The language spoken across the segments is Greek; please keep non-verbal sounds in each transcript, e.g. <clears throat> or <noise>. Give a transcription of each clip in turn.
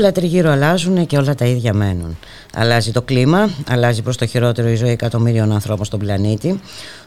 Όλα τριγύρω αλλάζουν και όλα τα ίδια μένουν. Αλλάζει το κλίμα, αλλάζει προς το χειρότερο η ζωή εκατομμύριων ανθρώπων στον πλανήτη.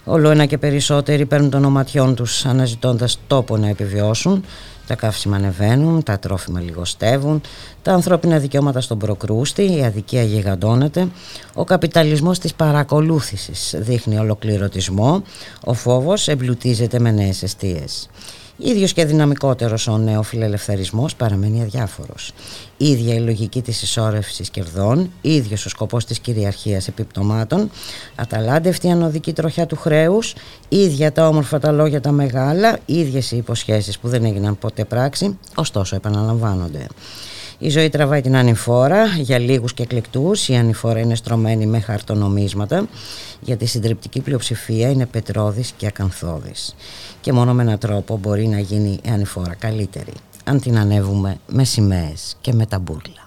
Όλο ένα και περισσότεροι παίρνουν των οματιών τους αναζητώντας τόπο να επιβιώσουν. Τα καύσιμα ανεβαίνουν, τα τρόφιμα λιγοστεύουν, τα ανθρώπινα δικαιώματα στον προκρούστη, η αδικία γιγαντώνεται, ο καπιταλισμός της παρακολούθησης δείχνει ολοκληρωτισμό, ο φόβος εμπλουτίζεται με νέες αιστείες. Ίδιος και δυναμικότερος ο νεοφιλελευθερισμός παραμένει αδιάφορος. Ίδια η λογική της ισόρευσης κερδών, ίδιος ο σκοπός της κυριαρχίας επιπτωμάτων, αταλάντευτη ανωδική τροχιά του χρέους, ίδια τα όμορφα τα λόγια τα μεγάλα, ίδιες οι υποσχέσεις που δεν έγιναν ποτέ πράξη, ωστόσο επαναλαμβάνονται. Η ζωή τραβάει την ανηφόρα, για λίγους και εκλεκτούς η ανηφόρα είναι στρωμένη με χαρτονομίσματα, γιατί η συντριπτική πλειοψηφία είναι πετρώδης και ακανθώδης και μόνο με έναν τρόπο μπορεί να γίνει η ανηφόρα καλύτερη αν την ανέβουμε με σημαίες και με ταμπούρλα.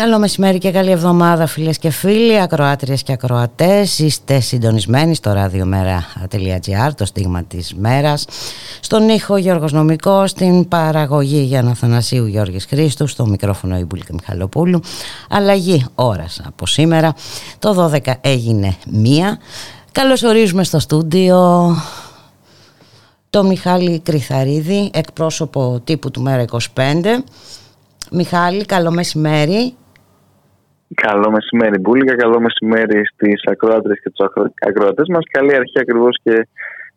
Καλό μεσημέρι και καλή εβδομάδα φίλες και φίλοι, ακροάτριες και ακροατές. Είστε συντονισμένοι στο radiomera.gr, το στίγμα της μέρας. Στον ήχο Γιώργος Νομικό, στην παραγωγή Γιάννα Θανασίου Γιώργης Χρήστου, στο μικρόφωνο η Μπουλίκα Μιχαλοπούλου. Αλλαγή ώρας από σήμερα. Το 12 έγινε μία. Καλώς ορίζουμε στο στούντιο το Μιχάλη Κρυθαρίδη, εκπρόσωπο τύπου του Μέρα 25. Μιχάλη, καλό μεσημέρι. Καλό μεσημέρι Μπούλικα, καλό μεσημέρι στις ακροάτρες και τους ακροατές μας. Καλή αρχή ακριβώς και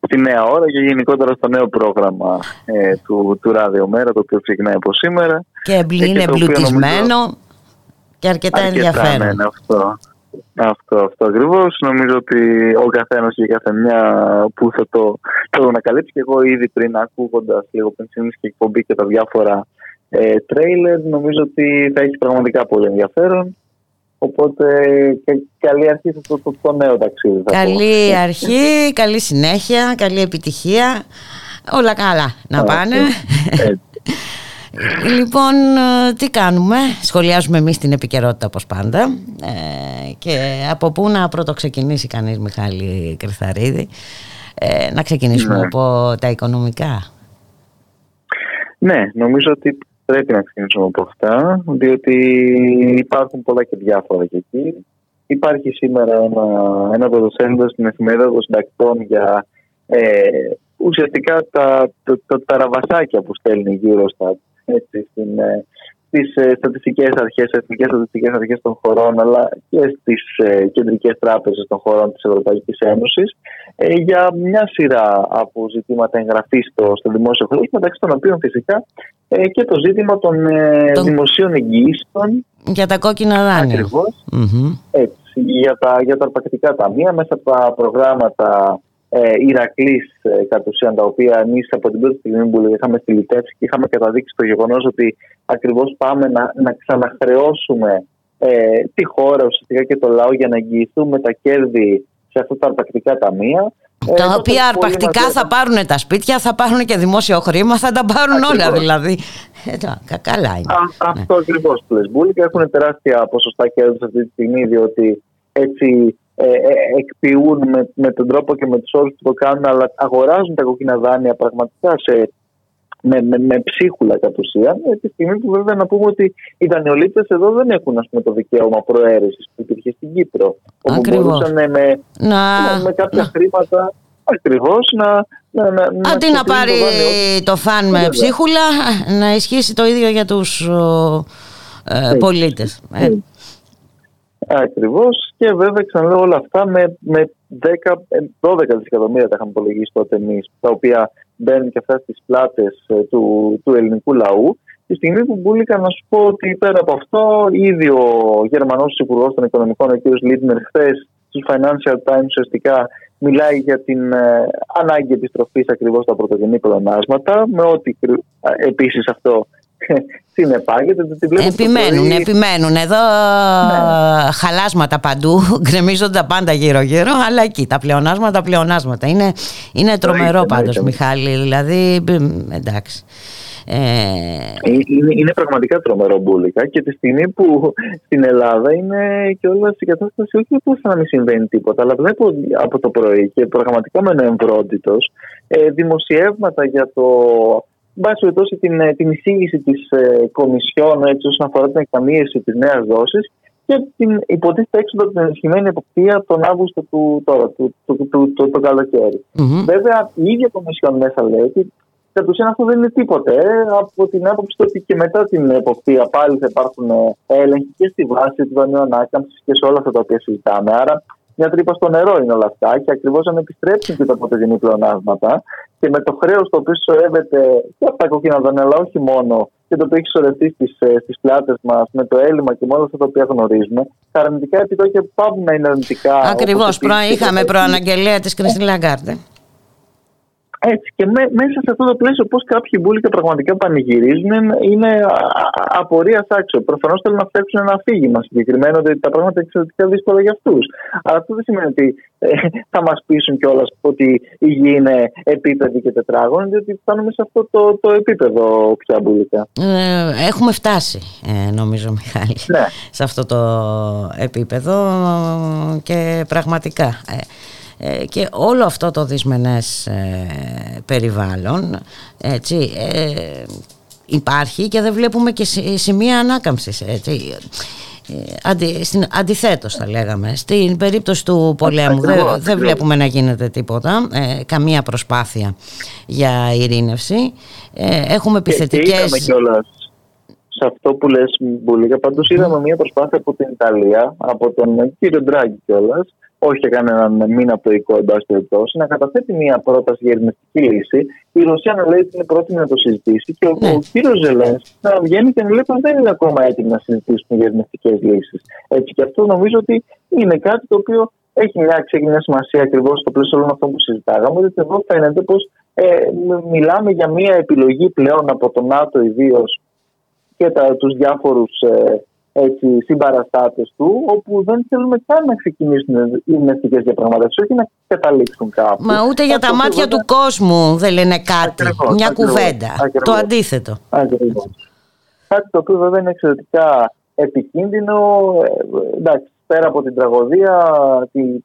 στη νέα ώρα και γενικότερα στο νέο πρόγραμμα ε, του, του Ράδιο Μέρα, το οποίο ξεκινάει από σήμερα. Και είναι εμπλουτισμένο και αρκετά, αρκετά ενδιαφέρον. Ναι, ναι, αυτό. Αυτό, αυτό ακριβώς. Νομίζω ότι ο καθένας και η καθεμιά που θα το, θα το ανακαλύψει. Και εγώ ήδη πριν ακούγοντας λίγο πριν και εκπομπή και τα διάφορα ε, τρέιλερ, νομίζω ότι θα έχει πραγματικά πολύ ενδιαφέρον. Οπότε και καλή αρχή σε αυτό το, το, νέο ταξίδι. καλή αρχή, καλή συνέχεια, καλή επιτυχία. Όλα καλά να πάνε. <laughs> Λοιπόν, τι κάνουμε, σχολιάζουμε εμείς την επικαιρότητα όπως πάντα ε, και από πού να πρώτο ξεκινήσει κανείς Μιχάλη Κρυθαρίδη, ε, να ξεκινήσουμε ναι. από τα οικονομικά. Ναι, νομίζω ότι πρέπει να ξεκινήσουμε από αυτά, διότι υπάρχουν πολλά και διάφορα και εκεί. Υπάρχει σήμερα ένα, ένα πρωτοσέλιδο στην εφημερίδα των συντακτών για ε, ουσιαστικά τα, τα, τα, τα ραβασάκια που στέλνει γύρω στα έτσι, στην, ε, στις ε, στατιστικές αρχές, εθνικές στατιστικές αρχές των χωρών αλλά και στις ε, κεντρικές τράπεζες των χωρών της Ευρωπαϊκής Ένωσης ε, για μια σειρά από ζητήματα εγγραφής στο, στο δημόσιο χρήμα μεταξύ των οποίων φυσικά ε, και το ζήτημα των ε, δημοσίων εγγύσεων για τα κόκκινα δάνεια. Έτσι, για τα, για τα αρπακτικά ταμεία μέσα από τα προγράμματα ε, Ηρακλής ε, κατ' ουσίαν, τα οποία εμείς από την πρώτη στιγμή που είχαμε στυλιτεύσει και είχαμε καταδείξει το γεγονός ότι ακριβώς πάμε να, να ξαναχρεώσουμε ε, τη χώρα ουσιαστικά και το λαό για να εγγυηθούμε τα κέρδη σε αυτά τα αρπακτικά ταμεία. Ε, τα οποία αρπακτικά θα πάρουν τα σπίτια, θα πάρουν και δημόσιο χρήμα, θα τα πάρουν όλα δηλαδή. Ε, καλά είναι. Α, αυτό ναι. ακριβώς που λες Μπούλικα. Έχουν τεράστια ποσοστά κέρδη αυτή τη στιγμή, διότι έτσι ε, ε, εκποιούν με, με τον τρόπο και με τους όρους που το κάνουν αλλά αγοράζουν τα κοκκίνα δάνεια πραγματικά σε, με, με, με ψίχουλα κατ' ουσίαν ε, τη στιγμή που βέβαια να πούμε ότι οι δανειολήπτες εδώ δεν έχουν ας πούμε, το δικαίωμα προαίρεσης που υπήρχε στην Κύπρο όπου Ακριβώς. μπορούσαν με, να, με, κάποια να. χρήματα Ακριβώς να. να, να Αντί να, πάρει το, το φαν με ψίχουλα, να ισχύσει το ίδιο για τους ε, πολίτες. Ε. Ακριβώς. Και βέβαια ξαναλέω όλα αυτά με, με 10, 12 δισεκατομμύρια τα είχαμε υπολογίσει τότε εμείς, τα οποία μπαίνουν και αυτά στι πλάτες ε, του, του ελληνικού λαού. Τη στιγμή που μπούληκα να σου πω ότι πέρα από αυτό, ήδη ο Γερμανός Υπουργός των Οικονομικών, ο κ. Λίτνερ, χθες στους Financial Times ουσιαστικά μιλάει για την ε, ανάγκη επιστροφής ακριβώς στα πρωτογενή πλεονάσματα, με ό,τι ε, επίσης αυτό συνεπάγεται. Επιμένουν, επιμένουν. Εδώ ναι. χαλάσματα παντού, <laughs> γκρεμίζονται τα πάντα γύρω-γύρω, αλλά εκεί τα πλεονάσματα, πλεονάσματα. Είναι, είναι τρομερό πάντως, Μιχάλη. Δηλαδή, εντάξει. Ε... Είναι, είναι πραγματικά τρομερό μπουλικα και τη στιγμή που στην Ελλάδα είναι και όλα η κατάσταση όχι όπως να μην συμβαίνει τίποτα αλλά βλέπω από το πρωί και πραγματικά με εμβρόντιτος ε, δημοσιεύματα για το βάση περιπτώσει την, ε, την εισήγηση της ε, Κομισιόν έτσι, όσον αφορά την εκταμείευση της νέας δόσης και την υποτίθεται έξοδο την ενισχυμένη εποπτεία τον Αύγουστο του, τώρα, του, του, του, του, το καλοκαίρι. Mm-hmm. Βέβαια, η ίδια Κομισιόν μέσα λέει ότι κατ' ουσίαν αυτό δεν είναι τίποτε. Ε, από την άποψη ότι και μετά την εποπτεία πάλι θα υπάρχουν ε, έλεγχοι και στη βάση του δανείου ανάκαμψη και σε όλα αυτά τα οποία συζητάμε. Άρα μια τρύπα στο νερό είναι όλα αυτά και ακριβώς αν επιστρέψουν και τα πρωτογενή πλεονάσματα και με το χρέος το οποίο σωρεύεται και από τα κοκκίνα δάνεια, αλλά όχι μόνο, και το οποίο έχει σωρευτεί στις στις ε, πλάτες μας με το έλλειμμα και με όλα αυτά τα οποία γνωρίζουμε, τα αρνητικά επιτόκια πάβουν να είναι αρνητικά. Ακριβώς. Προ, είχαμε προαναγγελία της Κριστίν Λαγκάρντε. Έτσι και μέσα σε αυτό το πλαίσιο πώς κάποιοι μπουλικα πραγματικά πανηγυρίζουν είναι απορία άξιο. Προφανώς θέλουν να φτιάξουν ένα αφήγημα συγκεκριμένο ότι τα πράγματα είναι εξαιρετικά δύσκολα για αυτούς. Αλλά αυτό δεν σημαίνει ότι ε, θα μας πείσουν κιόλας ότι η γη είναι επίπεδη και τετράγωνη διότι φτάνουμε σε αυτό το, το επίπεδο πια μπουλικά. Ε, έχουμε φτάσει ε, νομίζω Μιχάλη ναι. σε αυτό το επίπεδο και πραγματικά ε, ε, και όλο αυτό το δυσμενές ε, περιβάλλον έτσι, ε, υπάρχει και δεν βλέπουμε και σημεία ανάκαμψης έτσι. Αντι, στην, αντιθέτως θα λέγαμε. Στην περίπτωση του πολέμου δεν, βλέπουμε να γίνεται τίποτα καμία προσπάθεια για ειρήνευση. Έχουμε επιθετικές και, και σε αυτό που λες Μπουλίκα πάντως είδαμε μια προσπάθεια από την Ιταλία από τον κύριο Ντράγκη κιόλας όχι για κανέναν μήνα από το οικό, εν πάση περιπτώσει, να καταθέτει μια πρόταση για ειρηνευτική λύση. Η Ρωσία να λέει ότι είναι πρόθυμη να το συζητήσει και ο, ναι. ο κύριος Ζελέν να βγαίνει και να λέει ότι δεν είναι ακόμα έτοιμοι να συζητήσουν για ειρηνευτικές λύσεις. Έτσι και αυτό νομίζω ότι είναι κάτι το οποίο έχει μια ξεκινήσει σημασία ακριβώς στο πλαίσιο όλων αυτών που συζητάγαμε. ότι εδώ φαίνεται πως ε, μιλάμε για μια επιλογή πλέον από το ΝΑΤΟ ιδίως και τους διάφορους ε, έτσι, συμπαραστάτες του, όπου δεν θέλουμε καν να ξεκινήσουν οι ειρηνευτικέ διαπραγματεύσεις, όχι να καταλήξουν κάπου. Μα ούτε για τα μάτια του κόσμου δεν λένε κάτι. Μια κουβέντα. Το αντίθετο. Κάτι το οποίο βέβαια είναι εξαιρετικά επικίνδυνο. Ε, εντάξει, πέρα από την τραγωδία που,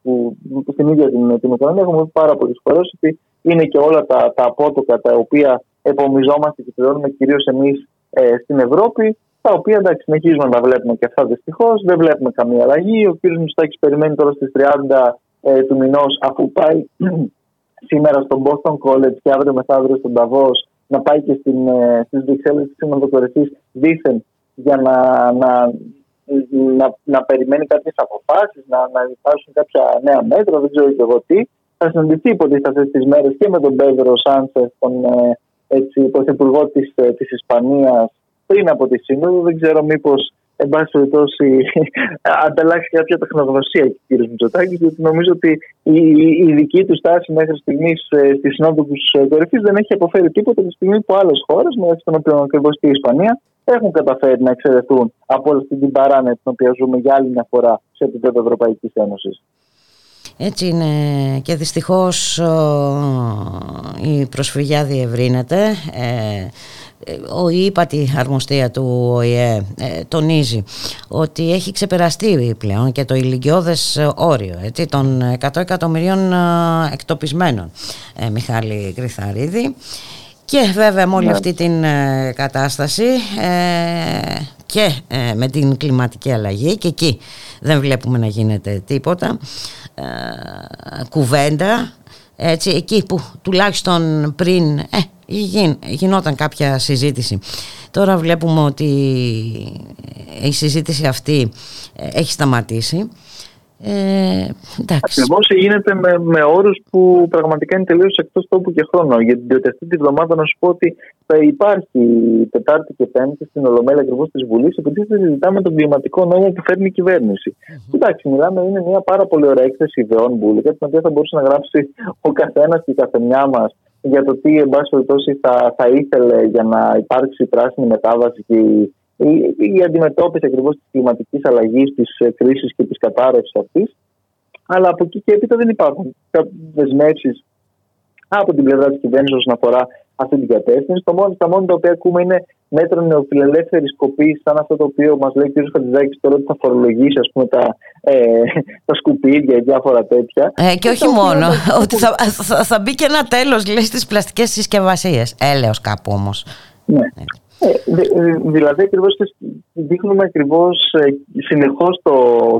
που στην ίδια την, την Ουκρανία έχουμε πει πάρα πολλές φορές ότι είναι και όλα τα, τα απότοκα τα οποία επομιζόμαστε και πληρώνουμε κυρίως εμείς ε, στην Ευρώπη τα οποία εντάξει, συνεχίζουμε να τα βλέπουμε και αυτά δυστυχώς. Δεν βλέπουμε καμία αλλαγή. Ο κ. Μιστάκη περιμένει τώρα στις 30 ε, του μηνός, αφού πάει <clears throat> σήμερα στο Boston College και αύριο μεθαύριο στον Ταβό, να πάει και στην, ε, στις Βρυξέλλες της Σύνοδος δίθεν για να, να, να, να περιμένει κάποιες αποφάσεις, να, να υπάρξουν κάποια νέα μέτρα, δεν ξέρω και εγώ τι. Θα συναντηθεί υποτίθεται αυτέ τι μέρες και με τον Πέδρο Σάνσεφ, τον ε, πρωθυπουργό της της Ισπανίας, πριν από τη Σύνοδο. Δεν ξέρω μήπως, εν πάση περιπτώσει, <laughs> ανταλλάξει κάποια τεχνογνωσία ο κ. Μητσοτάκη, γιατί νομίζω ότι η, η δική του στάση μέχρι στιγμής ε, στη Συνόδο του Κορυφής δεν έχει αποφέρει τίποτα τη στιγμή που άλλες χώρες, μεταξύ των οποίων ακριβώς και η Ισπανία, έχουν καταφέρει να εξαιρεθούν από όλη την παράνοια την οποία ζούμε για άλλη μια φορά σε επίπεδο Ευρωπαϊκής Ένωσης. Έτσι είναι και δυστυχώς η προσφυγιά διευρύνεται. Ε, ο ύπατη αρμοστία του ΟΗΕ ε, τονίζει ότι έχει ξεπεραστεί πλέον και το ηλικιώδες όριο έτσι, των 100 εκατομμυρίων ε, εκτοπισμένων ε, Μιχάλη Κρυθαρίδη και βέβαια με όλη ναι. αυτή την κατάσταση και με την κλιματική αλλαγή και εκεί δεν βλέπουμε να γίνεται τίποτα κουβέντα έτσι, εκεί που τουλάχιστον πριν ε, γινόταν κάποια συζήτηση. Τώρα βλέπουμε ότι η συζήτηση αυτή ε, έχει σταματήσει. Ε, Ακριβώς γίνεται με, με όρους που πραγματικά είναι τελείως εκτός τόπου και χρόνου. Γιατί αυτή της βδομάδας να σου πω ότι θα υπάρχει Τετάρτη και Πέμπτη στην Ολομέλεια ακριβώς της Βουλής, επειδή θα συζητάμε τον κλιματικό νόμο που φέρνει η κυβέρνηση. Mm-hmm. Εντάξει, μιλάμε, είναι μια πάρα πολύ ωραία έκθεση ιδεών μπουλικα, την οποία θα μπορούσε να γράψει ο καθένας και η καθεμιά μας για το τι, εν πάση περιπτώσει, θα, θα ήθελε για να υπάρξει πράσινη μετάβαση και η, η, η αντιμετώπιση ακριβώς της κλιματικής αλλαγής, της ε, κρίσης και της κατάρρευσης αυτής. Αλλά από εκεί και έπειτα δεν υπάρχουν δεσμεύσεις από την πλευρά της κυβέρνησης όσον αφορά αυτή την κατεύθυνση. Το μόνο, τα μόνα τα οποία ακούμε είναι μέτρα νεοφιλελεύθερης κοπής, σαν αυτό το οποίο μας λέει ο κ. Χατζηδάκης τώρα ότι θα φορολογήσει ας πούμε, τα, ε, τα σκουπίδια και διάφορα τέτοια. Ε, και όχι μόνο, <laughs> ότι θα, θα, θα, μπει και ένα τέλος στις πλαστικές συσκευασίες. Έλεος κάπου όμως. Ναι. Ε. Ε, δηλαδή ακριβώς δείχνουμε ακριβώς ε, συνεχώς το,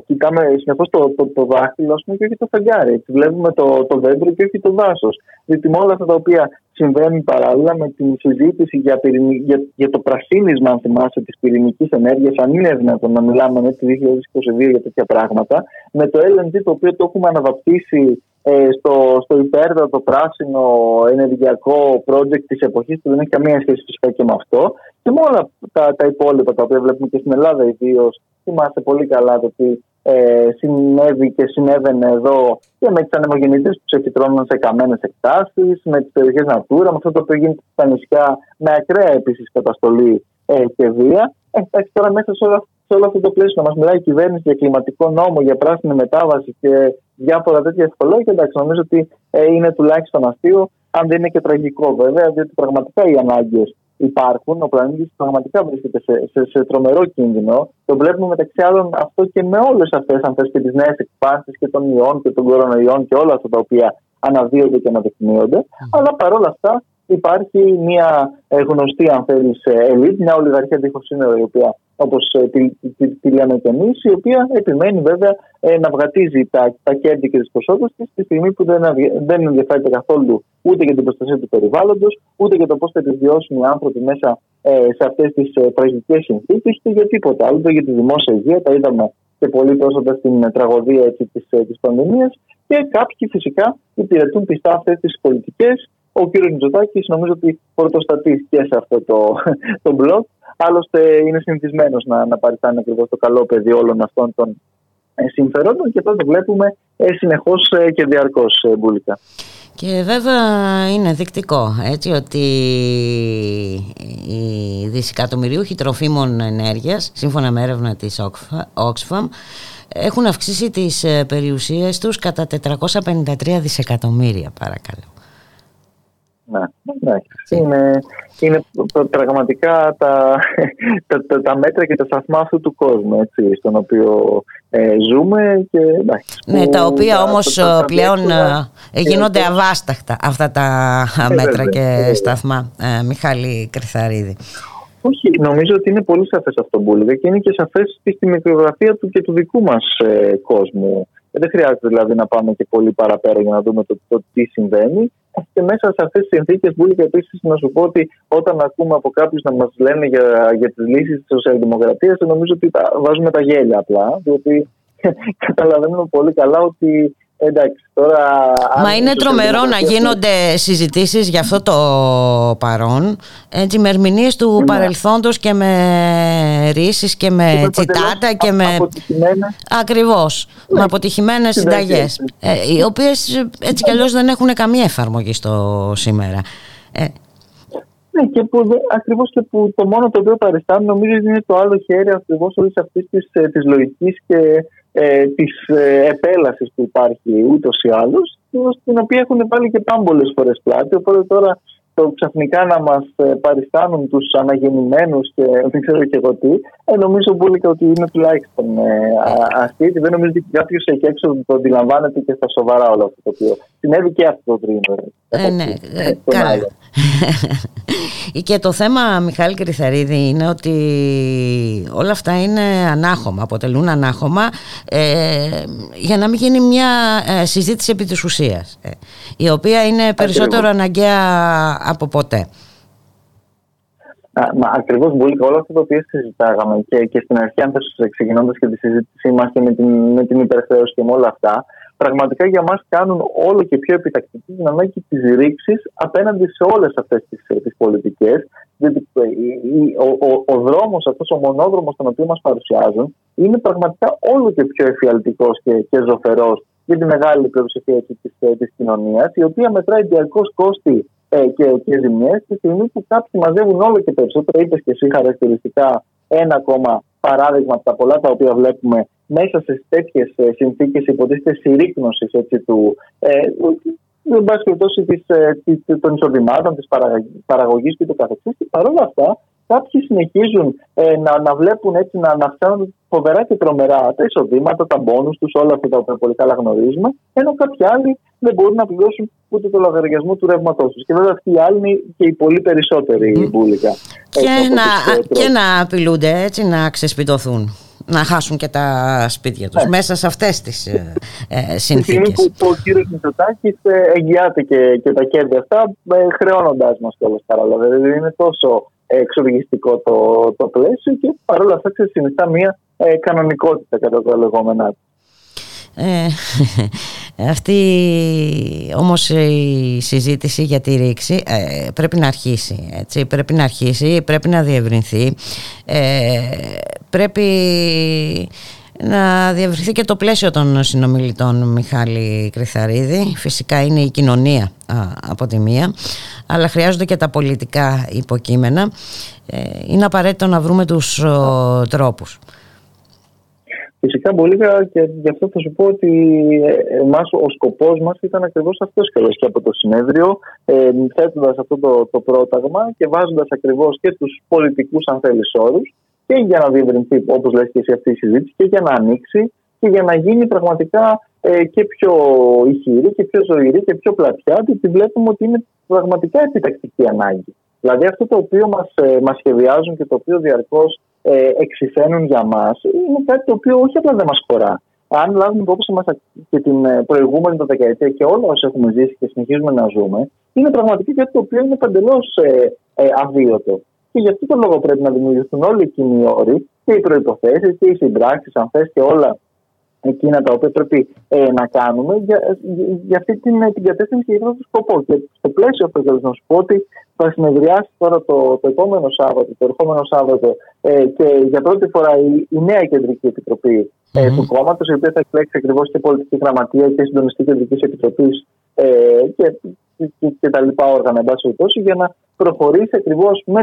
κοιτάμε συνεχώς το, το, το δάχτυλο πούμε, και όχι το φεγγάρι. Βλέπουμε το, το δέντρο και όχι το δάσος. Διότι με όλα αυτά τα οποία συμβαίνουν παράλληλα με την συζήτηση για, για, για το πρασίνισμα, αν θυμάσαι, της πυρηνικής ενέργειας, αν είναι δυνατόν να μιλάμε με το 2022 για τέτοια πράγματα, με το LNG το οποίο το έχουμε αναβαπτίσει ε, στο, στο υπέρτατο πράσινο ενεργειακό project της εποχής που δεν έχει καμία σχέση φυσικά και με αυτό και με όλα τα, τα υπόλοιπα τα οποία βλέπουμε και στην Ελλάδα ιδίως. Θυμάστε πολύ καλά το τι ε, συνέβη και συνέβαινε εδώ και με τι ανεμογεννήτρε που ξεφυτρώνουν σε καμένες εκτάσεις, με τις περιοχές Natura, με αυτό το οποίο γίνεται στα νησιά, με ακραία επίσης καταστολή ε, και βία. Ε, εντάξει, τώρα μέσα σε, όλα, σε όλο αυτό το πλαίσιο να μας μιλάει η κυβέρνηση για κλιματικό νόμο, για πράσινη μετάβαση και διάφορα τέτοια ευχολόγια, εντάξει, νομίζω ότι ε, είναι τουλάχιστον αστείο, αν δεν είναι και τραγικό βέβαια, διότι πραγματικά οι ανάγκες υπάρχουν. Ο πλανήτης πραγματικά βρίσκεται σε, σε, σε, τρομερό κίνδυνο. Το βλέπουμε μεταξύ άλλων αυτό και με όλες αυτές αν θες, και τις νέες εκπάνσει και των ιών και των κορονοϊών και όλα αυτά τα οποία αναδύονται και αναδεικνύονται. Αλλά παρόλα αυτά υπάρχει μια ε, γνωστή, αν θέλεις, ελίτ, μια ολιγαρχία δίχως σύνορα, η οποία όπως ε, τη, τη, τη, λέμε και εμείς, η οποία επιμένει βέβαια ε, να βγατίζει τα, τα κέρδη και τις ποσότητες της στη στιγμή που δεν, δεν ενδιαφέρεται καθόλου ούτε για την προστασία του περιβάλλοντος, ούτε για το πώς θα επιβιώσουν οι άνθρωποι μέσα ε, σε αυτές τις ε, τραγικές συνθήκες, ούτε για τίποτα άλλο, ούτε για τη δημόσια υγεία. Τα είδαμε και πολύ πρόσφατα στην ε, τραγωδία της της πανδημίας. Και κάποιοι φυσικά υπηρετούν πιστά αυτές τις πολιτικές. Ο κ. Μητσοτάκης νομίζω ότι πρωτοστατεί και σε αυτό το, <laughs> το blog Άλλωστε είναι συνηθισμένος να, να παριστάνει ακριβώς το καλό παιδί όλων αυτών των ε, συμφερόντων και το βλέπουμε ε, συνεχώς ε, και διαρκώς μπουλικά. Και βέβαια είναι δεικτικό έτσι ότι οι δισεκατομμυρίουχοι τροφίμων ενέργειας σύμφωνα με έρευνα της Oxfam έχουν αυξήσει τις περιουσίες τους κατά 453 δισεκατομμύρια παρακαλώ. Ναι, ναι. Είναι, είναι πραγματικά τα, τα, τα, μέτρα και τα σταθμά αυτού του κόσμου έτσι, στον οποίο ε, ζούμε. Και, ναι, τα οποία όμως ε, πλέον ε, γίνονται αβάσταχτα αυτά τα μέτρα και σταθμά. Ε, Μιχάλη Κρυθαρίδη. Όχι, νομίζω ότι είναι πολύ σαφές αυτό που και είναι και σαφές στη μικρογραφία του και του δικού μας κόσμου. Δεν χρειάζεται δηλαδή να πάμε και πολύ παραπέρα για να δούμε το, το τι συμβαίνει. Και μέσα σε αυτές τις συνθήκες, και επίσης να σου πω ότι όταν ακούμε από κάποιους να μας λένε για, για τις λύσεις της σοσιαλδημοκρατίας, νομίζω ότι τα, βάζουμε τα γέλια απλά. Διότι <laughs> καταλαβαίνουμε πολύ καλά ότι Εντάξει, τώρα, Μα είναι τρομερό να γίνονται συζητήσεις για αυτό το παρόν έτσι, με ερμηνείες του ναι. παρελθόντος και με ρίσεις και με και τσιτάτα και με... Ακριβώς, ναι. με αποτυχημένες συνταγές ε, οι οποίες έτσι κι αλλιώς δεν έχουν καμία εφαρμογή στο σήμερα. Ε. Ναι, και που ακριβώς και που το μόνο το οποίο παριστάνει νομίζω είναι το άλλο χέρι ακριβώς όλης αυτής της ε, λογικής και ε, της ε, επέλασης που υπάρχει ούτως ή άλλως στην οποία έχουν βάλει και πάμπολες φορές πλάτη. Οπότε τώρα το ξαφνικά να μας ε, παριστάνουν τους αναγεννημένους και <laughs> δεν ξέρω και εγώ τι ε, νομίζω πολύ ότι είναι τουλάχιστον ε, και δεν νομίζω ότι κάποιος εκεί έξω το αντιλαμβάνεται και στα σοβαρά όλο αυτό το οποίο συνέβη και αυτό το τρίμηνο ε, ναι, ε, καλά. <laughs> Και το θέμα Μιχάλη Κρυθαρίδη είναι ότι όλα αυτά είναι ανάχωμα, αποτελούν ανάχωμα ε, για να μην γίνει μια ε, συζήτηση επί της ουσίας ε, η οποία είναι περισσότερο αναγκαία από ποτέ. Μα ακριβώς πολύ όλο αυτό το οποίο συζητάγαμε και, και στην αρχή, αν ξεκινώντα και τη συζήτησή μας και με την, με την υπερθέωση και με όλα αυτά, πραγματικά για μας κάνουν όλο και πιο επιτακτική την ανάγκη της ρήξης απέναντι σε όλες αυτές τις, ε, τις πολιτικές. Διότι ε, ο, ο, ο δρόμος αυτός, ο μονόδρομος τον οποίο μας παρουσιάζουν είναι πραγματικά όλο και πιο εφιαλτικός και, και ζωφερός για τη μεγάλη πλειοψηφία της, ε, της κοινωνίας, η οποία μετράει διαρκώς κόστη ε, και, και ζημιές τη στιγμή που κάποιοι μαζεύουν όλο και περισσότερο, είπες και εσύ χαρακτηριστικά ένα ακόμα παράδειγμα από τα πολλά τα οποία βλέπουμε μέσα σε τέτοιες συνθήκες υποτίθεται συρρήκνωσης του. Ε, εν πάση περιπτώσει ε, των εισοδημάτων, της παραγωγής και το καθεξής. Και παρόλα αυτά, κάποιοι συνεχίζουν ε, να, να βλέπουν έτσι να, να φτάνουν φοβερά και τρομερά τα εισοδήματα, τα μπόνους τους, όλα αυτά τα οποία πολύ καλά γνωρίζουμε, ενώ κάποιοι άλλοι δεν μπορούν να πληρώσουν ούτε το λογαριασμό του ρεύματός τους. Και βέβαια αυτοί οι άλλοι είναι και οι πολύ περισσότεροι mm. μπουλικα. Και, να, και να απειλούνται έτσι να ξεσπιτωθούν να χάσουν και τα σπίτια τους ναι. μέσα σε αυτές τις ε, ε συνθήκες. Στη που ο κύριος Μητσοτάκης ε, εγγυάται και, και τα κέρδη αυτά ε, χρεώνοντάς μας κιόλας παράλληλα. Δηλαδή είναι τόσο εξοργιστικό το, το πλαίσιο και παρόλα αυτά συνιστά μια ε, κανονικότητα κατά τα λεγόμενά του. Ε, Αυτή όμως η συζήτηση για τη ρήξη ε, πρέπει να αρχίσει, έτσι, πρέπει να αρχίσει, πρέπει να διευρυνθεί, ε, πρέπει να διευρυνθεί και το πλαίσιο των συνομιλητών Μιχάλη Κρυθαρίδη. Φυσικά είναι η κοινωνία από τη μία, αλλά χρειάζονται και τα πολιτικά υποκείμενα. Ε, είναι απαραίτητο να βρούμε τους τρόπους. Φυσικά πολύ και γι' αυτό θα σου πω ότι ε, εμάς, ο σκοπός μας ήταν ακριβώς αυτός και από το συνέδριο, ε, θέτοντας αυτό το, το πρόταγμα και βάζοντας ακριβώς και τους πολιτικούς, αν θέλεις, όρους, και για να διευρυνθεί, όπως λες και εσύ, αυτή η συζήτηση, και για να ανοίξει και για να γίνει πραγματικά ε, και πιο ηχηρή και πιο ζωηρή και πιο πλατιά, γιατί βλέπουμε ότι είναι πραγματικά επιτακτική ανάγκη. Δηλαδή αυτό το οποίο μας, ε, μας σχεδιάζουν και το οποίο διαρκώς ε, εξηφαίνουν για μας είναι κάτι το οποίο όχι απλά δεν μας χωρά. Αν λάβουμε υπόψη μας και την ε, προηγούμενη το δεκαετία και όλα όσα έχουμε ζήσει και συνεχίζουμε να ζούμε, είναι πραγματικά κάτι το οποίο είναι παντελώς ε, ε, αβίωτο. Και γι' αυτό το λόγο πρέπει να δημιουργηθούν όλοι εκείνοι οι όροι και οι προποθέσει και οι συμπράξει, αν θες και όλα εκείνα τα οποία πρέπει ε, να κάνουμε για, για αυτή την, την κατεύθυνση και για αυτό το σκοπό. Και στο πλαίσιο αυτό θέλω να σου πω ότι θα συνεδριάσει τώρα το, το επόμενο Σάββατο, το ερχόμενο Σάββατο ε, και για πρώτη φορά η, η νέα κεντρική επιτροπή ε, mm-hmm. του κόμματος, η οποία θα εκλέξει ακριβώς και πολιτική γραμματεία και συντονιστή κεντρικής επιτροπής ε, και, και, και, τα λοιπά όργανα, εν πάση για να προχωρήσει ακριβώς με,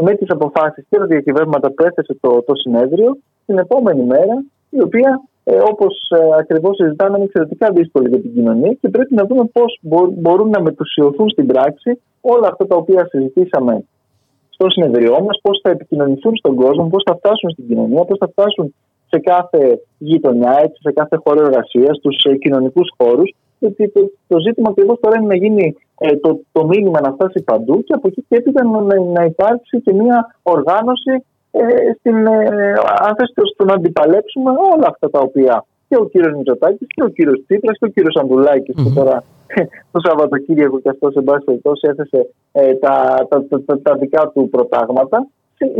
με τις αποφάσεις και τα διακυβέρματα που έθεσε το, το συνέδριο την επόμενη μέρα, η οποία ε, όπως ε, ακριβώς συζητάμε, είναι εξαιρετικά δύσκολη για την κοινωνία και πρέπει να δούμε πώς μπορούν να μετουσιωθούν στην πράξη όλα αυτά τα οποία συζητήσαμε στο συνεδριό μας, πώς θα επικοινωνηθούν στον κόσμο, πώς θα φτάσουν στην κοινωνία, πώς θα φτάσουν σε κάθε γειτονιά, έτσι, σε κάθε χώρο εργασίας, στους ε, κοινωνικούς χώρους. Γιατί το, το ζήτημα ακριβώς τώρα είναι να γίνει ε, το, το μήνυμα να φτάσει παντού και από εκεί και έπειτα να, να υπάρξει και μια οργάνωση ε, στην, ε, αν στο να αντιπαλέψουμε όλα αυτά τα οποία και ο κύριος Μητσοτάκης και ο κύριος Τσίπρας και ο κύριος Ανδουλάκης mm-hmm. που τώρα <laughs> το Σαββατοκύριακο και αυτός σε πάση περιπτώσει έθεσε ε, τα, τα, τα, τα, δικά του προτάγματα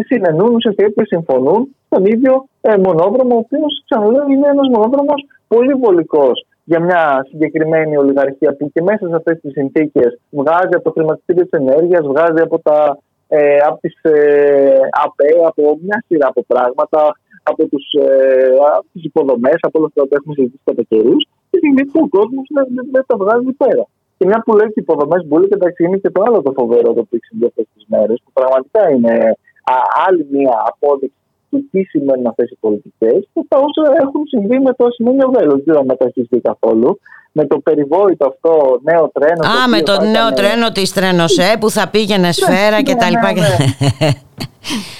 συνενούν ουσιαστικά και συμφωνούν στον ίδιο ε, μονόδρομο, ο οποίος ξαναλέω είναι ένας μονόδρομος πολύ βολικός για μια συγκεκριμένη ολιγαρχία που και μέσα σε αυτές τις συνθήκες βγάζει από το χρηματιστήριο της ενέργειας, βγάζει από τα ε, από τις ε, ΑΠΕ, από μια σειρά από πράγματα, από, τους, ε, από τις υποδομές, από όλα αυτά που έχουμε συζητήσει κατά καιρούς και στιγμή που ο κόσμος δεν τα βγάζει πέρα. Και μια που λέει και υποδομές μπορεί και εντάξει είναι και το άλλο το φοβερό το οποίο συμβεί αυτές τις μέρες που πραγματικά είναι α, άλλη μια απόδειξη του τι σημαίνουν αυτές οι πολιτικές και τα όσα έχουν συμβεί με το ασημένιο βέλο. Δεν θα μεταχειριστεί καθόλου με το περιβόητο αυτό νέο τρένο. Α, με το νέο τρένο της Τρένοσέ που θα πήγαινε ναι, σφαίρα ναι, και τα λοιπά. Ναι,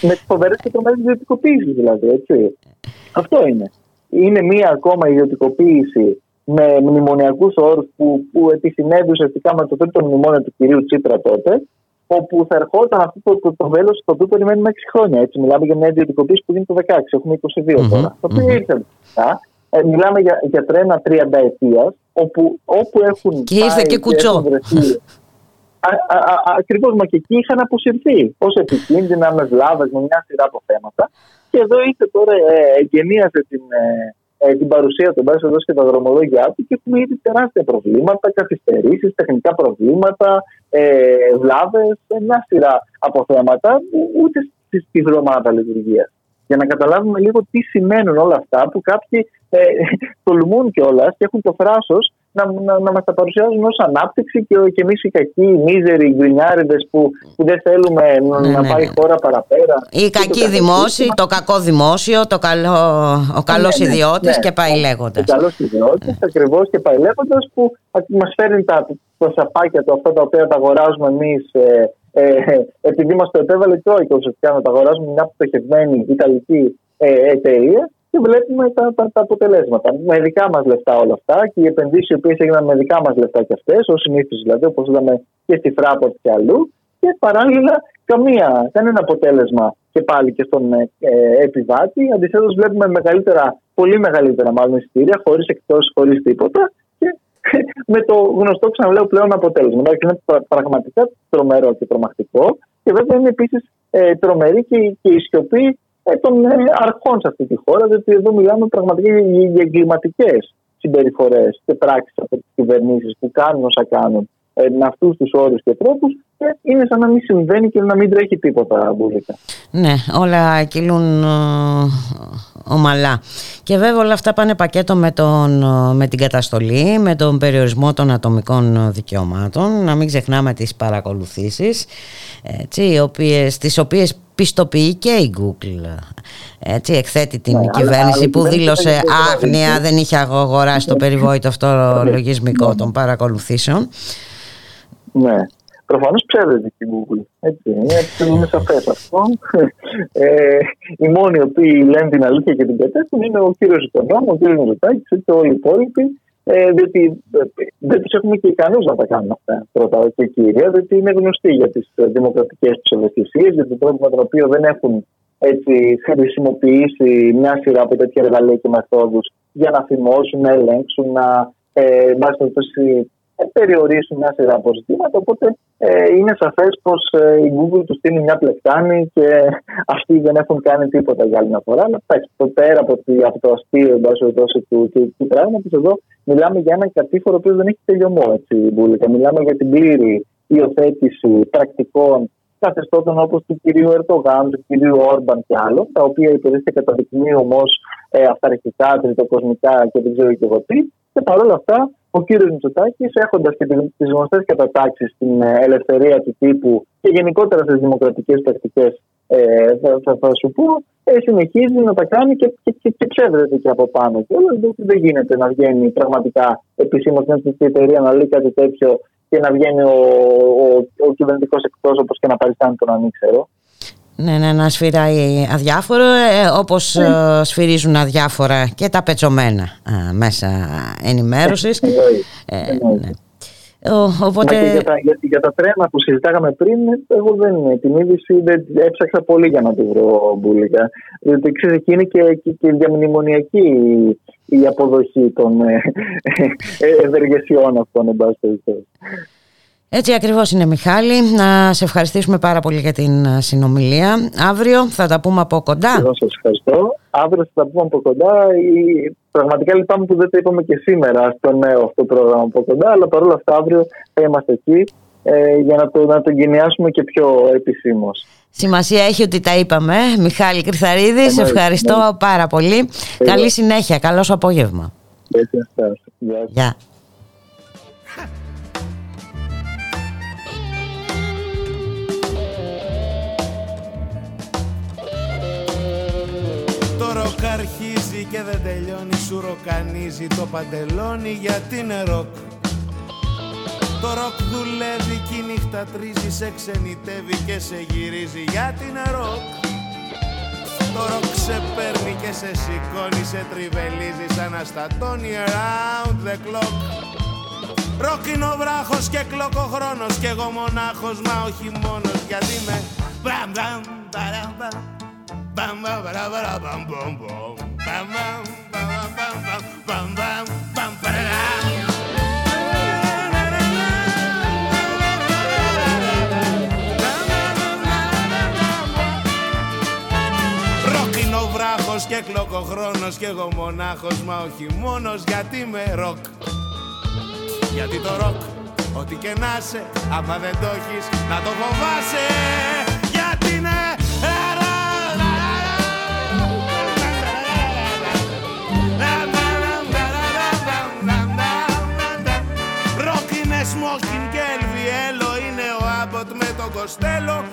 με τις φοβερές και τρομερές ιδιωτικοποίησεις δηλαδή, έτσι. Αυτό είναι. Είναι μία ακόμα ιδιωτικοποίηση με μνημονιακούς όρους που, που επισυνέβη ουσιαστικά με το τρίτο μνημόνιο του κυρίου Τσίπρα τότε, όπου θα ερχόταν αυτό το, το, το βέλο το οποίο περιμένουμε 6 χρόνια. Έτσι, μιλάμε για μια ιδιωτικοποίηση που γίνεται το 16, έχουμε 22 τώρα. Το οποίο ήρθε ε, μιλάμε για, για τρένα 30 ετίας, όπου, όπου έχουν. Και ήρθε και κουτσό. Ακριβώς, μα και εκεί είχαν αποσυρθεί ως επικίνδυνα, με βλάβες, με μια σειρά από θέματα. Και εδώ ήρθε τώρα, ε, εγκαινίασε την, ε, ε, την παρουσία του, μπάζει εδώ και τα δρομολόγια του και έχουμε ήδη τεράστια προβλήματα, καθυστερήσεις, τεχνικά προβλήματα, ε, βλάβες, μια σειρά από θέματα, ούτε στη βδομάδα λειτουργία. Για να καταλάβουμε λίγο τι σημαίνουν όλα αυτά που κάποιοι ε, <laughs> τολμούν κιόλας και έχουν το θράσος να, να, να μας τα παρουσιάζουν ως ανάπτυξη και, και εμείς οι κακοί, οι μίζεροι, οι γκρινιάριδες που, που δεν θέλουμε ναι, να ναι, πάει η ναι. χώρα παραπέρα. Οι κακοί δημόσιοι, το κακό δημόσιο, το καλό, ο καλός ναι, ναι ιδιώτης και πάει λέγοντας. Ο καλός ιδιώτης, ακριβώς και πάει λέγοντας που μας φέρνει τα, τα σαπάκια του αυτά τα οποία τα αγοράζουμε εμείς. Ε, ε, επειδή μας το επέβαλε η Τρόικα ουσιαστικά να τα αγοράζουμε μια πτωχευμένη Ιταλική ε, εταιρεία και βλέπουμε τα, τα, τα, αποτελέσματα. Με δικά μας λεφτά όλα αυτά και οι επενδύσεις οι οποίες έγιναν με δικά μας λεφτά και αυτές, ως συνήθως δηλαδή, όπως είδαμε και στη Φράπορτ και αλλού, και παράλληλα καμία, κανένα αποτέλεσμα και πάλι και στον ε, επιβάτη. Αντιθέτως, βλέπουμε μεγαλύτερα, πολύ μεγαλύτερα μάλλον εισιτήρια, χωρίς εκτός, χωρίς τίποτα <laughs> με το γνωστό ξαναλέω πλέον αποτέλεσμα. Είναι πραγματικά τρομερό και τρομακτικό και βέβαια είναι επίσης ε, τρομερή και, και η σιωπή ε, των ε, αρχών σε αυτή τη χώρα, διότι εδώ μιλάμε πραγματικά για εγκληματικές συμπεριφορές και πράξεις από τις κυβερνήσεις που κάνουν όσα κάνουν ε, με αυτούς τους όρους και τρόπους, ε, είναι σαν να μην συμβαίνει και να μην τρέχει τίποτα μπουλίκα. Ναι, όλα κυλούν ε, ομαλά. Και βέβαια όλα αυτά πάνε πακέτο με, τον, με την καταστολή, με τον περιορισμό των ατομικών δικαιωμάτων. Να μην ξεχνάμε τις παρακολουθήσεις, έτσι, οι οποίες, τις οποίες πιστοποιεί και η Google. Έτσι, εκθέτει την ναι, κυβέρνηση που δήλωσε άγνοια, δεν είχε αγοράσει το περιβόητο αυτό ναι. λογισμικό των παρακολουθήσεων. Ναι. Προφανώς ψεύδεται η Google. Έτσι, είναι, είναι σαφές αυτό. Ε, οι μόνοι οι οποίοι λένε την αλήθεια και την κατεύθυνση είναι ο κύριος Οικονόμου, ο κύριος Μητσοτάκης και όλοι οι υπόλοιποι. Ε, διότι ε, δεν τους έχουμε και ικανούς να τα κάνουν αυτά. Πρώτα και κύρια, διότι είναι γνωστοί για τις δημοκρατικές τους ευαισθησίες, για τον τρόπο με τον οποίο δεν έχουν έτσι, χρησιμοποιήσει μια σειρά από τέτοια εργαλεία και μεθόδους για να θυμώσουν, να ελέγξουν, να ε, περιορίσουν μια σειρά από ζητήματα. Οπότε ε, είναι σαφές πως ε, η Google τους στείλει μια πλεκτάνη και <laughs> αυτοί δεν έχουν κάνει τίποτα για άλλη μια φορά. Αλλά το πέρα από, από το αστείο εν του, του, του, του πράγματος, εδώ μιλάμε για έναν κατήφορο ο οποίος δεν έχει τελειωμό. Έτσι, Μιλάμε για την πλήρη υιοθέτηση πρακτικών καθεστώτων όπως του κυρίου Ερτογάν, του κυρίου Όρμπαν και άλλων, τα οποία υπηρεσία καταδεικνύουν ω ε, αυταρχικά, τριτοκοσμικά και δεν ξέρω και εγώ τι. Και παρόλα αυτά ο κύριος Μητσοτάκης, έχοντας και τις γνωστές κατατάξεις στην ε, ελευθερία του τύπου και γενικότερα στις δημοκρατικές πρακτικές, ε, θα, θα, σου πω, ε, συνεχίζει να τα κάνει και, και, και, και ψεύδεται και από πάνω. Και όλο δεν γίνεται να βγαίνει πραγματικά επισήμως μια εταιρεία να λέει κάτι τέτοιο και να βγαίνει ο, ο, ο κυβερνητικός εκπρόσωπο και να παριστάνει τον ανήξερο. Ναι, ναι, να σφυράει αδιάφορο ε, όπως ναι. ε, σφυρίζουν αδιάφορα και τα πετσομένα ε, μέσα ενημέρωσης. Ε, ναι. οπότε... για, τα, για, για, τα τρένα που συζητάγαμε πριν, εγώ δεν την είδηση δεν έψαξα πολύ για να τη βρω μπουλικά. Διότι ξέρεις, εκεί είναι και, και, και διαμνημονιακή η αποδοχή των ευεργεσιών αυτών, εν πάση περιπτώσει. Έτσι ακριβώς είναι Μιχάλη. Να σε ευχαριστήσουμε πάρα πολύ για την ε, συνομιλία. Αύριο θα τα πούμε από κοντά. Εγώ σας ευχαριστώ. Αύριο θα τα πούμε από κοντά. Πραγματικά λυπάμαι που δεν τα είπαμε και σήμερα στο νέο αυτό πρόγραμμα από κοντά, αλλά παρόλα αυτά αύριο θα είμαστε εκεί ε, για να το, να το εγκαινιάσουμε και πιο επισήμως. Σημασία έχει ότι τα είπαμε. Μιχάλη Κρυθαρίδη, σε ευχαριστώ πάρα πολύ. Καλή συνέχεια. Καλό απόγευμα. Γεια. Ροκ αρχίζει και δεν τελειώνει Σου ροκανίζει το παντελόνι γιατί είναι ροκ. Το ροκ δουλεύει και η νύχτα τρίζει Σε ξενιτεύει και σε γυρίζει γιατί είναι ροκ. Το ροκ σε παίρνει και σε σηκώνει Σε τριβελίζει σ' αναστατώνει around the clock. Ροκ είναι ο βράχος και clock ο χρόνος Κι εγώ μονάχος μα όχι μόνος Γιατί με μπαμ μπαμ μπαμ Ροκ βράχος και κλοκοχρόνος και εγώ μονάχος μα όχι μόνος γιατί είμαι ροκ. Γιατί το ροκ ό,τι και να σε άμα δεν το έχεις να το φοβάσαι Κοστέλο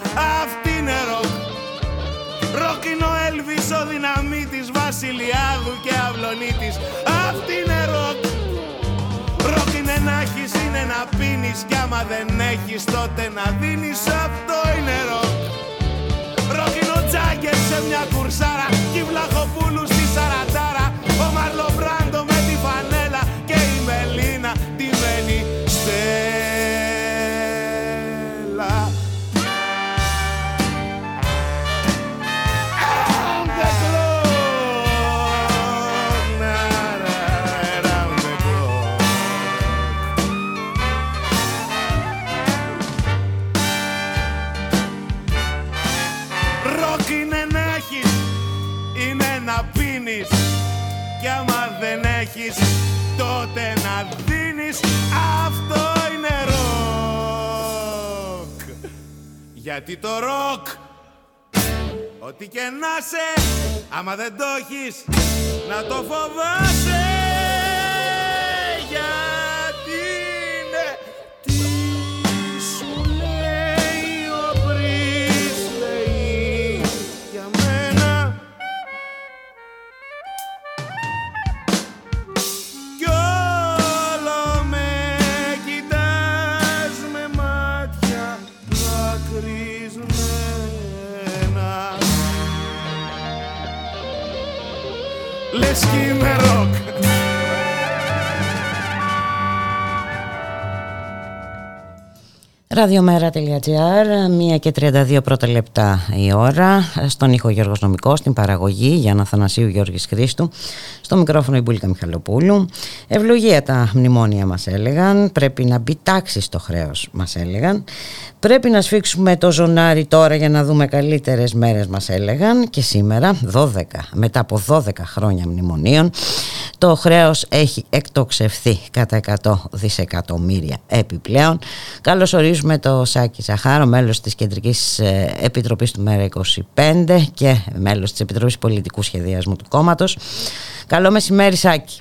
Αυτή είναι ροκ. Ροκ είναι ο Έλβης ο δυναμίτης Βασιλειάδου και Αυλονίτης. Αυτή είναι ροκ. Ροκ είναι να έχεις, είναι να πίνεις Κι άμα δεν έχεις τότε να δίνεις. Αυτό είναι ροκ. Ροκ είναι ο Τζάγκερ σε μια κουρσάρα Κι Γιατί το ροκ Ό,τι και να σε Άμα δεν το έχεις Να το φοβάσαι Σκήμερο Ραδιομέρα.gr, 1 και 32 πρώτα λεπτά η ώρα. Στον ήχο Γιώργος Νομικός, στην παραγωγή Γιάννα Θανασίου Γιώργης Χρήστου. Στο μικρόφωνο η Μπουλίκα Μιχαλοπούλου. Ευλογία τα μνημόνια μας έλεγαν. Πρέπει να μπει τάξη στο χρέος μας έλεγαν. Πρέπει να σφίξουμε το ζωνάρι τώρα για να δούμε καλύτερες μέρες μας έλεγαν. Και σήμερα, 12, μετά από 12 χρόνια μνημονίων, το χρέος έχει εκτοξευθεί κατά 100 δισεκατομμύρια επιπλέον. Καλώς ορίζουμε το Σάκη Ζαχάρο, μέλος της Κεντρικής ε, Επιτροπής του ΜΕΡΑ 25 και μέλος της Επιτροπής Πολιτικού Σχεδιασμού του κόμματος. Καλό μεσημέρι Σάκη.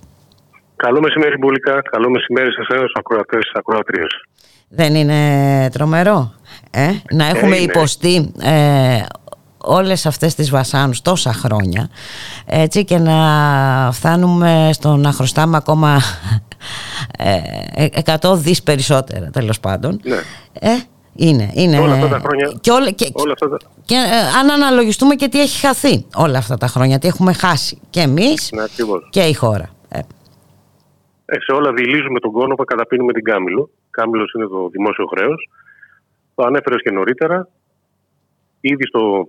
Καλό μεσημέρι Μπουλικά, καλό μεσημέρι σε εσένα ακροατές, ακροατρίες. Δεν είναι τρομερό ε; να έχουμε υποστεί ε, όλες αυτές τις βασάνους τόσα χρόνια έτσι και να φτάνουμε στο να χρωστάμε ακόμα ε, 100 δις περισσότερα τέλος πάντων ναι. ε, είναι, είναι. Όλα αυτά τα χρόνια. Και, όλα, και, όλα αυτά τα... και ε, αν αναλογιστούμε και τι έχει χαθεί όλα αυτά τα χρόνια, τι έχουμε χάσει και εμείς ναι, και η χώρα. Ε. Ε, σε όλα δηλίζουμε τον κόνο που καταπίνουμε την Κάμιλο. Κάμιλος είναι το δημόσιο χρέος. Το ανέφερες και νωρίτερα. Ήδη στο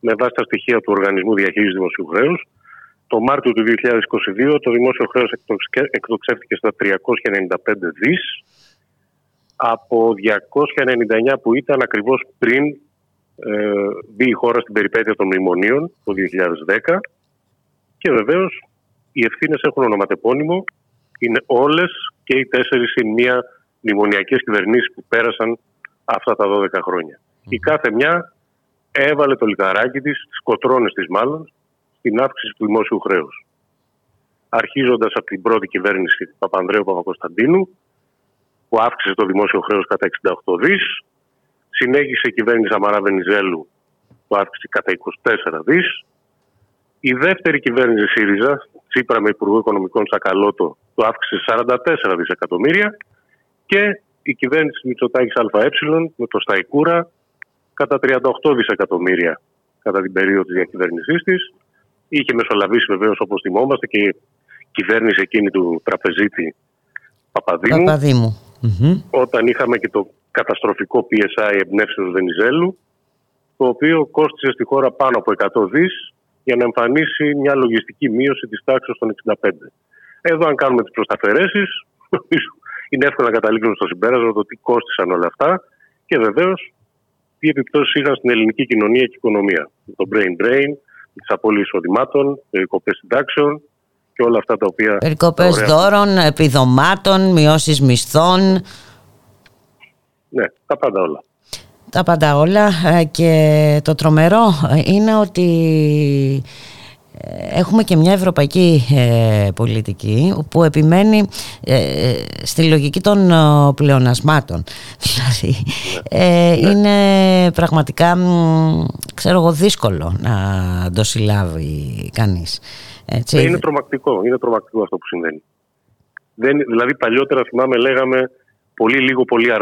με βάση τα στοιχεία του Οργανισμού Διαχείρισης Δημοσίου Χρέους. Το Μάρτιο του 2022 το δημόσιο χρέος εκτοξεύτηκε στα 395 δις από 299 που ήταν ακριβώς πριν ε, μπει η χώρα στην περιπέτεια των μνημονίων το 2010 και βεβαίως οι ευθύνες έχουν ονοματεπώνυμο είναι όλες και οι τέσσερις είναι μία μνημονιακές κυβερνήσεις που πέρασαν αυτά τα 12 χρόνια. Η κάθε μια έβαλε το λιθαράκι της, τις κοτρώνες της μάλλον, στην αύξηση του δημόσιου χρέους. Αρχίζοντας από την πρώτη κυβέρνηση Παπανδρέου Παπακοσταντίνου, που αύξησε το δημόσιο χρέος κατά 68 δις, συνέχισε η κυβέρνηση Αμαρά Βενιζέλου, που αύξησε κατά 24 δις, η δεύτερη κυβέρνηση ΣΥΡΙΖΑ, Τσίπρα με Υπουργό Οικονομικών Σακαλώτο, το αύξησε 44 δισεκατομμύρια και η κυβέρνηση Μητσοτάκης ΑΕ με το Σταϊκούρα κατά 38 δισεκατομμύρια κατά την περίοδο της διακυβέρνησής της. Είχε μεσολαβήσει βεβαίως όπως θυμόμαστε και η κυβέρνηση εκείνη του τραπεζίτη Παπαδήμου. Παπαδήμου. Όταν είχαμε και το καταστροφικό PSI εμπνεύσεως Βενιζέλου το οποίο κόστισε στη χώρα πάνω από 100 δις για να εμφανίσει μια λογιστική μείωση της τάξης των 65. Εδώ αν κάνουμε τις προσταφαιρέσεις είναι εύκολο να καταλήξουμε στο συμπέρασμα το τι κόστησαν όλα αυτά και βεβαίως τι επιπτώσεις είχαν στην ελληνική κοινωνία και οικονομία. Το brain drain, τις απώλειες εισοδημάτων, περικοπές συντάξεων και όλα αυτά τα οποία. Περικοπές δώρων, επιδομάτων, μειώσεις μισθών. Ναι, τα πάντα όλα. Τα πάντα όλα ε, και το τρομερό είναι ότι έχουμε και μια ευρωπαϊκή ε, πολιτική που επιμένει ε, στη λογική των ε, πλεονασμάτων. <laughs> Δηλαδή ναι. είναι πραγματικά ξέρω εγώ δύσκολο να το συλλάβει κανείς. Έτσι. Είναι τρομακτικό, είναι τρομακτικό αυτό που συμβαίνει. Δεν, δηλαδή παλιότερα θυμάμαι λέγαμε πολύ λίγο πολύ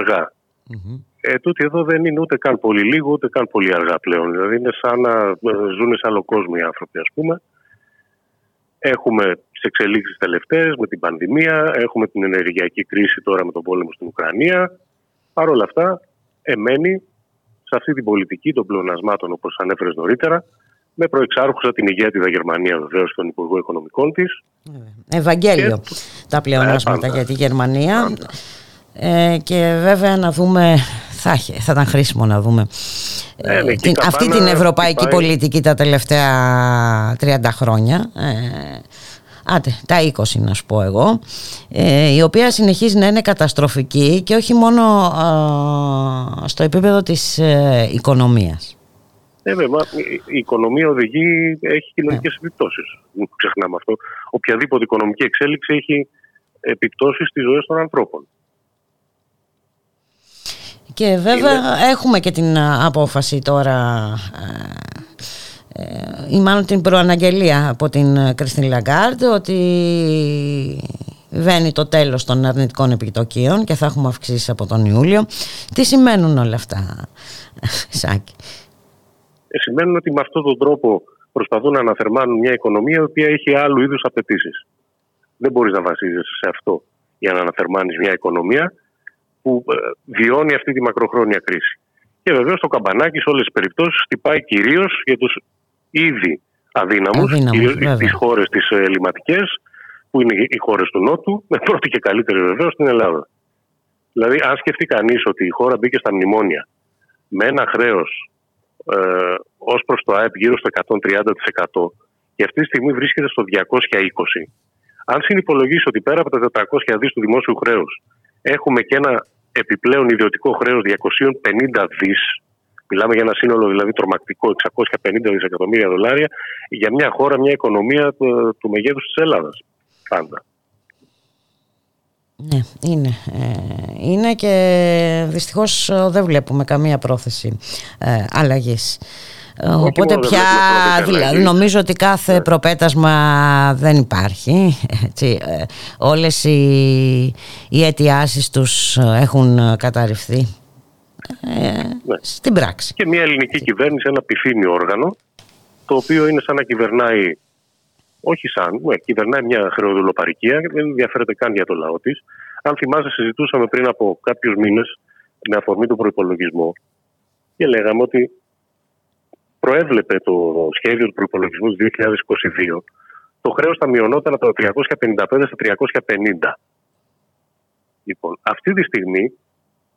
Ε, τούτοι εδώ δεν είναι ούτε καν πολύ λίγο ούτε καν πολύ αργά πλέον. Δηλαδή είναι σαν να ζουν σε άλλο κόσμο οι άνθρωποι ας πούμε. Έχουμε τις εξελίξεις τελευταίες με την πανδημία, έχουμε την ενεργειακή κρίση τώρα με τον πόλεμο στην Ουκρανία. Παρ' όλα αυτά, εμένει σε αυτή την πολιτική των πλεονασμάτων, όπως ανέφερες νωρίτερα, με προεξάρχουσα την ηγέτιδα Γερμανίας βεβαίως τον Υπουργό Οικονομικών της. Ευαγγέλιο τα πλεονάσματα για τη Γερμανία. Ε, και βέβαια να δούμε, θα, θα ήταν χρήσιμο να δούμε ε, ναι, την, αυτή την ευρωπαϊκή πολιτική τα τελευταία 30 χρόνια. Ε, άντε, τα 20 να σου πω εγώ, ε, η οποία συνεχίζει να είναι καταστροφική και όχι μόνο στο επίπεδο της ε, οικονομίας. Ε, βέβαια, η οικονομία οδηγεί, έχει κοινωνικές ναι. επιπτώσεις. Μην ξεχνάμε αυτό. Οποιαδήποτε οικονομική εξέλιξη έχει επιπτώσεις στις ζωές των ανθρώπων. Και βέβαια έχουμε και την απόφαση τώρα ε, ή μάλλον την προαναγγελία από την Κριστίν Λαγκάρντ ότι βαίνει το τέλος των αρνητικών επιτοκίων και θα έχουμε αυξήσεις από τον Ιούλιο. Τι σημαίνουν όλα αυτά, Σάκη; Ε, σημαίνουν ότι με αυτόν τον τρόπο προσπαθούν να αναθερμάνουν μια οικονομία η οποία έχει άλλου είδους απαιτήσεις. Δεν μπορείς να βασίζεσαι σε αυτό για να αναθερμάνεις μια οικονομία που ε, βιώνει αυτή τη μακροχρόνια κρίση. Και βεβαίως το καμπανάκι σε όλες τις περιπτώσεις χτυπάει κυρίως για τους ήδη αδύναμους, τις χώρες τι ελληματικέ, που είναι οι χώρες του Νότου, με πρώτη και καλύτερη βεβαίως στην Ελλάδα. Δηλαδή, αν σκεφτεί κανείς ότι η χώρα μπήκε στα μνημόνια με ένα χρέος ε, ως προς το ΑΕΠ γύρω στο 130% και αυτή τη στιγμή βρίσκεται στο 220%. Αν συνυπολογίσει ότι πέρα από τα 400 δις του δημόσιου χρέους έχουμε και ένα επιπλέον ιδιωτικό χρέος 250 δις, μιλάμε για ένα σύνολο δηλαδή τρομακτικό 650 δισεκατομμύρια δολάρια για μια χώρα, μια οικονομία του, του μεγέθους της Ελλάδας. Πάντα. Ναι, είναι. Ε, είναι και δυστυχώς ε, δεν βλέπουμε καμία πρόθεση ε, αλλαγής. Οπότε πια δηλαδή, νομίζω ότι κάθε ναι. προπέτασμα δεν υπάρχει. <laughs> Έτσι. Όλες οι, οι αιτιάσεις τους έχουν καταρριφθεί ναι. στην πράξη. Και μια ελληνική κυβέρνηση, ένα επιθύμιο όργανο, το οποίο είναι σαν να κυβερνάει όχι σαν, ναι, κυβερνάει μια χρεοδουλοπαρικία, δεν ενδιαφέρεται καν για το λαό της. Αν θυμάσαι, συζητούσαμε πριν από κάποιους μήνες με αφορμή του προπολογισμού και λέγαμε ότι προέβλεπε το σχέδιο του προπολογισμού του 2022 το χρέος θα μειωνόταν από τα 355 στα 350. Λοιπόν, αυτή τη στιγμή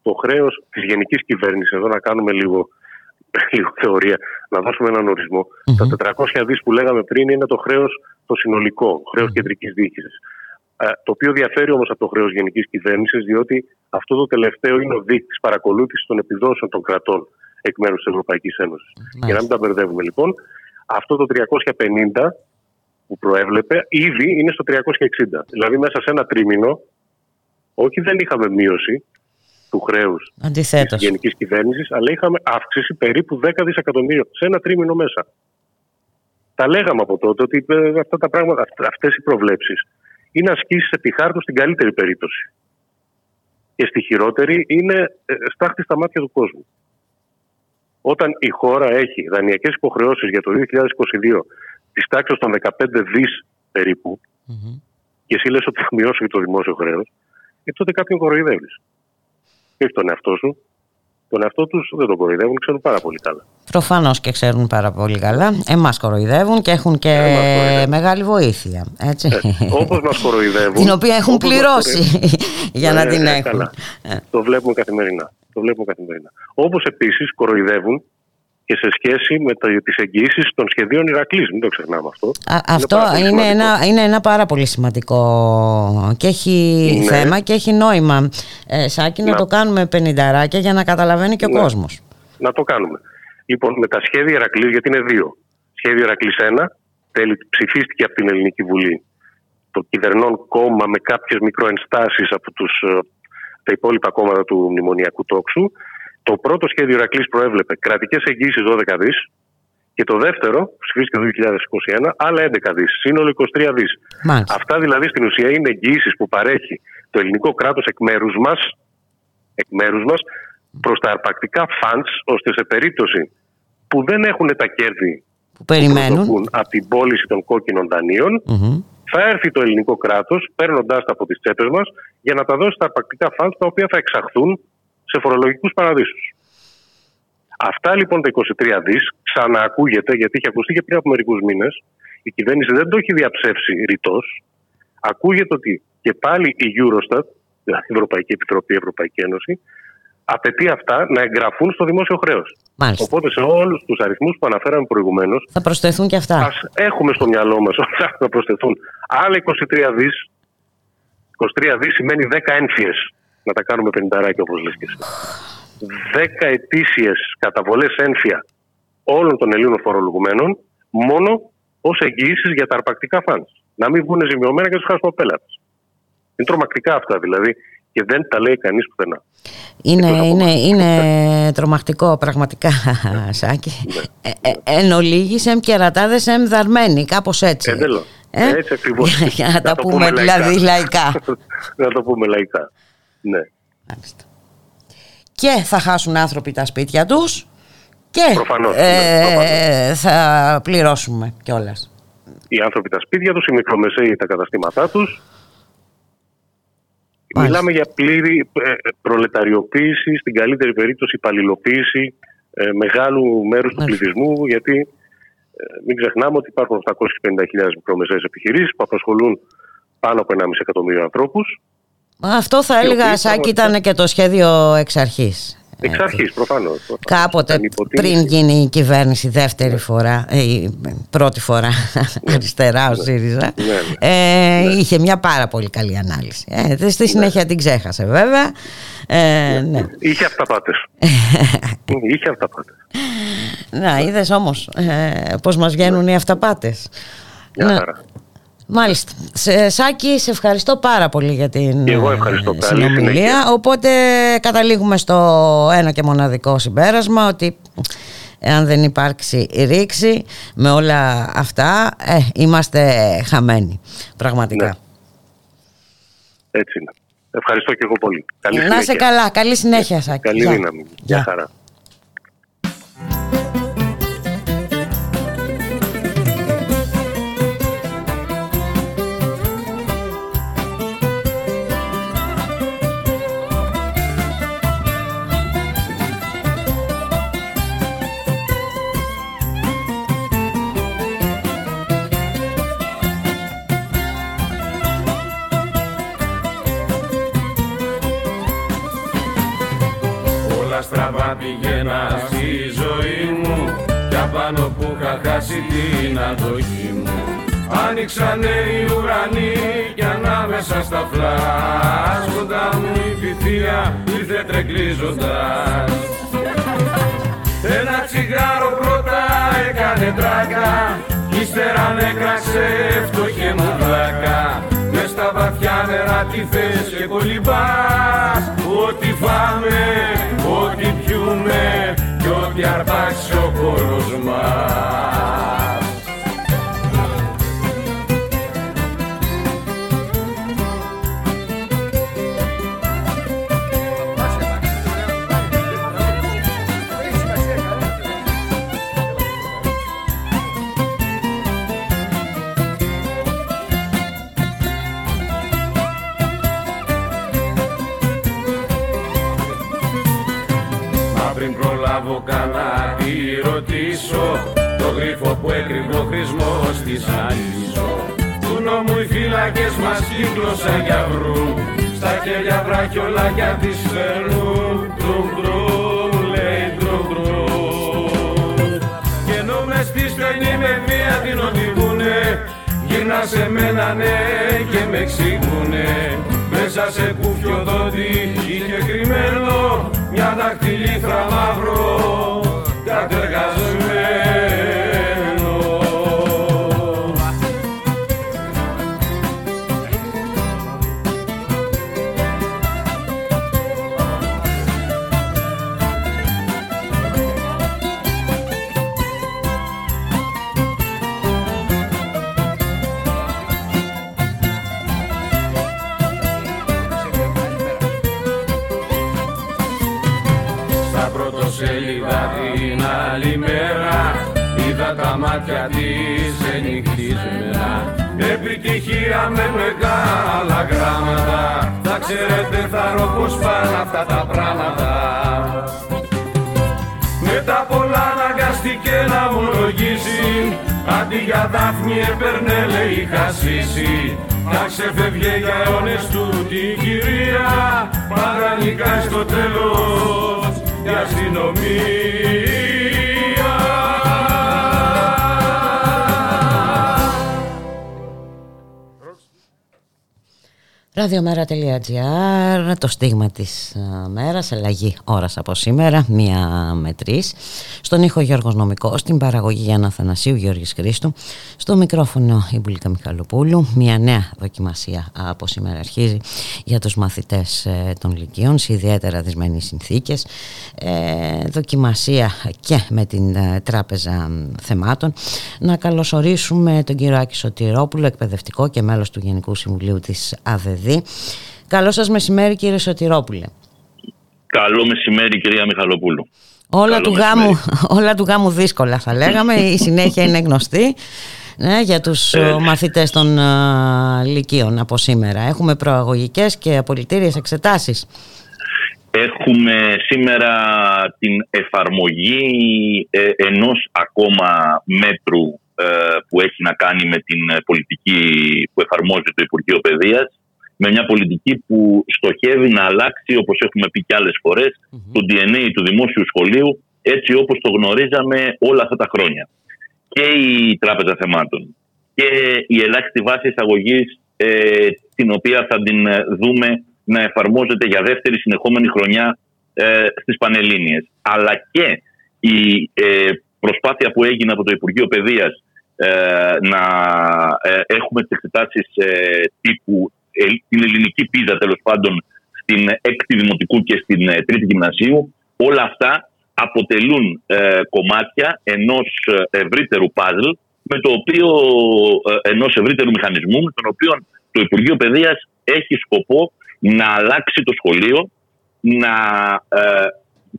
το χρέος της γενικής κυβέρνησης, εδώ να κάνουμε λίγο <laughs> λίγο θεωρία, να δώσουμε έναν ορισμό. Τα 400 δις που λέγαμε πριν είναι το χρέος το συνολικό, χρέος mm-hmm. κεντρικής διοίκησης. Ε, το οποίο διαφέρει όμως από το χρέος γενικής κυβέρνησης, διότι αυτό το τελευταίο είναι ο δείκτης παρακολούθησης των επιδόσεων των κρατών εκ μέρους της Ευρωπαϊκής Ένωσης. Για να μην τα μπερδεύουμε λοιπόν, αυτό το 350 που προέβλεπε ήδη είναι στο 360. Δηλαδή μέσα σε ένα τρίμηνο, όχι δεν είχαμε μείωση, του χρέους της γενικής κυβέρνησης, αλλά είχαμε αύξηση περίπου 10 δισεκατομμύρια σε ένα τρίμηνο μέσα. Τα λέγαμε από τότε ότι ε, αυτά τα πράγματα, αυτές οι προβλέψεις είναι ασκήσεις επιχάρτου στην καλύτερη περίπτωση. Και στη χειρότερη είναι ε, στάχτη στα μάτια του κόσμου. Όταν η χώρα έχει δανειακές υποχρεώσεις για το 2022 της τάξης των 15 δις περίπου, mm-hmm. και εσύ λες ότι θα μειώσει το δημόσιο χρέος, ε, τότε κάποιον κοροϊδεύεις και όχι τον εαυτό σου. Τον εαυτό τους δεν τον κοροϊδεύουν, ξέρουν πάρα πολύ καλά. Προφανώς και ξέρουν πάρα πολύ καλά. Εμάς κοροϊδεύουν και έχουν και μεγάλη βοήθεια. Έτσι. Ε, Όπως μας κοροϊδεύουν. <laughs> την οποία έχουν πληρώσει <laughs> για να ε, την ε, έχουν. Το βλέπουμε καθημερινά. Το βλέπουμε καθημερινά. Όπως επίσης κοροϊδεύουν και σε σχέση με τις εγγύσει των σχεδίων Ηρακλής. Μην το ξεχνάμε αυτό. αυτό είναι, ένα, είναι ένα πάρα πολύ σημαντικό και έχει ναι. θέμα και έχει νόημα. Ε, Σάκη, να, το κάνουμε πενινταράκια για να καταλαβαίνει και ο ναι. κόσμος. Να το κάνουμε. Λοιπόν, με τα σχέδια Ηρακλή, γιατί είναι δύο. Σχέδιο Ηρακλής 1, τέλει, ψηφίστηκε από την Ελληνική Βουλή το κυβερνών κόμμα με κάποιες μικροενστάσεις από τους, ε, τα υπόλοιπα κόμματα του μνημονιακού τόξου το πρώτο σχέδιο Ηρακλής προέβλεπε κρατικές εγγύσεις 12 δις και το δεύτερο, που ψηφίστηκε το 2021, άλλα 11 δις. Σύνολο 23 δις. Αυτά δηλαδή στην ουσία είναι εγγύσει που παρέχει το ελληνικό κράτος εκ μέρους μας εκ μέρους μας, προς τα αρπακτικά funds, ώστε σε περίπτωση που δεν έχουν τα κέρδη που περιμένουν από την πώληση των κόκκινων θα έρθει το ελληνικό κράτος παίρνοντάς τα από τις τσέπες μας για να τα δώσει στα αρπακτικά funds τα οποία θα εξαχθούν σε φορολογικούς παραδείσους. Αυτά λοιπόν τα 23 δις ξαναακούγεται, γιατί είχε ακουστεί και πριν από μερικούς μήνες. Η κυβέρνηση δεν το έχει διαψεύσει ρητός. Ακούγεται ότι και πάλι η Eurostat, δηλαδή η Ευρωπαϊκή Επιτροπή, η Ευρωπαϊκή Ένωση, απαιτεί αυτά να εγγραφούν στο δημόσιο χρέος. Οπότε σε όλους τους αριθμούς που αναφέραμε προηγουμένως. Θα προσθεθούν και αυτά. Ας έχουμε στο μυαλό μας ότι θα <laughs> προσθεθούν άλλα 23 δις. 23 δις σημαίνει 10 ένφιες. Να τα κάνουμε 50 όπως λες και εσύ. 10 ετήσιες καταβολές ένφια όλων των Ελλήνων φορολογουμένων μόνο ως εγγυήσεις για τα αρπακτικά φαντς. Να μην βγουν ζημιωμένα και τους χάσουμε πέλατε. Είναι τρομακτικά αυτά δηλαδή και δεν τα λέει κανείς πουθενά. Είναι, είναι, είναι τρομακτικό πραγματικά <laughs> Σάκη. Ναι. Ε, ε, εν ολίγης εμ κερατάδες εμ δαρμένοι, κάπως έτσι. Ε, ε; Έτσι ακριβώς. Για, να, τα πούμε, δηλαδή λαϊκά. <laughs> να το πούμε λαϊκά. Ναι. Και θα χάσουν άνθρωποι τα σπίτια τους και προφανώς, ε, ναι, θα πληρώσουμε κιόλας. Οι άνθρωποι τα σπίτια τους, οι μικρομεσαίοι τα καταστήματά τους Μιλάμε για πλήρη ε, προλεταριοποίηση, στην καλύτερη περίπτωση υπαλληλοποίηση ε, μεγάλου μέρους του πληθυσμού, γιατί ε, μην ξεχνάμε ότι υπάρχουν 850.000 μικρομεσαίε επιχειρήσεις που απασχολούν πάνω από 1,5 εκατομμύριο ανθρώπους. Αυτό θα έλεγα, Σάκη, ήταν και το σχέδιο εξ αρχής. Εξ αρχής, προφανώς. Κάποτε πριν γίνει η κυβέρνηση δεύτερη φορά, ε, η πρώτη φορά ναι. αριστερά ο ναι. ΣΥΡΙΖΑ, ναι, ε, είχε μια πάρα πολύ καλή ανάλυση. Ε, στη συνέχεια την ξέχασε βέβαια. Ε, ναι. Είχε αυταπάτες. <laughs> είχε αυταπάτες. Να, είδες όμως ε, πώς μας βγαίνουν οι αυταπάτες. Μάλιστα. Σε, Σάκη, σε ευχαριστώ πάρα πολύ για την εγώ ευχαριστώ, ε, συνομιλία. Οπότε καταλήγουμε στο ένα και μοναδικό συμπέρασμα ότι αν δεν υπάρξει ρήξη με όλα αυτά ε, είμαστε χαμένοι πραγματικά. Ναι. Έτσι είναι. Ευχαριστώ και εγώ πολύ. Καλή Να σε καλά. Καλή συνέχεια Σάκη. Καλή δύναμη. Γεια χαρά. Πήγαινα στη ζωή μου. Κι απάνω που είχα χάσει την αντοχή μου. Άνοιξανε οι ουρανοί κι ανάμεσα στα φλάσματα μου η θεία ήρθε τρεγκλίζοντας Ένα τσιγάρο πρώτα έκανε τράκα Ύστερα έκραξε φτωχέ μου βλάκα. Μες στα βαθιά νερά τι θες και κολυμπάς. Ό,τι φάμε, ό,τι πιούμε Κι ό,τι αρπάξει ο χώρος μας προλάβω καλά τι ρωτήσω. Το γρίφο που έκρυβε ο χρησμός της αλύσω Του νόμου οι φύλακες μας κύκλωσαν για βρού Στα χέρια βράχιολάκια τις φέρνουν. Τρούμ τρούμ λέει τρούμ τρούμ Και ενώ μες στη στενή με βία την οδηγούνε Γυρνά σε μένα ναι και με εξηγούνε μέσα σε κούφιο δόντι είχε κρυμμένο μια δαχτυλίθρα μαύρο κατεργασμένο της ενυχτισμένα Επιτυχία με μεγάλα γράμματα. Θα ξέρετε θα ρω πως πάνε αυτά τα πράγματα. Μετά πολλά αναγκαστήκε να ομολογήσει Αντί για δάφνη έπαιρνε λέει χασίσει Θα ξεφεύγε για αιώνες του την κυρία. Πάντα νικάει στο τέλος αστυνομία Ραδιομέρα.gr, το στίγμα της ε, μέρας, αλλαγή ώρας από σήμερα, μία με τρεις. Στον ήχο Γιώργος Νομικός, στην παραγωγή Γιάννα Θανασίου, Γιώργης Χρήστου, στο μικρόφωνο η Μπουλίκα Μιχαλοπούλου. Μία νέα δοκιμασία από σήμερα αρχίζει για τους μαθητές ε, των Λυκείων σε ιδιαίτερα δυσμένες συνθήκες. Ε, δοκιμασία και με την Τράπεζα Θεμάτων. Να καλωσορίσουμε τον κύριο Άκη Σωτηρόπουλο, εκπαιδευτικό και μέλος του Γενικού Συμβουλίου της ΑΔΕΔ Καλό σας μεσημέρι κύριε Σωτηρόπουλε. Καλό μεσημέρι κυρία Μιχαλοπούλου. Όλα του, γάμου, <laughs> όλα του γάμου δύσκολα θα λέγαμε, η συνέχεια είναι γνωστή ναι, για τους ε. μαθητές των uh, λυκείων από σήμερα. Έχουμε προαγωγικές και απολυτήριες εξετάσεις. Έχουμε σήμερα την εφαρμογή ε, ενός ακόμα μέτρου ε, που έχει να κάνει με την πολιτική που εφαρμόζει το Υπουργείο Παιδείας με μια πολιτική που στοχεύει να αλλάξει, όπως έχουμε πει και άλλες το DNA του δημόσιου σχολείου έτσι όπως το γνωρίζαμε όλα αυτά τα χρόνια. Και η Τράπεζα Θεμάτων και η ελάχιστη βάση εισαγωγής ε, την οποία θα την ε, δούμε να εφαρμόζεται για δεύτερη συνεχόμενη χρονιά ε, στις Πανελλήνιες. Αλλά και η ε, προσπάθεια που έγινε από το Υπουργείο Παιδείας ε, να έχουμε τις εξετάσεις τύπου ε, την ελληνική πίζα τέλος πάντων στην έκτη δημοτικού και στην ε, τρίτη γυμνασίου. Όλα αυτά αποτελούν ε, κομμάτια ενός ευρύτερου παζλ με το οποίο, ενός ευρύτερου μηχανισμού με τον οποίο το Υπουργείο Παιδείας έχει σκοπό να αλλάξει το σχολείο να,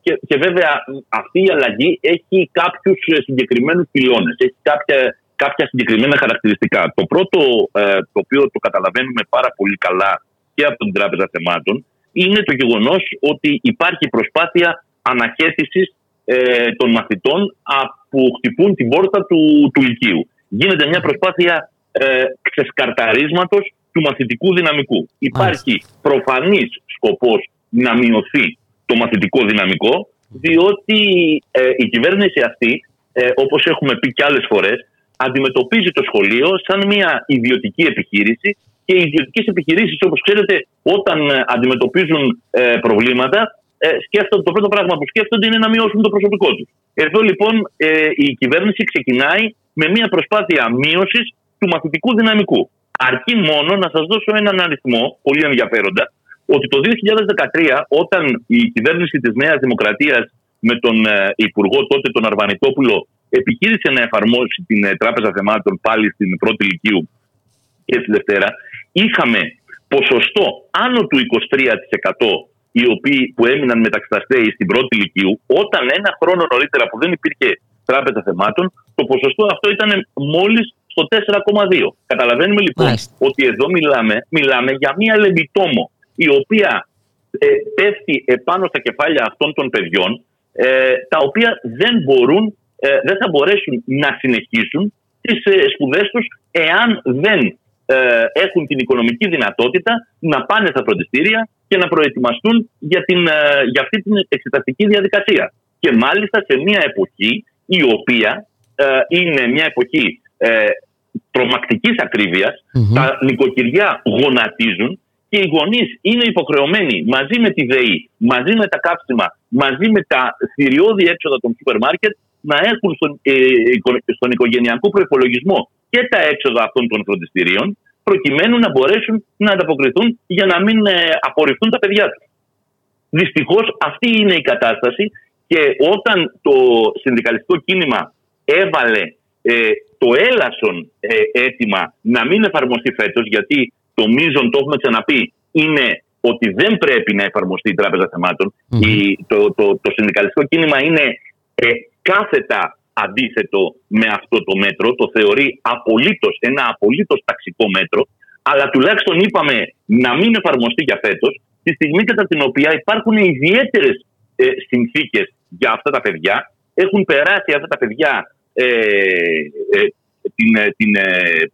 και, και βέβαια αυτή η αλλαγή έχει κάποιους συγκεκριμένους πυλώνες, έχει κάποια κάποια συγκεκριμένα χαρακτηριστικά. Το πρώτο, ε, το οποίο το καταλαβαίνουμε πάρα πολύ καλά και από την Τράπεζα Θεμάτων, είναι το γεγονός ότι υπάρχει προσπάθεια αναχέτησης ε, των μαθητών που χτυπούν την πόρτα του, του Λυκείου. Γίνεται μια προσπάθεια ε, ξεσκαρταρίσματος του μαθητικού δυναμικού. Υπάρχει προφανής σκοπός να μειωθεί το μαθητικό δυναμικό, διότι ε, η κυβέρνηση αυτή, ε, όπως έχουμε πει και άλλες φορές, αντιμετωπίζει το σχολείο σαν μια ιδιωτική επιχείρηση και οι ιδιωτικές επιχειρήσεις, όπως ξέρετε, όταν ε, αντιμετωπίζουν ε, προβλήματα, ε, σκέφτονται, το πρώτο πράγμα που σκέφτονται είναι να μειώσουν το προσωπικό τους. Εδώ λοιπόν η κυβέρνηση ξεκινάει με μια προσπάθεια μείωσης του μαθητικού δυναμικού. Αρκεί μόνο να σας δώσω έναν αριθμό, πολύ ενδιαφέροντα, ότι το 2013, όταν η κυβέρνηση της Νέας Δημοκρατίας με τον Υπουργό τότε, τον Αρβανιτόπουλο, επιχείρησε να εφαρμόσει την ε, Τράπεζα Θεμάτων πάλι στην πρώτη ηλικίου και στη Δευτέρα, είχαμε ποσοστό άνω του 23% οι οποίοι που έμειναν μεταξυταστέοι στην πρώτη ηλικίου, όταν ένα χρόνο νωρίτερα που δεν υπήρχε Τράπεζα Θεμάτων, το ποσοστό αυτό ήταν μόλις στο 4,2. Καταλαβαίνουμε λοιπόν ότι εδώ μιλάμε, μιλάμε για μία λεμπιτόμο η οποία ε, πέφτει επάνω στα κεφάλια αυτών των παιδιών, ε, τα οποία δεν μπορούν ε, δεν θα μπορέσουν να συνεχίσουν τις ε, σπουδές τους εάν δεν ε, έχουν την οικονομική δυνατότητα να πάνε στα φροντιστήρια και να προετοιμαστούν για, την, για αυτή την εξεταστική διαδικασία. Και μάλιστα σε μια εποχή η οποία είναι μια εποχή ε, τρομακτικής τα νοικοκυριά γονατίζουν και οι γονείς είναι υποχρεωμένοι μαζί με τη ΔΕΗ, μαζί με τα κάψιμα, μαζί με τα θηριώδη έξοδα των σούπερ μάρκετ να έχουν στον, ε, στον οικογενειακό προπολογισμό και τα έξοδα αυτών των φροντιστηρίων, προκειμένου να μπορέσουν να ανταποκριθούν για να μην ε, απορριφθούν τα παιδιά τους. Δυστυχώς αυτή είναι η κατάσταση και όταν το συνδικαλιστικό κίνημα έβαλε ε, το έλασον ε, αίτημα να μην εφαρμοστεί φέτος, γιατί το μείζον το έχουμε ξαναπεί είναι ότι δεν πρέπει να εφαρμοστεί η Τράπεζα Η, το, το, το συνδικαλιστικό κίνημα είναι ε, κάθετα αντίθετο με αυτό το μέτρο, το θεωρεί απολύτως, ένα απολύτως ταξικό μέτρο, αλλά τουλάχιστον είπαμε να μην εφαρμοστεί για φέτος, τη στιγμή κατά την οποία υπάρχουν ιδιαίτερες ε, συνθήκες για αυτά τα παιδιά. Έχουν περάσει αυτά τα παιδιά ε, ε, την, την,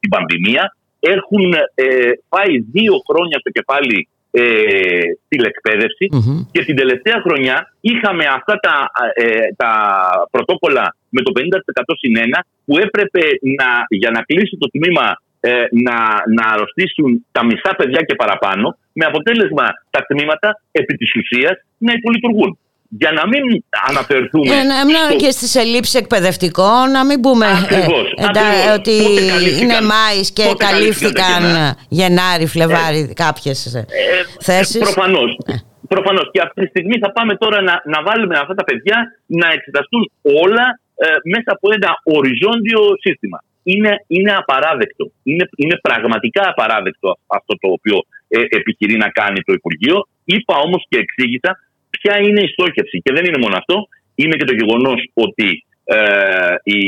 την πανδημία, έχουν πάει δύο χρόνια στο κεφάλι ε, τηλεκπαίδευση. Και την τελευταία χρονιά είχαμε αυτά τα, ε, τα πρωτόκολλα με το 50% συν 1 που έπρεπε να, για να κλείσει το τμήμα ε, να, να αρρωστήσουν τα μισά παιδιά και παραπάνω με αποτέλεσμα τα τμήματα επί της ουσίας να υπολειτουργούν για να μην αναφερθούμε. Ε, στο... και στις ελλείψεις εκπαιδευτικών, να μην πούμε ακριβώς, ε, ακριβώς. ότι είναι Μάης και καλύφθηκαν Γενάρη, Φλεβάρι ναι. κάποιες ε, θέσεις. Προφανώς. Ναι. Προφανώς. Και αυτή τη στιγμή θα πάμε τώρα να, να βάλουμε αυτά τα παιδιά να εξεταστούν όλα ε, μέσα από ένα οριζόντιο σύστημα. Είναι, είναι απαράδεκτο. Είναι, είναι πραγματικά απαράδεκτο αυτό το οποίο ε, επιχειρεί να κάνει το Υπουργείο. Είπα όμως και εξήγησα ποια είναι η στόχευση. Και δεν είναι μόνο αυτό, είναι και το γεγονός ότι ε, η,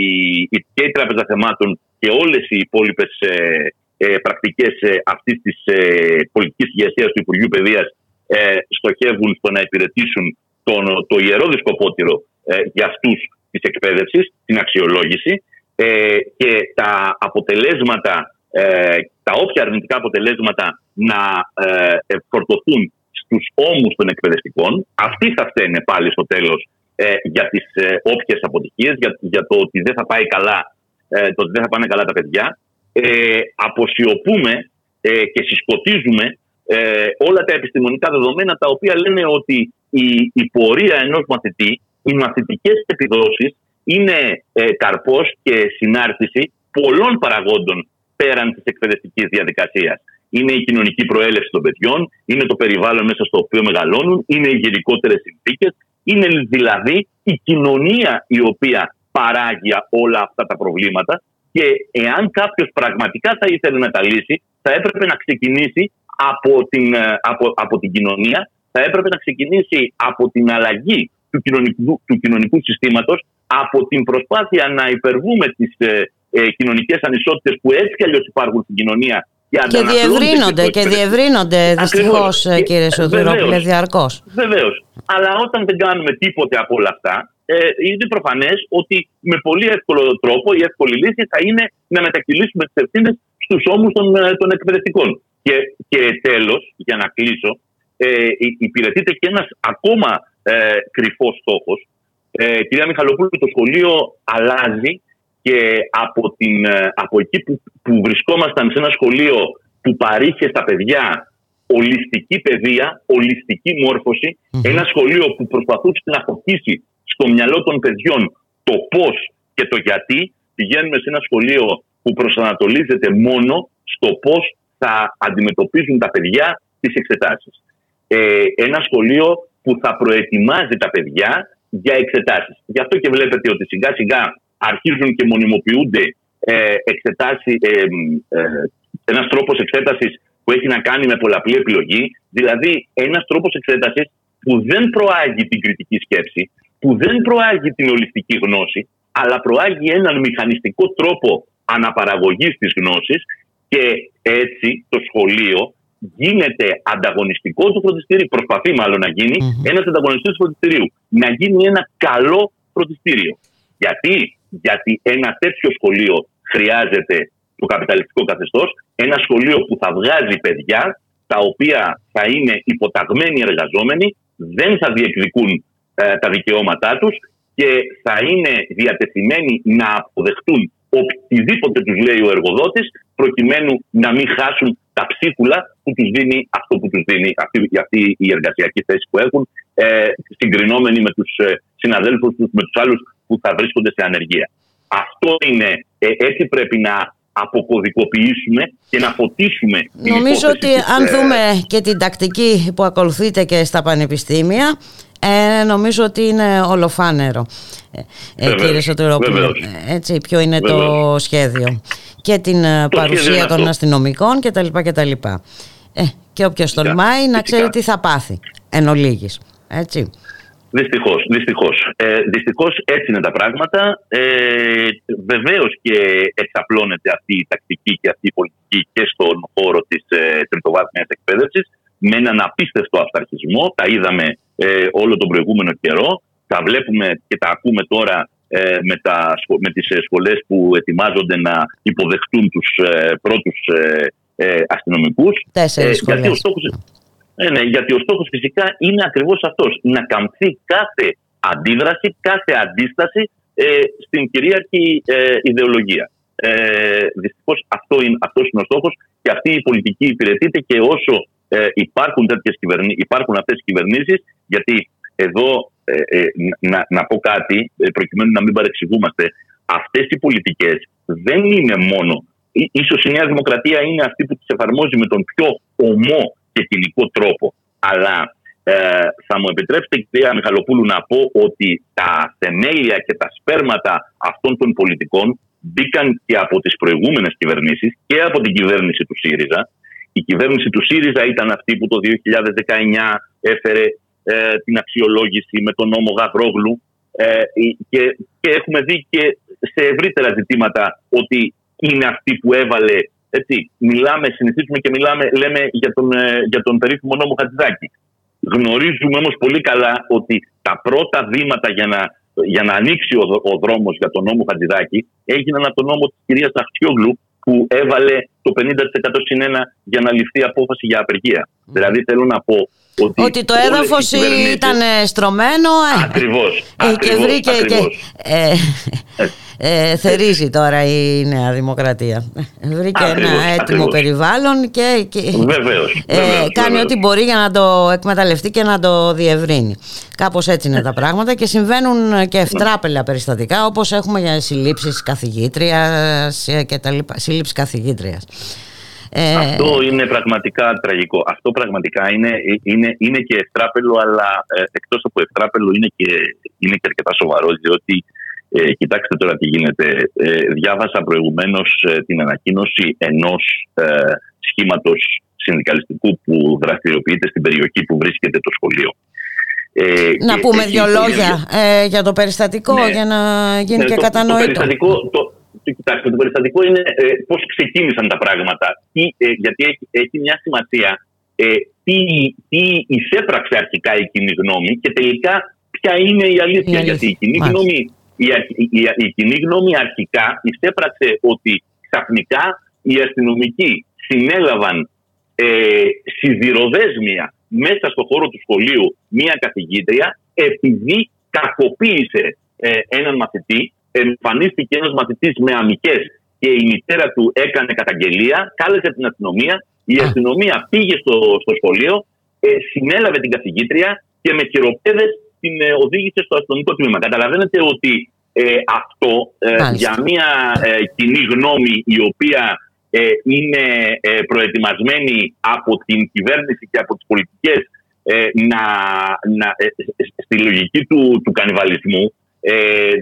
η, και η Τράπεζα Θεμάτων και όλες οι υπόλοιπες ε, ε, πρακτικές ε, αυτής της ε, πολιτικής ηγεσίας του Υπουργείου Παιδείας ε, στοχεύουν στο να υπηρετήσουν τον, το ιερό δισκοπότηρο ε, για αυτούς της εκπαίδευσης, την αξιολόγηση ε, και τα αποτελέσματα, ε, τα όποια αρνητικά αποτελέσματα να ε, φορτωθούν στου ώμους των εκπαιδευτικών. Αυτοί θα φταίνε πάλι στο τέλος ε, για τις ε, όποιες αποτυχίες, για, για το ότι δεν θα πάει καλά, ε, το ότι δεν θα πάνε καλά τα παιδιά. Ε, αποσιωπούμε ε, και συσκοτίζουμε ε, όλα τα επιστημονικά δεδομένα τα οποία λένε ότι η, η πορεία ενός μαθητή, οι μαθητικές επιδόσεις είναι ε, καρπός και συνάρτηση πολλών παραγόντων πέραν της εκπαιδευτικής διαδικασίας είναι η κοινωνική προέλευση των παιδιών, είναι το περιβάλλον μέσα στο οποίο μεγαλώνουν, είναι οι γενικότερες συνθήκες, είναι δηλαδή η κοινωνία η οποία παράγει όλα αυτά τα προβλήματα και εάν κάποιος πραγματικά θα ήθελε να τα λύσει, θα έπρεπε να ξεκινήσει από την, ε, από, από την κοινωνία, θα έπρεπε να ξεκινήσει από την αλλαγή του κοινωνικού, του κοινωνικού συστήματος, από την προσπάθεια να υπερβούμε τις ε, ε, κοινωνικές ανισότητες που έτσι κι αλλιώς υπάρχουν στην κοινωνία και, διευρύνονται, και διευρύνονται δυστυχώς, ε, κύριε Σωτηρόπουλε, διαρκώς. Βεβαίως. Αλλά όταν δεν κάνουμε τίποτε από όλα αυτά, ε, είναι προφανές ότι με πολύ εύκολο τρόπο η εύκολη λύση θα είναι να μετακυλήσουμε τις ευθύνες στους ώμους των, ε, των εκπαιδευτικών. Και, και τέλος, για να κλείσω, ε, υπηρετείται και ένας ακόμα ε, κρυφός στόχος. Ε, κυρία Μιχαλοπούλου, το σχολείο αλλάζει και από, την, ε, από εκεί που, που βρισκόμασταν σε ένα σχολείο που παρήχε στα παιδιά ολιστική παιδεία, ολιστική ένα σχολείο που προσπαθούσε να φωτίσει στο μυαλό των παιδιών το πώς και το γιατί, πηγαίνουμε σε ένα σχολείο που προσανατολίζεται μόνο στο πώς θα αντιμετωπίζουν τα παιδιά τις εξετάσεις. Ε, ένα σχολείο που θα προετοιμάζει τα παιδιά για εξετάσεις. Γι' αυτό και βλέπετε ότι σιγά σιγά αρχίζουν και μονιμοποιούνται ε, εξετάσεις, ε, ε, ένας τρόπος εξέτασης που έχει να κάνει με πολλαπλή επιλογή, δηλαδή ένας τρόπος εξέτασης που δεν προάγει την κριτική σκέψη, που δεν προάγει την ολιστική γνώση, αλλά προάγει έναν μηχανιστικό τρόπο αναπαραγωγής της γνώσης και έτσι το σχολείο γίνεται ανταγωνιστικό του φροντιστηρίου. Προσπαθεί μάλλον να γίνει mm-hmm. ένας ανταγωνιστής του φροντιστηρίου. Να γίνει ένα καλό φροντιστήριο. Γιατί γιατί ένα τέτοιο σχολείο χρειάζεται το καπιταλιστικό καθεστώς, ένα σχολείο που θα βγάζει παιδιά τα οποία θα είναι υποταγμένοι εργαζόμενοι, δεν θα διεκδικούν ε, τα δικαιώματά τους και θα είναι διατεθειμένοι να αποδεχτούν οτιδήποτε τους λέει ο εργοδότης προκειμένου να μην χάσουν τα ψίχουλα που τους δίνει αυτό που τους δίνει αυτή, αυτή η εργασιακή θέση που έχουν ε, συγκρινόμενοι με τους ε, συναδέλφους τους, με τους άλλους που θα βρίσκονται σε ανεργία. Αυτό είναι, ε, έτσι πρέπει να αποκωδικοποιήσουμε και να φωτίσουμε την Νομίζω ότι αν ε, δούμε και την τακτική που ακολουθείτε και στα πανεπιστήμια ε, νομίζω ότι είναι ολοφάνερο ε, κύριε Σωτηρόπουλο έτσι ποιο είναι το σχέδιο και την παρουσία των αστυνομικών κτλ. κτλ. Ε, και όποιος τολμάει να ξέρει τι θα πάθει εν ολίγης, έτσι Δυστυχώς, δυστυχώς. Ε, δυστυχώς έτσι είναι τα πράγματα. Ε, Βεβαίως και εξαπλώνεται αυτή η τακτική και αυτή η πολιτική και στον χώρο της ε, τριτοβάθμιας εκπαίδευσης με έναν απίστευτο αυταρχισμό. Τα είδαμε ε, όλο τον προηγούμενο καιρό. Τα βλέπουμε και τα ακούμε τώρα ε, με, τα, με τις ε, σχολές που ετοιμάζονται να υποδεχτούν τους ε, πρώτους ε, αστυνομικούς. Τέσσερις σχολές. Γιατί ο στόχος, Ε, ναι, γιατί ο στόχος φυσικά είναι ακριβώς αυτός. Να καμφθεί κάθε αντίδραση, κάθε αντίσταση ε, στην κυρίαρχη ε, ιδεολογία. Ε, Δυστυχώς αυτό είναι, αυτός είναι ο στόχος και αυτή η πολιτική υπηρετείται και όσο ε, υπάρχουν, τέτοιες κυβερνήσεις, υπάρχουν αυτές οι κυβερνήσεις γιατί εδώ ε, ε, να, να πω κάτι προκειμένου να μην παρεξηγούμαστε αυτές οι πολιτικές δεν είναι μόνο ίσως η Νέα Δημοκρατία είναι αυτή που τις εφαρμόζει με τον πιο ομό και κοινικό τρόπο αλλά ε, θα μου επιτρέψετε κυρία Μιχαλοπούλου να πω ότι τα θεμέλια και τα σπέρματα αυτών των πολιτικών μπήκαν και από τις προηγούμενες κυβερνήσεις και από την κυβέρνηση του ΣΥΡΙΖΑ η κυβέρνηση του ΣΥΡΙΖΑ ήταν αυτή που το 2019 έφερε ε, την αξιολόγηση με τον νόμο Γαβρόγλου ε, και, και έχουμε δει και σε ευρύτερα ζητήματα ότι είναι αυτή που έβαλε έτσι, μιλάμε, συνηθίζουμε και μιλάμε, λέμε για τον, ε, για τον περίφημο νόμο Χατζηδάκη. Γνωρίζουμε όμως πολύ καλά ότι τα πρώτα βήματα για να, για να ανοίξει ο, ο δρόμος για τον νόμο Χατζηδάκη έγιναν από τον νόμο της κυρίας Αχτιόγλου που έβαλε το 50% συν 1 για να ληφθεί απόφαση για απεργία. Δηλαδή θέλω να πω ότι, ότι το έδαφος ήταν στρωμένο. Ακριβώς. Ε, και βρήκε. Και, ε, ε, θερίζει τώρα η Νέα Δημοκρατία. Βρήκε ένα έτοιμο περιβάλλον και, και βεβαίως, ε, κάνει ό,τι μπορεί για να το εκμεταλλευτεί και να το διευρύνει. Κάπως έτσι είναι τα πράγματα και συμβαίνουν και ευτράπελα περιστατικά όπως έχουμε για συλλήψεις καθηγήτριας και τα λοιπά. Σύλληψη καθηγήτριας. Ε... Αυτό είναι πραγματικά τραγικό. Αυτό πραγματικά είναι, είναι, είναι και ευτράπελο, αλλά ε, εκτός από ευτράπελο είναι και, είναι και αρκετά σοβαρό, διότι ε, κοιτάξτε τώρα τι γίνεται. Ε, διάβασα προηγουμένως ε, την ανακοίνωση ενός ε, σχήματος συνδικαλιστικού που δραστηριοποιείται στην περιοχή που βρίσκεται το σχολείο. Ε, να πούμε δύο λόγια ε, για το περιστατικό ναι, για να γίνει ναι, και το, κατανοητό. Το περιστατικό, το, Κοιτάξτε, το περιστατικό είναι ε, πώς ξεκίνησαν τα πράγματα. Τι, ε, γιατί έχει, έχει μια σημασία ε, τι, τι εισέπραξε αρχικά η κοινή γνώμη και τελικά ποια είναι η αλήθεια. Γιατί η κοινή, γνώμη, η, η, η, κοινή γνώμη αρχικά εισέπραξε ότι ξαφνικά οι αστυνομικοί συνέλαβαν ε, σιδηροδέσμια μέσα στο χώρο του σχολείου μία καθηγήτρια επειδή κακοποίησε ε, έναν μαθητή εμφανίστηκε ένας μαθητής με αμυκές και η μητέρα του έκανε καταγγελία, κάλεσε την αστυνομία. Η αστυνομία πήγε στο, στο σχολείο, ε, συνέλαβε την καθηγήτρια και με χειροπέδες την ε, οδήγησε στο αστυνομικό τμήμα. Καταλαβαίνετε ότι ε, αυτό για μια κοινή γνώμη η οποία είναι προετοιμασμένη από την κυβέρνηση και από τις πολιτικές να, να, στη λογική του, του κανιβαλισμού ε,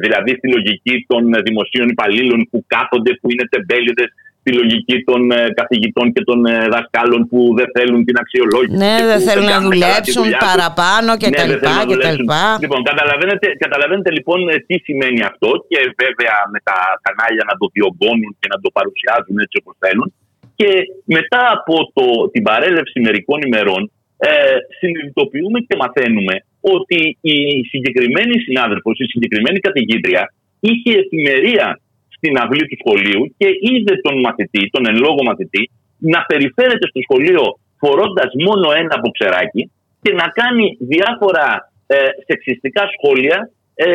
δηλαδή στη λογική των δημοσίων υπαλλήλων που κάθονται, που είναι τεμπέληδες, στη λογική των ε, καθηγητών και των ε, δασκάλων που δεν θέλουν την αξιολόγηση. Ναι, δεν θέλουν να δουλέψουν παραπάνω και ναι, τα λοιπά. Λοιπόν, καταλαβαίνετε, καταλαβαίνετε λοιπόν ε, τι σημαίνει αυτό και βέβαια με τα κανάλια να το διωγγώνουν και να το παρουσιάζουν έτσι όπως θέλουν. Και μετά από το, την παρέλευση μερικών ημερών ε, συνειδητοποιούμε και μαθαίνουμε ότι η συγκεκριμένη συνάδελφος, η συγκεκριμένη καθηγήτρια είχε εφημερία στην αυλή του σχολείου και είδε τον μαθητή, τον εν λόγω μαθητή, να περιφέρεται στο σχολείο φορώντας μόνο ένα μποξεράκι και να κάνει διάφορα ε, σεξιστικά σχόλια ε,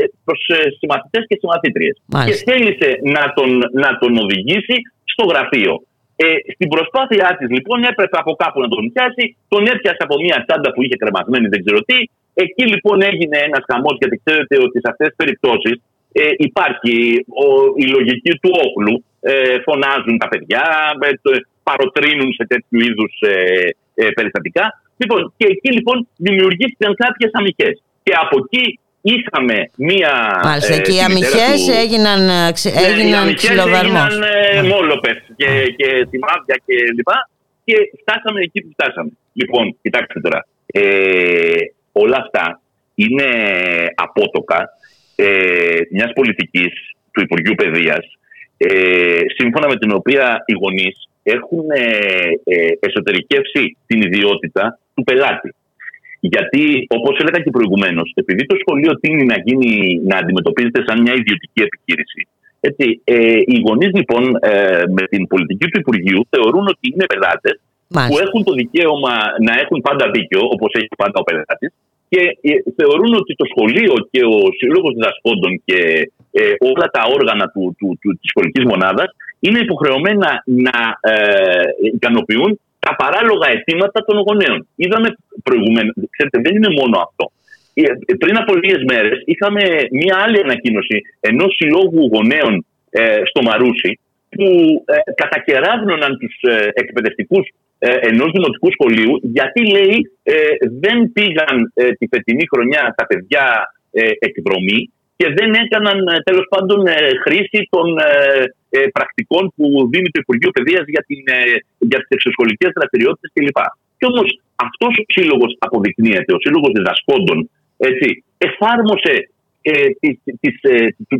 ε προς ε, συμμαθητές και συμμαθήτριες. Και θέλησε να τον, να τον οδηγήσει στο γραφείο. Ε, στην προσπάθειά της λοιπόν έπρεπε από κάπου να τον πιάσει, τον έπιασε από μια τσάντα που είχε κρεμασμένη, δεν ξέρω τι. Εκεί λοιπόν έγινε ένας χαμός, γιατί ξέρετε ότι σε αυτές τις περιπτώσεις ε, υπάρχει ο, η λογική του όπλου. Ε, φωνάζουν τα παιδιά, ε, παροτρύνουν σε τέτοιου είδους ε, ε, περιστατικά. Λοιπόν, και εκεί λοιπόν δημιουργήθηκαν κάποιες αμυχέ. Και από εκεί είχαμε μία. Μάλιστα, ε, και οι αμυχές έγιναν, ξε, ναι, έγιναν ναι, ξυλοβαρμό. Έγιναν ε, μόλοπες και, και σημάδια και λοιπά. Και φτάσαμε εκεί που φτάσαμε. Λοιπόν, κοιτάξτε τώρα. Ε, όλα αυτά είναι απότοκα ε, μιας πολιτικής του Υπουργείου Παιδείας, ε, σύμφωνα με την οποία οι γονείς έχουν ε, ε, εσωτερικεύσει την ιδιότητα του πελάτη. Γιατί, όπως έλεγα και προηγουμένως, επειδή το σχολείο τίνει να, γίνει, να αντιμετωπίζεται σαν μια ιδιωτική επιχείρηση, έτσι, ε, οι γονείς λοιπόν ε, με την πολιτική του Υπουργείου θεωρούν ότι είναι πελάτες που έχουν το δικαίωμα να έχουν πάντα δίκιο, όπως έχει πάντα ο πελάτης, και ε, θεωρούν ότι το σχολείο και ο σύλλογος διδασκόντων και ε, όλα τα όργανα του, του, του, της σχολικής μονάδας είναι υποχρεωμένα να ε, ικανοποιούν τα παράλογα αιτήματα των γονέων. Είδαμε προηγουμένως, ξέρετε, δεν είναι μόνο αυτό. Ε, πριν από λίγες μέρες είχαμε μία άλλη ανακοίνωση ενός συλλόγου γονέων ε, στο Μαρούσι που ε, κατακεράβνωναν τους ε, εκπαιδευτικούς ε, ενός δημοτικού σχολείου γιατί λέει ε, δεν πήγαν τη φετινή χρονιά τα παιδιά εκδρομή και δεν έκαναν τέλος πάντων χρήση των πρακτικών που δίνει το Υπουργείο Παιδείας για, την, για τις εξωσχολικές δραστηριότητες κλπ. Και όμως αυτός ο σύλλογος αποδεικνύεται, ο σύλλογος διδασκόντων, έτσι, εφάρμοσε ε, τις, τις,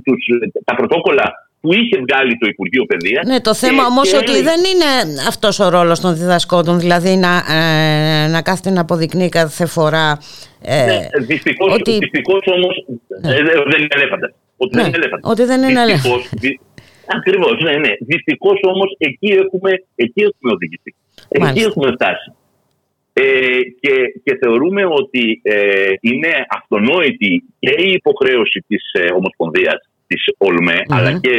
τους, τα πρωτόκολλα που είχε βγάλει το Υπουργείο Παιδείας. Ναι, το θέμα όμως ότι δεν είναι αυτός ο ρόλος των διδασκόντων, δηλαδή να, ε, να κάθεται να αποδεικνύει κάθε φορά. Ε, ναι, Δυστυχώ ότι... όμως ναι. ε, δεν είναι ελέφαντα. Ότι ναι, δεν είναι ελέφαντα. Ότι δεν είναι ελέφαντα. Ακριβώς, ναι, ναι. Δυστυχώς όμως εκεί έχουμε, εκεί έχουμε οδηγηθεί. Εκεί έχουμε φτάσει. Ε, και, και θεωρούμε ότι ε, είναι αυτονόητη και η υποχρέωση της ε, Ομοσπονδίας της ολμε αλλά και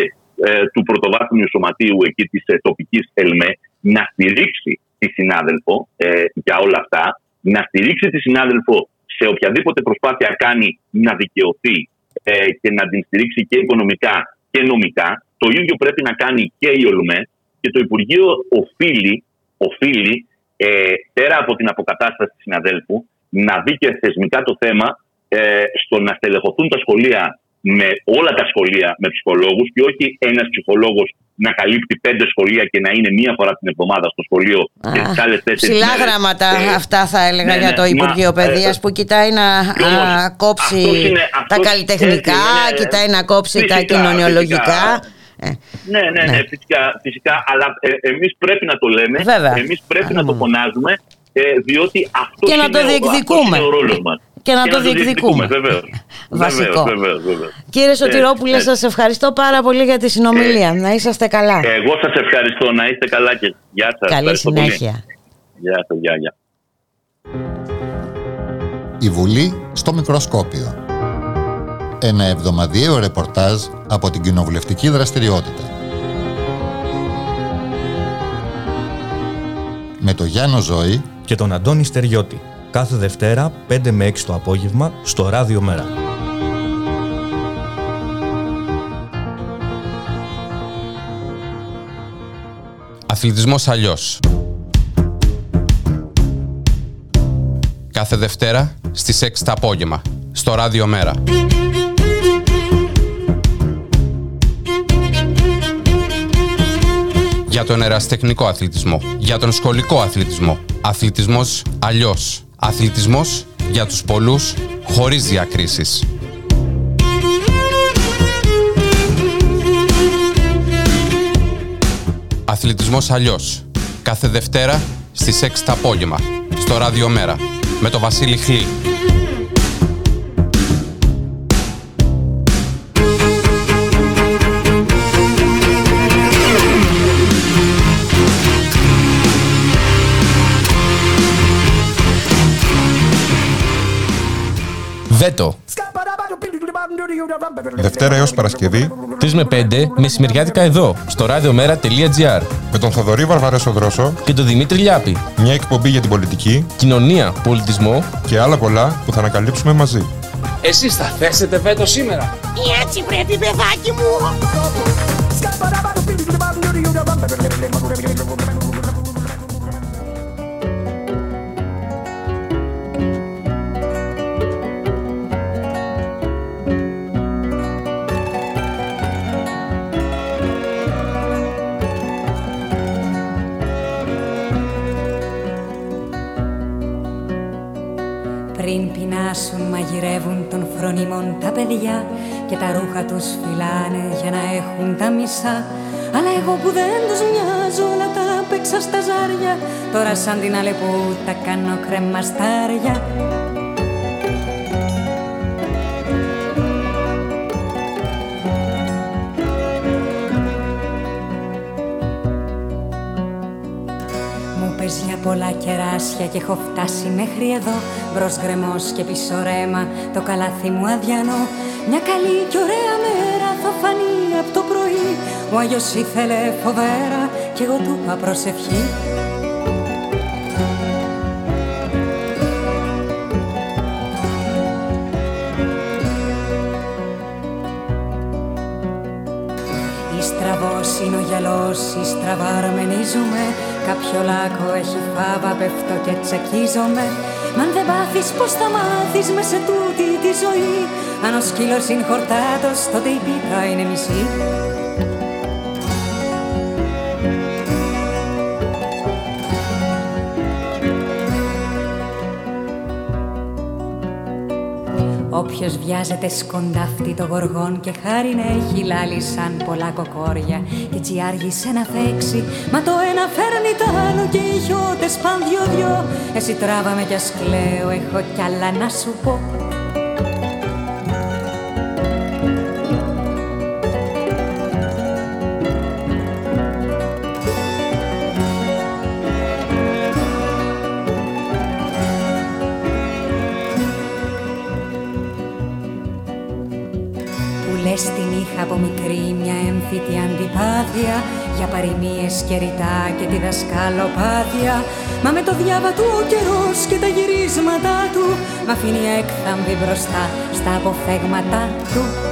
ε, του πρωτοβάθμιου σωματείου εκεί της ε, τοπικής ΕΛΜΕ να στηρίξει τη συνάδελφο ε, για όλα αυτά, να στηρίξει τη συνάδελφο σε οποιαδήποτε προσπάθεια κάνει να δικαιωθεί ε, και να την στηρίξει και οικονομικά και νομικά. Το ίδιο πρέπει να κάνει και η ΟΛΜΕ και το Υπουργείο οφείλει, οφείλει ε, πέρα από την αποκατάσταση της συναδέλφου να δει και θεσμικά το θέμα ε, στο να στελεχωθούν τα σχολεία με όλα τα σχολεία με ψυχολόγους και όχι ένας ψυχολόγος να καλύπτει πέντε σχολεία και να είναι μία φορά την εβδομάδα στο σχολείο Α, και τις άλλες τέσσερις Ψηλά γράμματα ε, αυτά θα έλεγα ναι, για το ναι, Υπουργείο μα, Παιδείας ε, που κοιτάει να όμως, κόψει είναι, τα καλλιτεχνικά, είναι, κοιτάει να κόψει φυσικά, τα κοινωνιολογικά. Ε, ναι, ναι, ναι, φυσικά, φυσικά αλλά ε, εμείς πρέπει να το λέμε, Βέβαια. εμείς πρέπει να το φωνάζουμε ε, διότι αυτό και είναι, να το διεκδικούμε. ο, ο ρόλος μας και να το διεκδικούμε. <laughs> Βασικό. Κύριε Σωτηρόπουλε, σας ευχαριστώ πάρα πολύ για τη συνομιλία. Ε, να είσαστε καλά. Εγώ σας ευχαριστώ. Να είστε καλά και γεια σας. Καλή συνέχεια. Γεια σας, γεια, γεια. Η Βουλή στο Μικροσκόπιο. Ένα εβδομαδιαίο ρεπορτάζ από την κοινοβουλευτική δραστηριότητα. Με το Γιάννο Ζώη και τον Αντώνη Στεριώτη κάθε Δευτέρα 5 με 6 το απόγευμα στο Ράδιο Μέρα. Αθλητισμός αλλιώς. Κάθε Δευτέρα στις 6 το απόγευμα στο Ράδιο Μέρα. Για τον εραστεχνικό αθλητισμό, για τον σχολικό αθλητισμό. Αθλητισμός αλλιώς. Αθλητισμός για τους πολλούς, χωρίς διακρίσεις. Αθλητισμός αλλιώς. Κάθε Δευτέρα στις 6 το απόγευμα. Στο Ράδιο Μέρα. Με το Βασίλη Χλή. Βέτο. Δευτέρα έως Παρασκευή 3 με 5 μεσημεριάτικα εδώ στο radiomera.gr με τον Θοδωρή Βαρβαρέσο Δρόσο και τον Δημήτρη Λιάπη. Μια εκπομπή για την πολιτική, κοινωνία, πολιτισμό και άλλα πολλά που θα ανακαλύψουμε μαζί. Εσείς θα θέσετε βέτο σήμερα. Έτσι πρέπει παιδάκι μου. Μαγειρεύουν των φρονιμών τα παιδιά και τα ρούχα τους φυλάνε για να έχουν τα μισά. Αλλά εγώ που δεν τους μοιάζω όλα τα παίξα στα ζάρια τώρα σαν την αλεπού τα κάνω κρεμαστάρια για πολλά κεράσια και έχω φτάσει μέχρι εδώ. Μπρος γκρεμός και πίσω ρέμα το καλάθι μου αδιανό. Μια καλή και ωραία μέρα θα φανεί από το πρωί. Ο Άγιος ήθελε φοβέρα και εγώ του είπα προσευχή είναι ο γυαλός, η στραβαρμενίζουμε Κάποιο λάκκο έχει φάβα, πέφτω και τσακίζομαι Μα αν δεν πάθεις πως θα μάθεις με σε τούτη τη ζωή; Αν ο σκύλος είναι χορτάτος, τότε η πίτα είναι μισή Όποιος βιάζεται σκοντάφτη το γοργόν και χάρη να έχει λάλη σαν πολλά κοκόρια και έτσι άργησε να φέξει μα το ένα φέρνει το άλλο και οι χιώτες παν δυο-δυο. Εσύ τράβαμε κι ας κλαίω έχω κι άλλα να σου πω μια έμφυτη αντιπάθεια για παροιμίες και ρητά και τη δασκαλοπάθεια. Μα με το διάβα του ο καιρός και τα γυρίσματα του Μ' αφήνει έκθαμβη μπροστά στα αποφέγματα του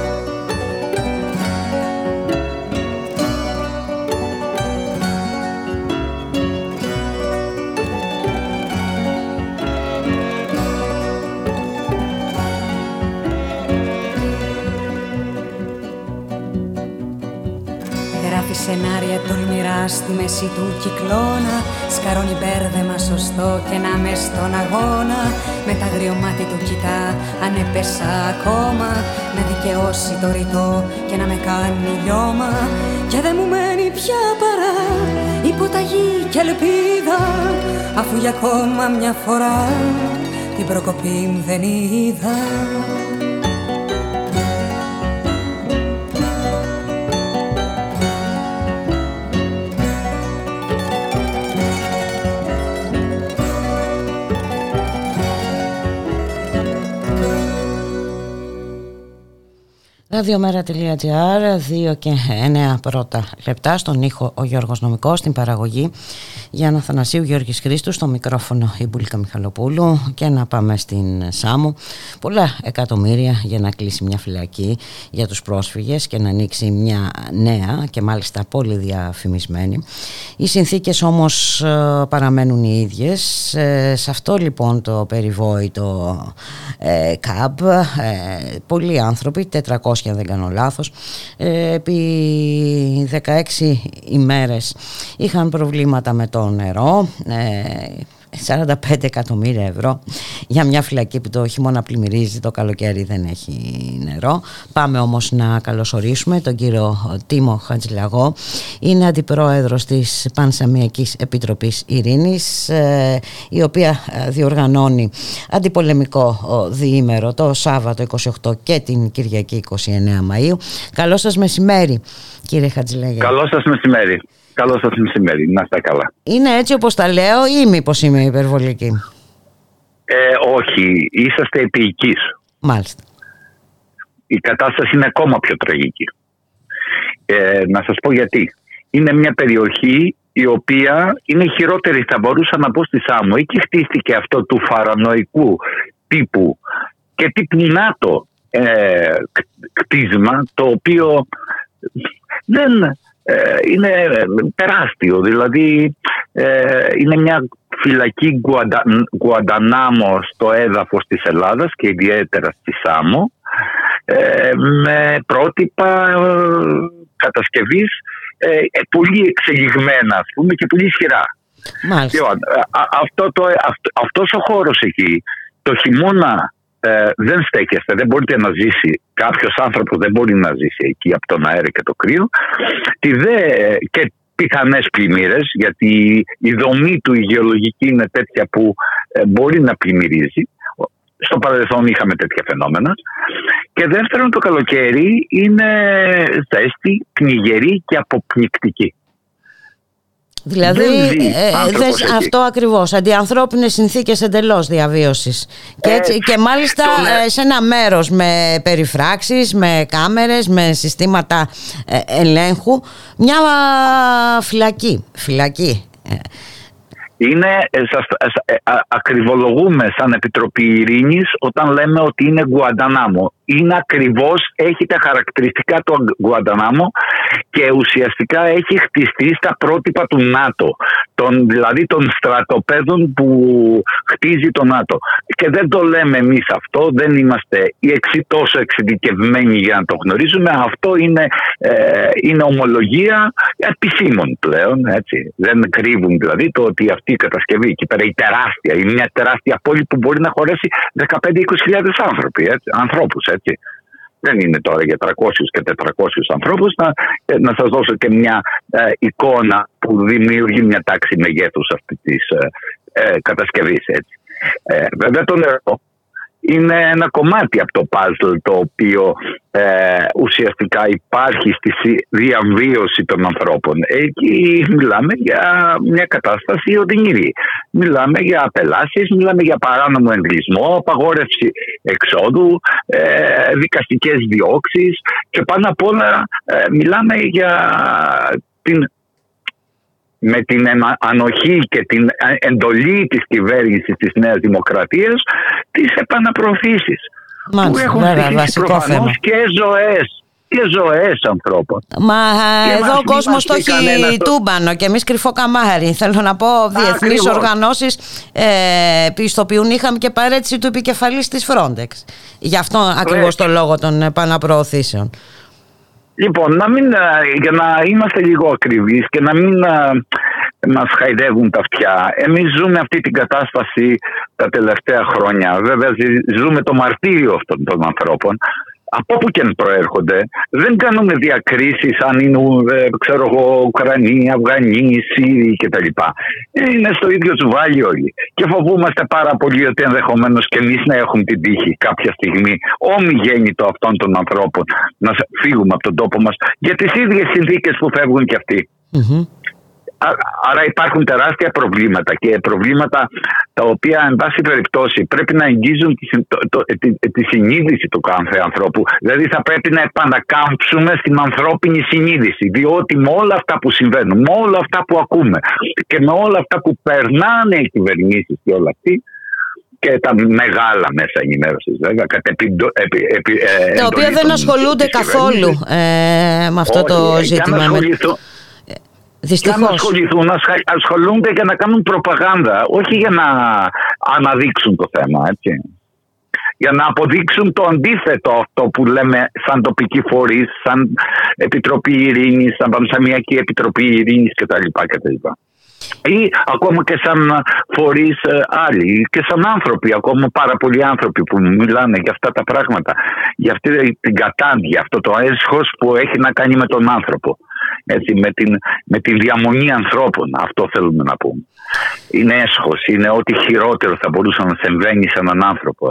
στη μέση του κυκλώνα Σκαρώνει μπέρδεμα σωστό και να με στον αγώνα. Με τα γριομάτι του κοιτά αν έπεσα ακόμα. Να δικαιώσει το ρητό και να με κάνει λιώμα. Και δεν μου μένει πια παρά υποταγή και ελπίδα. Αφού για ακόμα μια φορά την προκοπή μου δεν είδα Ραδιομέρα.gr, 2 και 9 πρώτα λεπτά, στον ήχο ο Γιώργος Νομικός, στην παραγωγή Γιάννα Θανασίου, Γιώργης Χρήστου, στο μικρόφωνο η Μπουλίκα Μιχαλοπούλου και να πάμε στην Σάμου. Πολλά εκατομμύρια για να κλείσει μια φυλακή για τους πρόσφυγες και να ανοίξει μια νέα και μάλιστα πολύ διαφημισμένη. Οι συνθήκες όμως ε, παραμένουν οι ίδιες. Ε, σε αυτό λοιπόν το περιβόητο ε, ΚΑΜΠ, πολλοί άνθρωποι, 400 αν δεν κάνω λάθος, επί 16 ημέρες είχαν προβλήματα με το νερό, 45 εκατομμύρια ευρώ για μια φυλακή που το χειμώνα πλημμυρίζει, το καλοκαίρι δεν έχει νερό. Πάμε όμως να καλωσορίσουμε τον κύριο Τίμο Χατζηλαγό. Είναι αντιπρόεδρος της Πανσαμιακής Επιτροπής Ειρήνης, ε, η οποία ε, διοργανώνει αντιπολεμικό διήμερο το Σάββατο 28 και την Κυριακή 29 Μαΐου. Καλό σας μεσημέρι κύριε Χατζηλαγέ. Καλό σας μεσημέρι. Καλό σας μεσημέρι. Να είστε καλά. Είναι έτσι όπως τα λέω ή μήπως είμαι υπερβολική; Ε, όχι, είσαστε επίοικοι. Μάλιστα. Η κατάσταση είναι ακόμα πιο τραγική. Ε, να σας πω γιατί. Είναι μια περιοχή η οποία είναι χειρότερη θα μπορούσα να πω στη Σάμου. Εκεί χτίστηκε αυτό του φαρανοϊκού τύπου και τύπου ΝΑΤΟ ε, κτίσμα το οποίο δεν ε, είναι τεράστιο. Δηλαδή ε, είναι μια φυλακή Γκουαντανάμο στο έδαφος της Ελλάδας και ιδιαίτερα στη Σάμο ε, με πρότυπα κατασκευής πολύ εξελιγμένα ας πούμε και πολύ ισχυρά. Λοιπόν, αυτό το, αυτός ο χώρος εκεί το χειμώνα ε, δεν στέκεστε, δεν μπορείτε να ζήσει. Κάποιος άνθρωπος δεν μπορεί να ζήσει εκεί από τον αέρα και το κρύο. Τη δε, και πιθανές πλημμύρες, γιατί η δομή του η γεωλογική είναι τέτοια που ε, μπορεί να πλημμυρίζει. Στο παρελθόν είχαμε τέτοια φαινόμενα. Και δεύτερον, το καλοκαίρι είναι ζέστη, πνιγερή και αποπνικτική. Δηλαδή ε, αυτό ακριβώς, αντιανθρώπινες συνθήκες εντελώς διαβίωσης. Και, έτσι, και μάλιστα ε, σε ένα μέρος με περιφράξεις, με κάμερες, με συστήματα ε, ελέγχου, μια φυλακή, φυλακή. Είναι, σας, ακριβολογούμε σαν Επιτροπή Ειρήνης όταν λέμε ότι είναι Γκουαντανάμο είναι ακριβώς, έχει τα χαρακτηριστικά του Γκουαντανάμο και ουσιαστικά έχει χτιστεί στα πρότυπα του ΝΑΤΟ, των, δηλαδή των στρατοπέδων που χτίζει το ΝΑΤΟ. Και δεν το λέμε εμείς αυτό, δεν είμαστε εξι, τόσο εξειδικευμένοι για να το γνωρίζουμε. Αυτό είναι, ε, είναι ομολογία επισήμων πλέον. Έτσι. Δεν κρύβουν δηλαδή το ότι αυτή η κατασκευή εκεί πέρα, η τεράστια, η μια τεράστια πόλη που μπορεί να χωρέσει 15-20 άνθρωποι, έτσι, ανθρώπους. Έτσι. Δεν είναι τώρα για 300 και 400 ανθρώπους. Να, ε, να σας δώσω και μια ε, εικόνα που δημιουργεί μια τάξη μεγέθους αυτής της ε, ε κατασκευής. Έτσι. Ε, βέβαια το νερό είναι ένα κομμάτι από το puzzle το οποίο ε, ουσιαστικά υπάρχει στη διαβίωση των ανθρώπων. Εκεί μιλάμε για μια κατάσταση οδυνηρή. Μιλάμε για απελάσεις, μιλάμε για παράνομο εγκλισμό, απαγόρευση εξόδου, ε, δικαστικές διώξεις και πάνω απ' όλα ε, μιλάμε για την με την ανοχή και την εντολή της κυβέρνησης της Νέας Δημοκρατίας τις επαναπροωθήσεις που έχουν προφανώς και ζωές και ζωές ανθρώπων. Μα εδώ ο κόσμος το έχει τούμπανο και εμείς κρυφό καμάρι. Θέλω να πω, διεθνείς οργανώσεις ε, πιστοποιούν. Είχαμε και παρέτηση του επικεφαλής της Frontex. Γι' αυτό ακριβώς το λόγο των επαναπροωθήσεων. Λοιπόν, να μην, ε, για να είμαστε λίγο ακριβείς και να μην ε, μας χαϊδεύουν τα αυτιά. Εμείς ζούμε αυτή την κατάσταση τα τελευταία χρόνια. Βέβαια ζούμε το μαρτύριο αυτών των ανθρώπων από όπου και αν προέρχονται, δεν κάνουμε διακρίσεις αν είναι ε, ξέρω εγώ, Ουκρανοί, Αφγανοί, Σύριοι κτλ. Είναι στο ίδιο τσουβάλι όλοι. Και φοβούμαστε πάρα πολύ ότι ενδεχομένως και εμείς να έχουμε την τύχη κάποια στιγμή, ομιγέννητο αυτών των ανθρώπων, να φύγουμε από τον τόπο μας για τις ίδιες συνθήκες που φεύγουν κι αυτοι Άρα υπάρχουν τεράστια προβλήματα και προβλήματα τα οποία εν πάση περιπτώσει πρέπει να εγγύζουν τη, τη, τη, συνείδηση του κάθε ανθρώπου. Δηλαδή θα πρέπει να επανακάμψουμε στην ανθρώπινη συνείδηση διότι με όλα αυτά που συμβαίνουν, με όλα αυτά που ακούμε και με όλα αυτά που περνάνε οι κυβερνήσεις και όλα αυτοί και τα μεγάλα μέσα ενημέρωσης, βέβαια. Ε, τα οποία δεν ασχολούνται καθόλου ε, με αυτό το ζήτημα. Δυστυχώς. Και αν ασχοληθούν, ασχολούνται για να κάνουν προπαγάνδα, όχι για να αναδείξουν το θέμα, έτσι. Για να αποδείξουν το αντίθετο αυτό που λέμε σαν τοπική φορή, σαν Επιτροπή Ειρήνης, σαν Πανσαμιακή Επιτροπή Ειρήνης κτλ. κτλ. Ή ακόμα και σαν φορείς ε, άλλοι και σαν άνθρωποι, ακόμα πάρα πολλοί άνθρωποι που μιλάνε για αυτά τα πράγματα, για αυτή την κατάντια, αυτό το έσχος που έχει να κάνει με τον άνθρωπο έτσι, με, την, με τη διαμονή ανθρώπων. Αυτό θέλουμε να πούμε. Είναι έσχος, είναι ό,τι χειρότερο θα μπορούσε να συμβαίνει σε έναν άνθρωπο.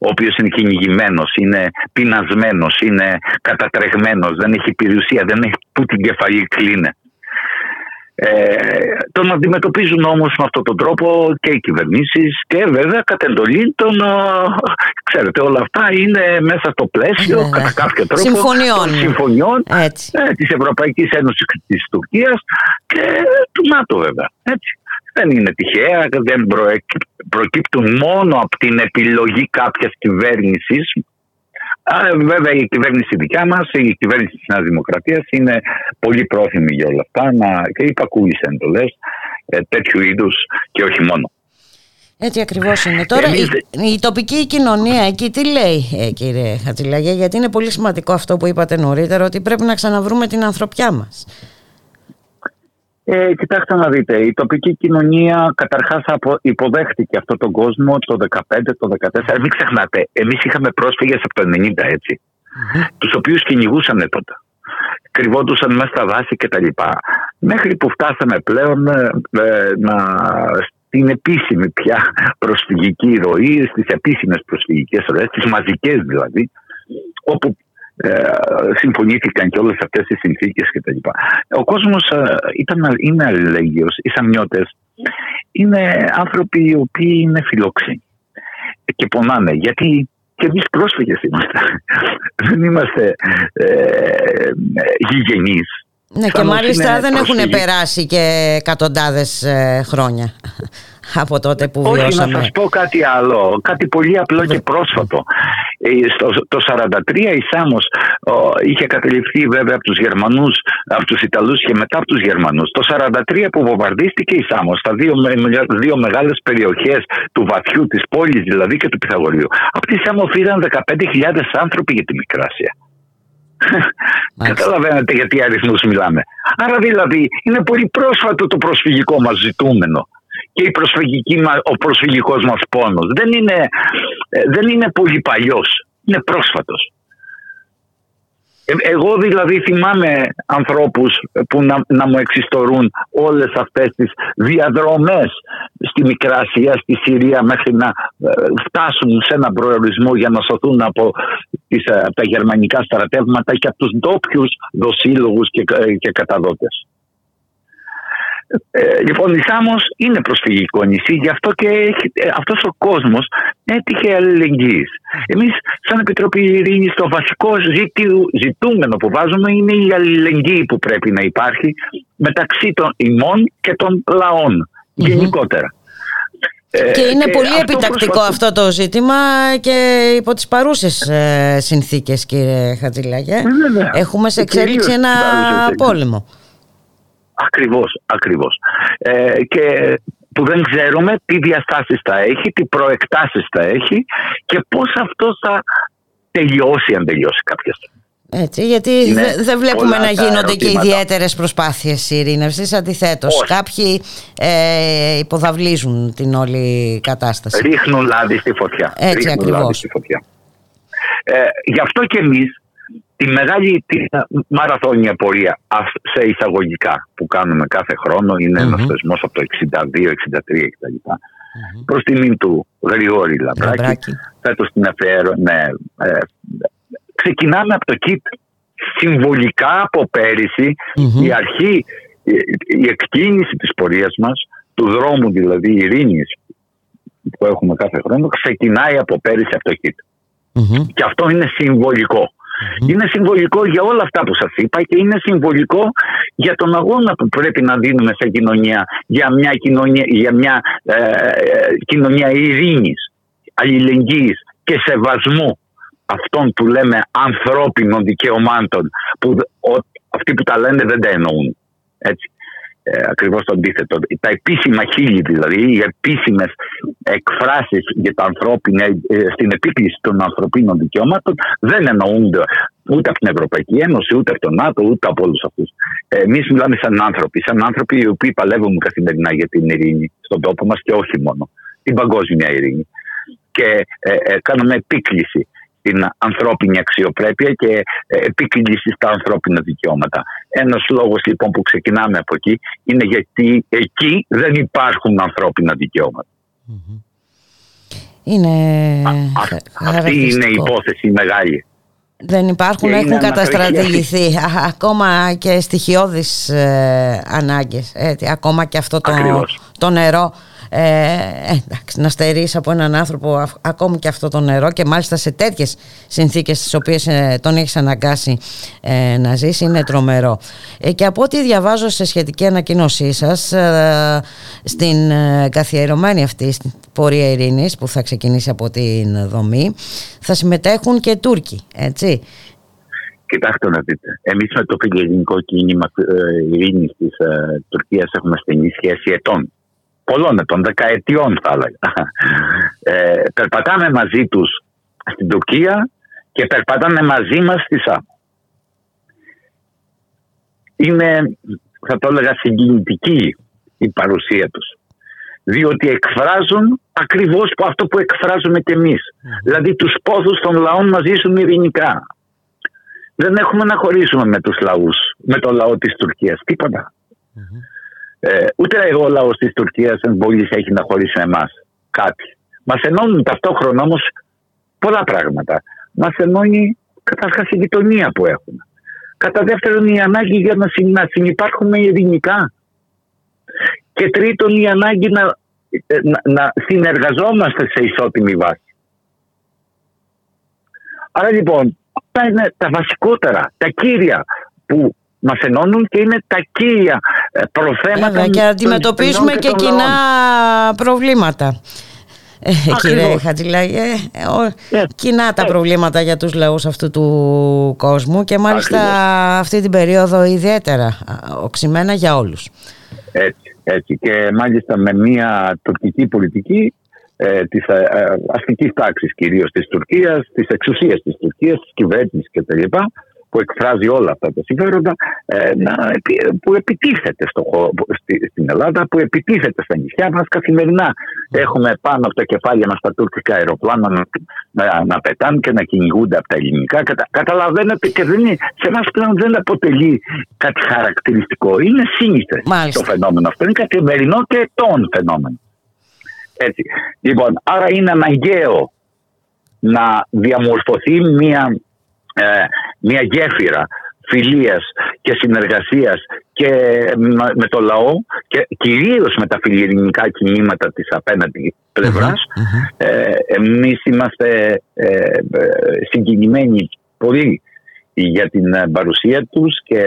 Ο οποίος είναι κυνηγημένος, είναι πεινασμένος, είναι κατατρεγμένος, δεν έχει περιουσία, δεν έχει που την κεφαλή κλείνει. Ε, τον αντιμετωπίζουν όμως με αυτόν τον τρόπο και οι κυβερνήσεις και βέβαια κατ' εντολή των ξέρετε όλα αυτά είναι μέσα στο πλαίσιο ναι, κατά κάποιο τρόπο συμφωνιών, των συμφωνιών ε, της Ευρωπαϊκής Ένωσης της Τουρκίας και του ΝΑΤΟ βέβαια. Έτσι. Δεν είναι τυχαία, δεν προκύπτουν μόνο από την επιλογή κάποιας κυβέρνησης βέβαια η κυβέρνηση δικιά μας, η κυβέρνηση της Νέας Δημοκρατίας είναι πολύ πρόθυμη για όλα αυτά να, και υπακούει σε εντολέ ε, τέτοιου είδους και όχι μόνο. Έτσι ακριβώς είναι. Τώρα η, η, τοπική κοινωνία εκεί τι λέει ε, κύριε Χατζηλαγέ γιατί είναι πολύ σημαντικό αυτό που είπατε νωρίτερα ότι πρέπει να ξαναβρούμε την ανθρωπιά μας. Ε, κοιτάξτε να δείτε, η τοπική κοινωνία καταρχάς υποδέχτηκε αυτόν τον κόσμο το 2015, το 2014. Μην ξεχνάτε, εμείς είχαμε πρόσφυγες από το 90 έτσι, mm-hmm. τους οποίους κυνηγούσαν τότε. Κρυβόντουσαν μέσα στα δάση κτλ. Μέχρι που φτάσαμε πλέον ε, ε, να, στην επίσημη πια προσφυγική ροή, στις επίσημες προσφυγικές ροές, στις μαζικές δηλαδή, όπου ε, συμφωνήθηκαν και όλες αυτές οι συνθήκες κτλ. Ο κόσμος ε, ήταν, είναι αλληλέγγυος, οι Σαμιώτες είναι άνθρωποι οι οποίοι είναι φιλόξενοι και πονάνε γιατί και εμείς πρόσφυγες είμαστε. <laughs> Δεν είμαστε ε, γηγενείς. Ναι, και μάλιστα δεν έχουν περάσει και εκατοντάδες ε, χρόνια <laughs> από τότε που Όχι, βιώσαμε. να σας πω κάτι άλλο, κάτι πολύ απλό και πρόσφατο. Ε, Στο, το 43 η Σάμος ο, είχε καταληφθεί βέβαια από τους Γερμανούς, από τους Ιταλούς και μετά από τους Γερμανούς. Το 43 που βομβαρδίστηκε η Σάμος, στα δύο, με- δύο μεγάλες περιοχές του βαθιού της πόλης δηλαδή και του Πυθαγορείου. Από τη Σάμο φύγαν 15.000 άνθρωποι για τη Μικράσια. Καταλαβαίνετε για τι αριθμούς μιλάμε. Άρα δηλαδή είναι πολύ πρόσφατο το προσφυγικό μας ζητούμενο και η προσφυγική, μα- ο προσφυγικός μας πόνος. Δεν είναι, ε, δεν είναι πολύ παλιός, είναι πρόσφατος. Ε, εγώ δηλαδή θυμάμαι ανθρώπους που να, να μου εξιστορούν όλες αυτές τις διαδρομές στη Μικρά Ασία, στη Συρία μέχρι να ε, φτάσουν σε έναν προορισμό για να σωθούν από, τις, ε, από τα γερμανικά στρατεύματα και από τους ντόπιους δοσύλλογους και, ε, και καταδότες. Ε, λοιπόν, η Σάμος είναι προσφυγικό νησί, γι' αυτό και έχει, ε, αυτός ο κόσμος έτυχε αλληλεγγύης. Εμείς, σαν Επιτροπή Ειρήνης, το βασικό ζητου- ζητούμενο που βάζουμε είναι η αλληλεγγύη που πρέπει να υπάρχει μεταξύ των ημών και των λαών γενικότερα. Ε, Και είναι πολύ αυτό επιτακτικό προσπαθούμε- αυτό το ζήτημα και υπό τις παρούσες ε, συνθήκες κύριε Χατζηλάγε. βέβαια. Έχουμε σε Και κυρίως εξέλιξη ένα τις παρούσες συνθήκες. πόλεμο. Ακριβώς, ακριβώς. Ε, και που δεν ξέρουμε τι διαστάσεις θα έχει, τι προεκτάσεις θα έχει και πώς αυτό θα τελειώσει αν τελειώσει κάποια στιγμή. Έτσι, γιατί Είναι δε- δεν βλέπουμε πολλά να τα γίνονται και ερωτήματα. ιδιαίτερες προσπάθειες ειρήνευσης. Αντιθέτως, κάποιοι ε, υποδαβλίζουν την όλη κατάσταση. Ρίχνουν λάδι στη φωτιά. Έτσι Ρίχνουν ακριβώς. λάδι στη φωτιά. Ε, γι' αυτό και εμείς τη μεγάλη τη μαραθώνια πορεία ας- σε εισαγωγικά που κάνουμε κάθε χρόνο είναι ένας θεσμός από το 62, 63 κτλ. Προς τιμήν του Γρηγόρη Λαμπράκη. Λαμπράκη. Φέτος την αφιέρω, ναι, ε, ξεκινάμε από το ΚΙΤ συμβολικά από πέρυσι η αρχή, η, η εκτίμηση της πορείας μας του δρόμου δηλαδή ειρήνης που έχουμε κάθε χρόνο ξεκινάει από πέρυσι από το ΚΙΤ. Και αυτό είναι συμβολικό. Είναι συμβολικό για όλα αυτά που σας είπα και είναι συμβολικό για τον αγώνα που πρέπει να δίνουμε σε κοινωνία για μια κοινωνία, για μια, ε, ε, κοινωνία ειρήνης, αλληλεγγύης και σεβασμού αυτών που λέμε ανθρώπινων δικαιωμάτων που δε- ο- αυτοί που τα λένε δεν τα εννοούν. Έτσι. Ε, ακριβώς το αντίθετο. Τα επίσημα χείλη δηλαδή, οι επίσημες εκφράσεις για τα ανθρώπινα, ε, στην επίκληση των ανθρωπίνων δικαιωμάτων δεν εννοούνται ούτε από την Ευρωπαϊκή Ένωση, ούτε από τον ΝΑΤΟ, ούτε από όλους αυτούς. Ε, Εμείς μιλάμε σαν άνθρωποι, σαν άνθρωποι οι οποίοι παλεύουμε καθημερινά για την ειρήνη στον τόπο μας και όχι μόνο, την παγκόσμια ειρήνη. Και ε, ε, κάνουμε επίκληση στην ανθρώπινη αξιοπρέπεια και ε, επίκληση στα ανθρώπινα δικαιώματα. Ένας λόγος λοιπόν που ξεκινάμε από εκεί είναι γιατί εκεί δεν υπάρχουν ανθρώπινα δικαιώματα. Είναι Αυτή είναι η χαρακτηριστικό. υπόθεση μεγάλη. Δεν υπάρχουν, Και έχουν είναι καταστρατηγηθεί Α, ακόμα και στοιχειώδεις ε, ανάγκες. Έτσι, ακόμα και αυτό το, Ακριβώς. το νερό. Ε, εντάξει, να στερείς από έναν άνθρωπο αυ- ακόμη και αυτό το νερό και μάλιστα σε τέτοιες συνθήκες τις οποίες ε, τον έχεις αναγκάσει ε, να ζήσει είναι τρομερό. Ε, και από ό,τι διαβάζω σε σχετική ανακοίνωσή σας ε, στην ε, καθιερωμένη αυτή στην πορεία ειρήνης που θα ξεκινήσει από την δομή θα συμμετέχουν και Τούρκοι, έτσι. Κοιτάξτε να δείτε. Εμείς με το φιλελληνικό κίνημα ε, ειρήνης της ε, Τουρκίας έχουμε στενή σχέση ετών. Πολλών ετών, δεκαετιών θα έλεγα. Ε, περπατάμε μαζί τους στην Τουρκία και περπατάνε μαζί μας στη ΣΑΜ. Είναι, θα το έλεγα, συγκινητική η παρουσία τους. Διότι εκφράζουν ακριβώς αυτό που εκφράζουμε κι εμείς. Δηλαδή τους πόθους των λαών να ζήσουν ειρηνικά. Δεν έχουμε να χωρίσουμε με τους λαούς, με το λαό της Τουρκίας, τίποτα. Ε, ούτε ο λαός της Τουρκίας δεν πολύ έχει να χωρίσει με εμάς κάτι. Μας ενώνουν ταυτόχρονα όμως πολλά πράγματα. Μας ενώνει καταρχάς η γειτονία που έχουμε. Κατά δεύτερον, η ανάγκη για να, συ- να συνεπάρχουμε ειρηνικά. Και τρίτον, η ανάγκη να, ε, να, να συνεργαζόμαστε σε ισότιμη βάση. Άρα λοιπόν, αυτά είναι τα βασικότερα, τα κύρια που μας ενώνουν και είναι τα κύρια ε, προθέματα. Βέβαια, και των αντιμετωπίζουμε εθνών και των κοινά λαών. προβλήματα. Ε, κύριε Χατζηλάγη, ε, ο- κοινά τα προβλήματα για τους λαούς αυτού του κόσμου και μάλιστα αυτή την περίοδο ιδιαίτερα α, οξυμένα για όλους. Έτσι, έτσι. Και μάλιστα με μια τουρκική πολιτική ε, της ε, ε, αστικής τάξης κυρίως της Τουρκίας, της εξουσίας της Τουρκίας, της κυβέρνησης κτλ. Που εκφράζει όλα αυτά τα συμφέροντα, ε, να, επι- που επιτίθεται στο, χω- στη- στην Ελλάδα, που επιτίθεται στα νησιά μας καθημερινά. Έχουμε πάνω από τα κεφάλια μας τα τουρκικά αεροπλάνα να, να, να πετάνε και να κυνηγούνται από τα ελληνικά. Κατα, καταλαβαίνετε και δεν είναι, σε εμάς πλέον δεν αποτελεί κάτι χαρακτηριστικό. Είναι σύνηθες το φαινόμενο αυτό. Είναι καθημερινό και ετών φαινόμενο. Έτσι. Λοιπόν, άρα είναι αναγκαίο να διαμορφωθεί μια, ε, μια γέφυρα φιλίας και συνεργασίας και με, με το λαό και κυρίως με τα φιλιελληνικά κινήματα της απέναντι πλευράς. Ε, εμείς είμαστε ε, ε, συγκινημένοι πολύ για την ε, παρουσία τους και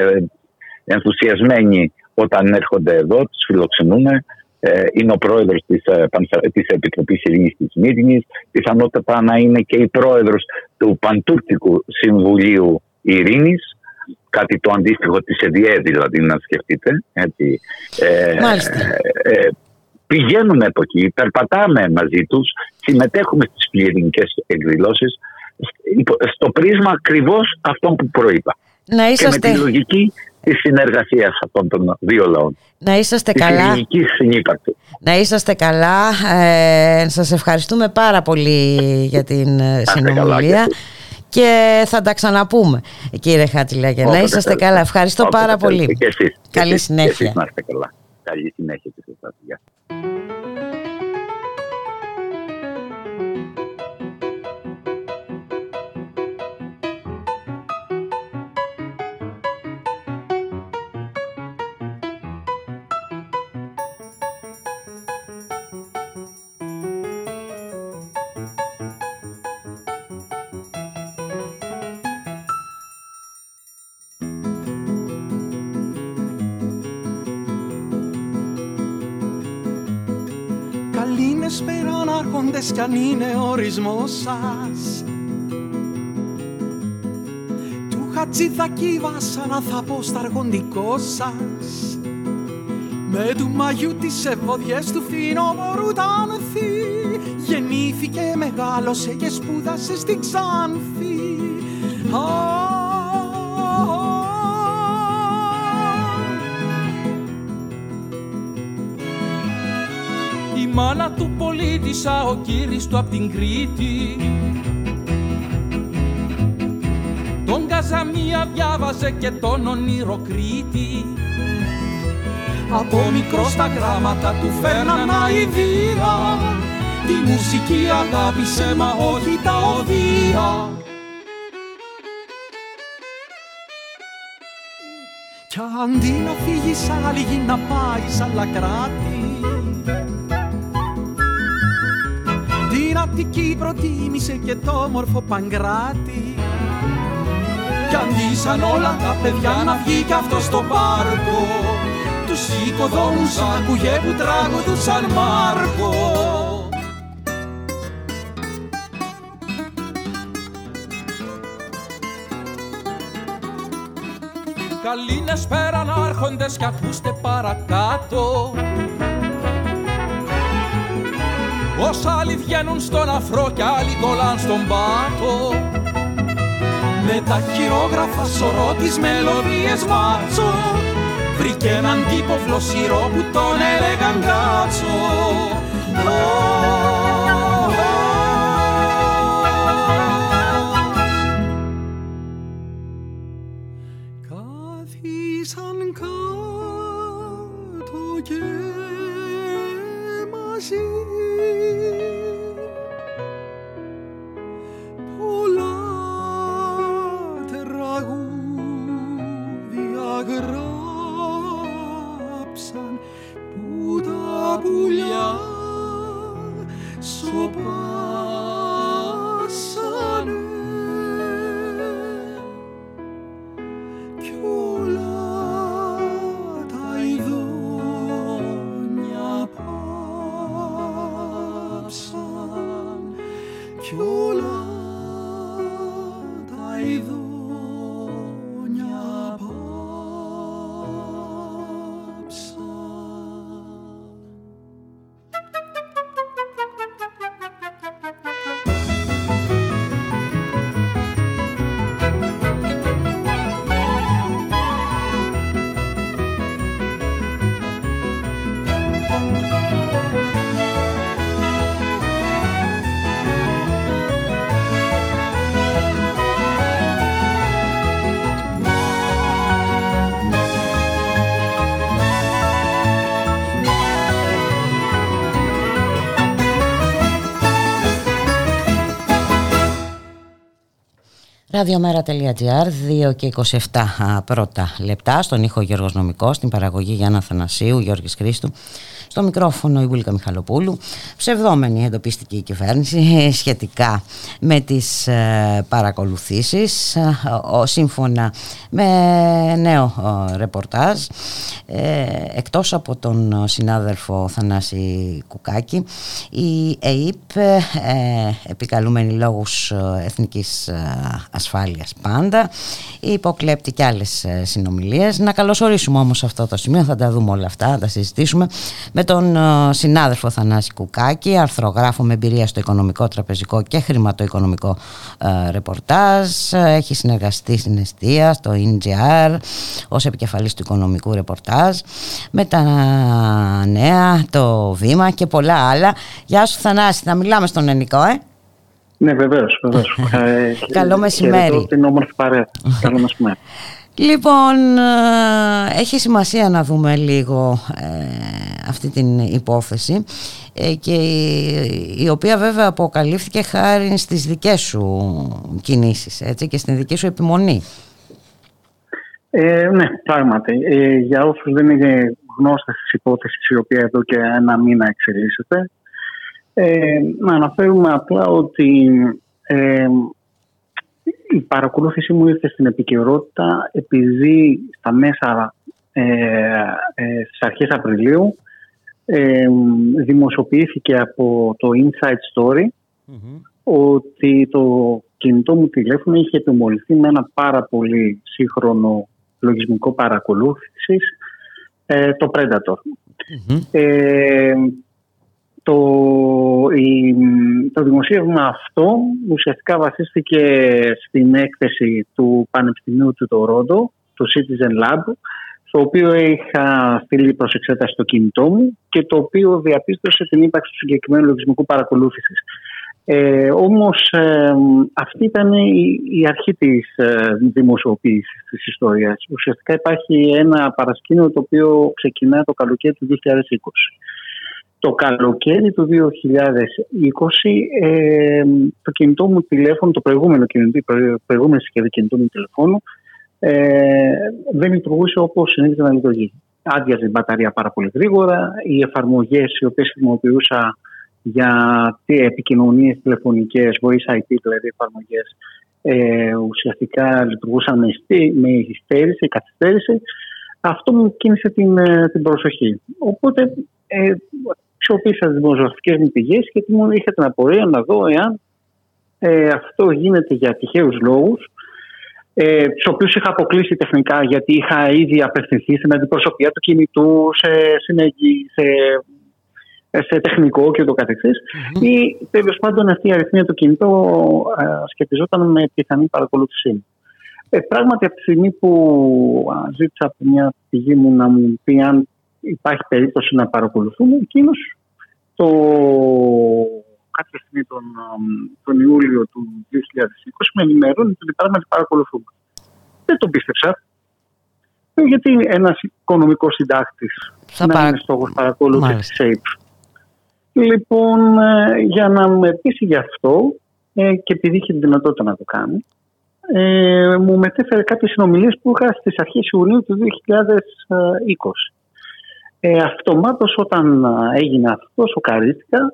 ενθουσιασμένοι όταν έρχονται εδώ, τους φιλοξενούμε. Ε, είναι ο πρόεδρος της, ε, Πανσα- της Επιτροπής Ειρήνης της Μύρινης, πιθανότατα να είναι και η πρόεδρος του Παντούρκικου Συμβουλίου Ειρήνης, κάτι το αντίστοιχο της ΕΔΙΕ δηλαδή να σκεφτείτε. Έτσι. Ε, ε, πηγαίνουμε από εκεί, περπατάμε μαζί τους, συμμετέχουμε στις πληρινικές εκδηλώσεις υπό- στο πρίσμα ακριβώς αυτών που προείπα. Να είσαστε- Και με τη λογική της συνεργασίας αυτών των δύο λαών. Να είσαστε Της καλά. ειρηνικής συνύπαρξης. Να είσαστε καλά. Ε, σας ευχαριστούμε πάρα πολύ για την ε, είστε καλά συνομιλία και και θα τα ξαναπούμε κύριε Χατζηλάγια. Να Όποτε είσαστε θέλετε. καλά. Ευχαριστώ Όποτε πάρα θέλετε. πολύ. Και εσείς. Και Καλή εσείς. Και συνέχεια. εσείς να είστε καλά. Καλή συνέχεια και σε περανάρχοντες κι αν είναι ορισμός σας. Του χατζηδακί βάσανα θα πω στα αργοντικό σας. Με του μαγιού τις ευωδιές του φθινόμορου τα άνθη Γεννήθηκε, μεγάλωσε και σπούδασε στη Ξάνθη μάνα του πολίτησα, ο κύρις του απ' την Κρήτη. Τον Καζαμία διάβαζε και τον ονειροκρίτη Από μικρό στα γράμματα του φέρναν αηδία. Τη μουσική αγάπησε μα όχι τα οδεία. Κι αντί να φύγεις σ' άλλη γη να πάεις σ' άλλα κράτη Αττική προτίμησε και το όμορφο Παγκράτη. Κι αντί σαν όλα τα παιδιά να βγει κι αυτός στο πάρκο. Τους οικοδόμους άκουγε που τραγουδούσαν Μάρκο. Καλήνες πέραν άρχοντες κι ακούστε παρακάτω Ως άλλοι βγαίνουν στον αφρό κι άλλοι κολλάν στον πάτο. Με τα χειρόγραφα σωρό τις μελωδίες μάτσο Βρήκε έναν τύπο φλοσιρό που τον έλεγαν κάτσο Ραδιομέρα.gr 2 και 27 πρώτα λεπτά στον ήχο Γιώργος Νομικός, στην παραγωγή Γιάννα Θανασίου, Γιώργης Χρήστου στο μικρόφωνο η Βούλικα Μιχαλοπούλου ψευδόμενη εντοπιστική κυβέρνηση σχετικά με τις ε, παρακολουθήσεις ε, σύμφωνα με νέο ε, ρεπορτάζ εκτός από τον συνάδελφο Θανάση Κουκάκη η ΕΕΠ επικαλούμενη λόγους εθνικής ασφάλειας πάντα υποκλέπτει και άλλες συνομιλίες. Να καλωσορίσουμε όμως αυτό το σημείο θα τα δούμε όλα αυτά, θα τα συζητήσουμε με τον ε, συνάδελφο Θανάση Κουκάκη, αρθρογράφο με εμπειρία στο οικονομικό, τραπεζικό και χρηματοοικονομικό ε, ρεπορτάζ. Έχει συνεργαστεί στην Εστία, στο NGR, ως επικεφαλής του οικονομικού ρεπορτάζ, με τα νέα, το βήμα και πολλά άλλα. Γεια σου Θανάση, θα μιλάμε στον ελληνικό, ε; Ναι, βεβαίως. <laughs> Ε, Καλό μεσημέρι. Την όμορφη παρέα. Καλό μεσημέρι. Λοιπόν, ε, έχει σημασία να δούμε λίγο ε, αυτή την υπόθεση ε, και η, οποία βέβαια αποκαλύφθηκε χάρη στις δικές σου κινήσεις έτσι, και στην δική σου επιμονή. Ε, ναι, πράγματι. για όσους δεν είναι γνώστες της υπόθεσης η οποία εδώ και ένα μήνα εξελίσσεται να αναφέρουμε απλά ότι η παρακολούθηση μου ήρθε στην επικαιρότητα επειδή στα μέσα ε, ε, στις αρχές Απριλίου ε, δημοσιοποιήθηκε από το Inside Story ότι το κινητό μου τηλέφωνο είχε επιμολυθεί με ένα πάρα πολύ σύγχρονο λογισμικό παρακολούθησης ε, το Predator. Το, η, το δημοσίευμα αυτό ουσιαστικά βασίστηκε στην έκθεση του Πανεπιστημίου του Τορόντο, του Citizen Lab, το οποίο είχα στείλει προς εξέταση στο κινητό μου και το οποίο διαπίστωσε την ύπαρξη του συγκεκριμένου λογισμικού παρακολούθησης. Ε, όμως ε, αυτή ήταν η, αρχή της ε, δημοσιοποίησης της ιστορίας. Ουσιαστικά υπάρχει ένα παρασκήνιο το οποίο ξεκινά το καλοκαίρι του 2020. Το καλοκαίρι του 2020 ε, το κινητό μου τηλέφωνο, το προηγούμενο κινητό, προηγούμενη συσκευή κινητού μου τηλεφώνου ε, δεν λειτουργούσε όπως συνήθιζε να λειτουργεί. Άδειαζε η μπαταρία πάρα πολύ γρήγορα, οι εφαρμογές οι οποίες χρησιμοποιούσα για επικοινωνίες τηλεφωνικές, voice IP δηλαδή εφαρμογές, ε, ουσιαστικά λειτουργούσαν με υστέρηση, καθυστέρηση. Αυτό μου κίνησε την, ε, την προσοχή. Οπότε ε, αξιοποίησα τις δημοσιογραφικέ μου πηγές γιατί μου είχα την απορία να δω εάν ε, αυτό γίνεται για τυχαίους λόγους, ε, τους οποίους είχα αποκλείσει τεχνικά γιατί είχα ήδη απευθυνθεί στην αντιπροσωπεία του κινητού, σε, σε, σε τεχνικό και το καθεξής mm-hmm. ή τέλος πάντων αυτή η αριθμία του κινητό ε, σχετιζόταν με πιθανή παρακολούθησή μου. Ε, πράγματι από τη στιγμή που ζήτησα από μια πηγή μου να μου πει αν υπάρχει περίπτωση να παρακολουθούμε. Εκείνος το κάποια στιγμή τον, τον Ιούλιο του 2020 με ενημερώνει ότι πράγματι παρακολουθούμε. Δεν τον πίστεψα. Ε, γιατί ένας οικονομικός συντάκτης να παρα... είναι στόχος παρακολούθησης ΣΕΙΠ. Λοιπόν, ε, για να με πείσει γι' αυτό ε, και επειδή είχε τη δυνατότητα να το κάνει, ε, μου μετέφερε κάποιες συνομιλίες που είχα στις αρχές Ιουνίου του 2020. Ε, αυτομάτως όταν έγινε αυτός σοκαρίστηκα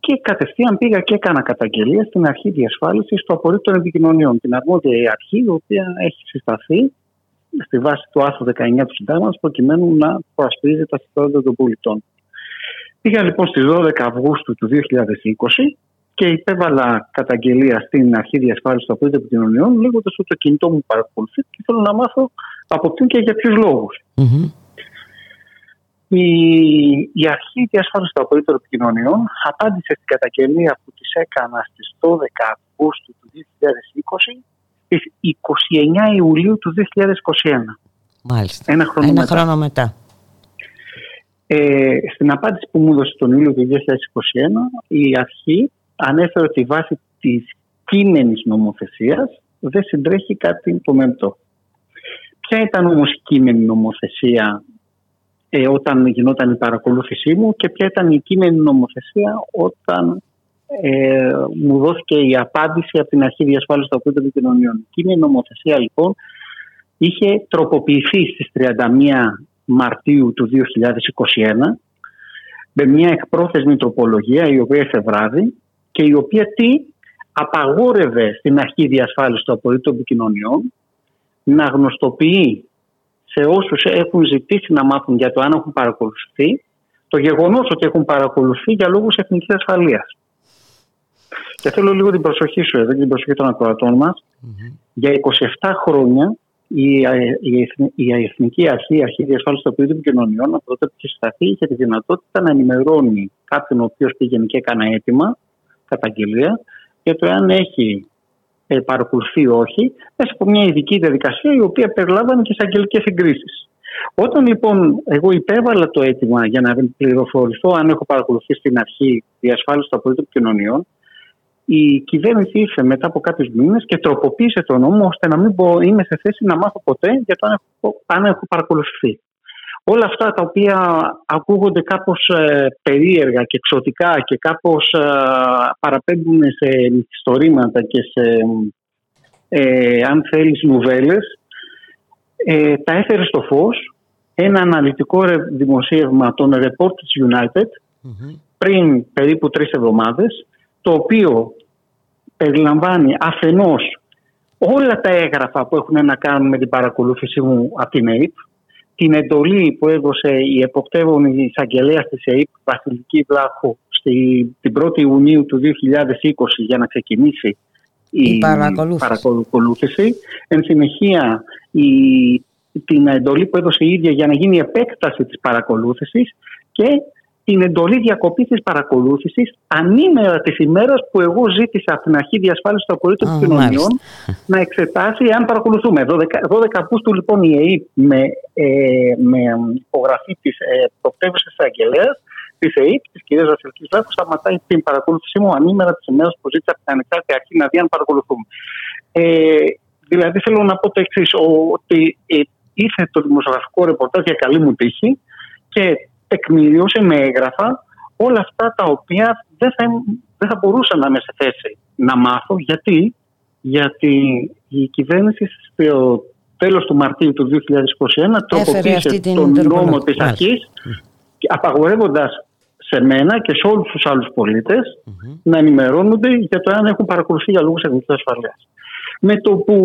και κατευθείαν πήγα και έκανα καταγγελία στην αρχή διασφάλισης του απορρίτου των επικοινωνιών. Την αρμόδια αρχή, η οποία έχει συσταθεί στη βάση του άρθρου 19 του Συντάγματος, προκειμένου να προασπίζει τα συμφέροντα των πολιτών. Πήγα λοιπόν στις 12 Αυγούστου του 2020 και υπέβαλα καταγγελία στην αρχή διασφάλισης του απολύτω επικοινωνιών, λέγοντας ότι το κινητό μου παρακολουθεί και θέλω να μάθω από ποιον και για ποιους λόγους. Η, η αρχή διασφάλιση των απολύτων επικοινωνιών απάντησε στην καταγγελία που της έκανα στις 12 Αυγούστου του 2020 στις 29 Ιουλίου του 2021. Μάλιστα. Ένα χρόνο Ένα μετά. χρόνο μετά. Ε, στην απάντηση που μου έδωσε τον Ιούλιο του 2021 η αρχή ανέφερε ότι βάσει της κείμενης νομοθεσίας δεν συντρέχει κάτι το μεμπτό. Ποια ήταν όμως η κείμενη νομοθεσία ε, όταν γινόταν η παρακολούθησή μου και ποια ήταν η κείμενη νομοθεσία όταν ε, μου δόθηκε η απάντηση από την αρχή διασφάλισης των απολύτων επικοινωνιών. Η κείμενη νομοθεσία λοιπόν είχε τροποποιηθεί στις 31 Μαρτίου του 2021 με μια εκπρόθεσμη τροπολογία η οποία εφευράδει και η οποία τι απαγόρευε στην αρχή διασφάλισης των απολύτων επικοινωνιών να γνωστοποιεί σε όσους έχουν ζητήσει να μάθουν για το αν έχουν παρακολουθεί το γεγονός ότι έχουν παρακολουθεί για λόγους εθνικής ασφαλείας. Και θέλω λίγο την προσοχή σου εδώ και την προσοχή των ακροατών μας. Για 27 χρόνια η, η, η Εθνική Αρχή, η Αρχή Διασφάλισης των Απολύτων Επικοινωνιών, από τότε που είχε συσταθεί, είχε τη δυνατότητα να ενημερώνει κάποιον ο οποίος πήγαινε και έκανε αίτημα, καταγγελία, για το αν έχει ε, παρακολουθεί ή όχι, μέσα από μια ειδική διαδικασία η οποία περιλάμβανε και εισαγγελικές συγκρίσει. Όταν λοιπόν εγώ υπέβαλα το αίτημα για να πληροφορηθώ αν έχω παρακολουθεί στην αρχή διασφάλιση των απολύτων επικοινωνιών, η κυβέρνηση ήρθε μετά από κάποιους μήνες και τροποποίησε τον νόμο ώστε να μην μπο- είμαι σε θέση να μάθω ποτέ για το αν έχω, αν έχω παρακολουθεί. Όλα αυτά τα οποία ακούγονται κάπως ε, περίεργα και εξωτικά και κάπως ε, παραπέμπουν σε μυθιστορήματα και σε, ε, αν θέλεις, νουβέλες, ε, τα έφερε στο φως ένα αναλυτικό ρε- δημοσίευμα των Reporters United πριν περίπου τρεις εβδομάδες, το οποίο περιλαμβάνει αφενός όλα τα έγγραφα που έχουν να κάνουν με την παρακολούθηση μου από την ΕΕΠ, την εντολή που έδωσε η εποπτεύων εισαγγελέας της ΕΕΠ, Βασιλική Βλάχου, στη, την 1η Ιουνίου του 2020 για να ξεκινήσει η, Η παρακολούθηση. παρακολούθηση. Εν συνεχεία η, την εντολή που έδωσε η ίδια για να γίνει η επέκταση της παρακολούθησης και την εντολή διακοπής της παρακολούθησης ανήμερα της ημέρας που εγώ ζήτησα από την αρχή διασφάλιση των απολύτων Α, επικοινωνιών να εξετάσει αν παρακολουθούμε. 12, 12 Αυγούστου λοιπόν η ΕΕΠ με, ε, με υπογραφή της ε, πρωτεύουσα εισαγγελέα της ΕΕΠ, της κυρίας Βασιλικής Βλάχου, σταματάει την παρακολούθησή μου ανήμερα της ημέρας που ζήτησα από την ανεξάρτητη αρχή να δει αν παρακολουθούμε. Ε, δηλαδή θέλω να πω το εξής, ότι ε, ήρθε το δημοσιογραφικό ρεπορτάζ για καλή μου τύχη και τεκμηριώσε με έγγραφα όλα αυτά τα οποία δεν θα, δεν θα μπορούσα να είμαι σε θέση να μάθω. Γιατί, Γιατί η κυβέρνηση στο τέλος του Μαρτίου του 2021 τροποποίησε αυτή την τον τροπολογία. νόμο της Μάλιστα. αρχής απαγορεύοντας σε μένα και σε όλους τους άλλους πολίτες να ενημερώνονται για το αν έχουν παρακολουθεί για λόγους εθνικής ασφαλείας. Με το που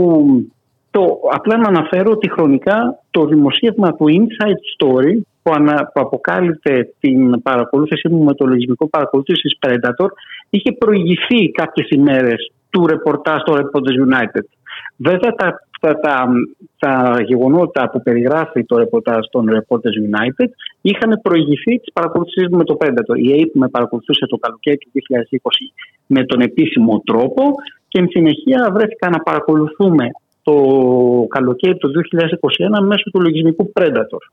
το, απλά να αναφέρω ότι χρονικά το δημοσίευμα του Inside Story που, ανα, που αποκάλυπτε την παρακολούθησή μου με το λογισμικό παρακολούθησης Predator είχε προηγηθεί κάποιες ημέρες του ρεπορτάζ στο Reporters United. Βέβαια τα, τα, τα, τα γεγονότα που περιγράφει το ρεπορτάζ των Reporters United είχαν προηγηθεί της παρακολούθησή μου με το Predator. Η AIP με παρακολουθούσε το καλοκαίρι του 2020 με τον επίσημο τρόπο και εν συνεχεία βρέθηκα να παρακολουθούμε το καλοκαίρι του 2021 μέσω του λογισμικού Predator.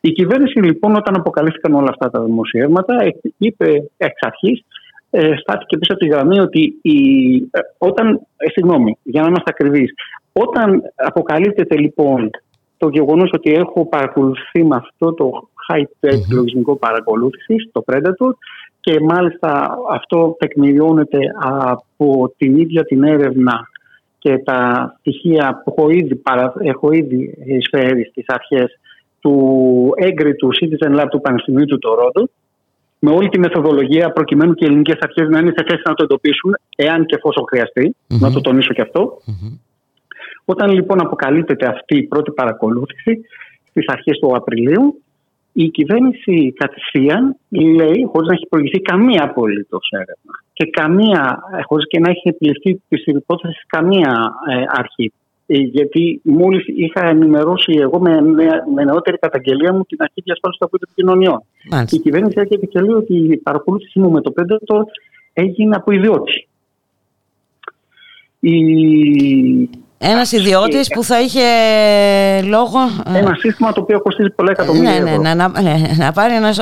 Η κυβέρνηση λοιπόν όταν αποκαλύφθηκαν όλα αυτά τα δημοσιεύματα είπε εξ αρχής ε, στάθηκε πίσω από τη γραμμή ότι η, ε, όταν, ε, συγγνώμη, για να είμαστε ακριβείς, όταν αποκαλύπτεται λοιπόν το γεγονός ότι έχω παρακολουθεί με αυτό το high-tech λογισμικό παρακολούθηση, το Predator, και μάλιστα αυτό τεκμηριώνεται από την ίδια την έρευνα και τα στοιχεία που έχω ήδη, παρα, έχω ήδη εισφέρει στις αρχές του έγκριτου Citizen Lab του Πανεπιστημίου του Τορόντου, με όλη τη μεθοδολογία προκειμένου και οι ελληνικές αρχές να είναι σε θέση να το εντοπίσουν, εάν και εφόσον χρειαστεί, να το τονίσω και αυτό. Όταν λοιπόν αποκαλύπτεται αυτή η πρώτη παρακολούθηση στις αρχές του Απριλίου, η κυβέρνηση κατευθείαν λέει, χωρίς να έχει προηγηθεί καμία απολύτως έρευνα και καμία, χωρίς και να έχει επιληφθεί της υπόθεσης καμία ε, αρχή. Ε, γιατί μόλις είχα ενημερώσει εγώ με, με, με νεότερη καταγγελία μου την αρχή διασφάλιση των επικοινωνιών. Η κυβέρνηση έρχεται και λέει ότι η παρακολούθηση μου με το Predator έγινε από ιδιώτη. Η... Ένας ιδιώτης που θα είχε λόγο. Ε, ένα σύστημα το οποίο κοστίζει πολλά εκατομμύρια. Ναι, ναι, ναι, να, ναι, να πάρει ένας,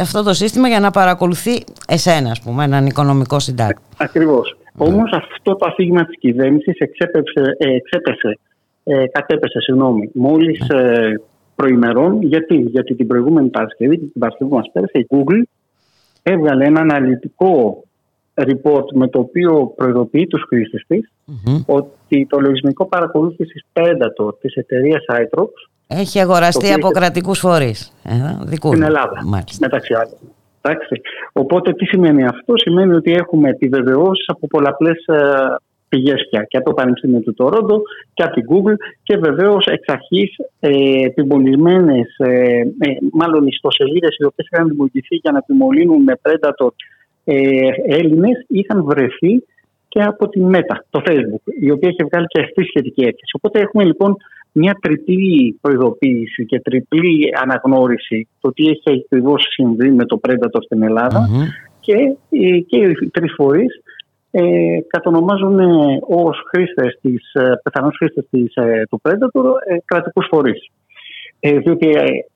αυτό το σύστημα για να παρακολουθεί εσένα, ας πούμε, έναν οικονομικό συντάκτη. Ακριβώς. Mm. Όμως αυτό το αφήγημα της κυβέρνησης εξέπεσε, ε, εξέπεσε, ε, κατέπεσε, συγγνώμη, μόλις mm. ε, προημερών. Γιατί; Γιατί την προηγούμενη Παρασκευή, την Παρασκευή που μας πέρασε, η Google έβγαλε ένα αναλυτικό report με το οποίο προειδοποιεί τους χρήστες της ότι το λογισμικό παρακολούθησης Predator της εταιρείας iTrox έχει αγοραστεί από έχει... κρατικούς φορείς ε, στην Ελλάδα Μάλιστα. μεταξύ άλλων. Εντάξει. Οπότε τι σημαίνει αυτό, σημαίνει ότι έχουμε επιβεβαιώσεις από πολλαπλές ε, πηγές πια και από το Πανεπιστήμιο του Τορόντο και από την Google και βεβαίως εξ αρχής ε, επιμολυσμένε, ε, ε, μάλλον ιστοσελίδες οι οποίες είχαν δημιουργηθεί για να επιμολύνουν με Predator ε, Έλληνες είχαν βρεθεί και από τη ΜΕΤΑ, το Facebook, η οποία έχει βγάλει και αυτή σχετική έκθεση. Οπότε έχουμε λοιπόν μια τριπλή προειδοποίηση και τριπλή αναγνώριση το τι έχει ακριβώς συμβεί με το Predator στην ελλαδα και, και οι τρεις φορείς ε, κατονομάζουν ε, ως χρήστες της, ε, πιθανώς χρήστες της, ε, του Predator ε, κρατικούς φορείς. Ε, διότι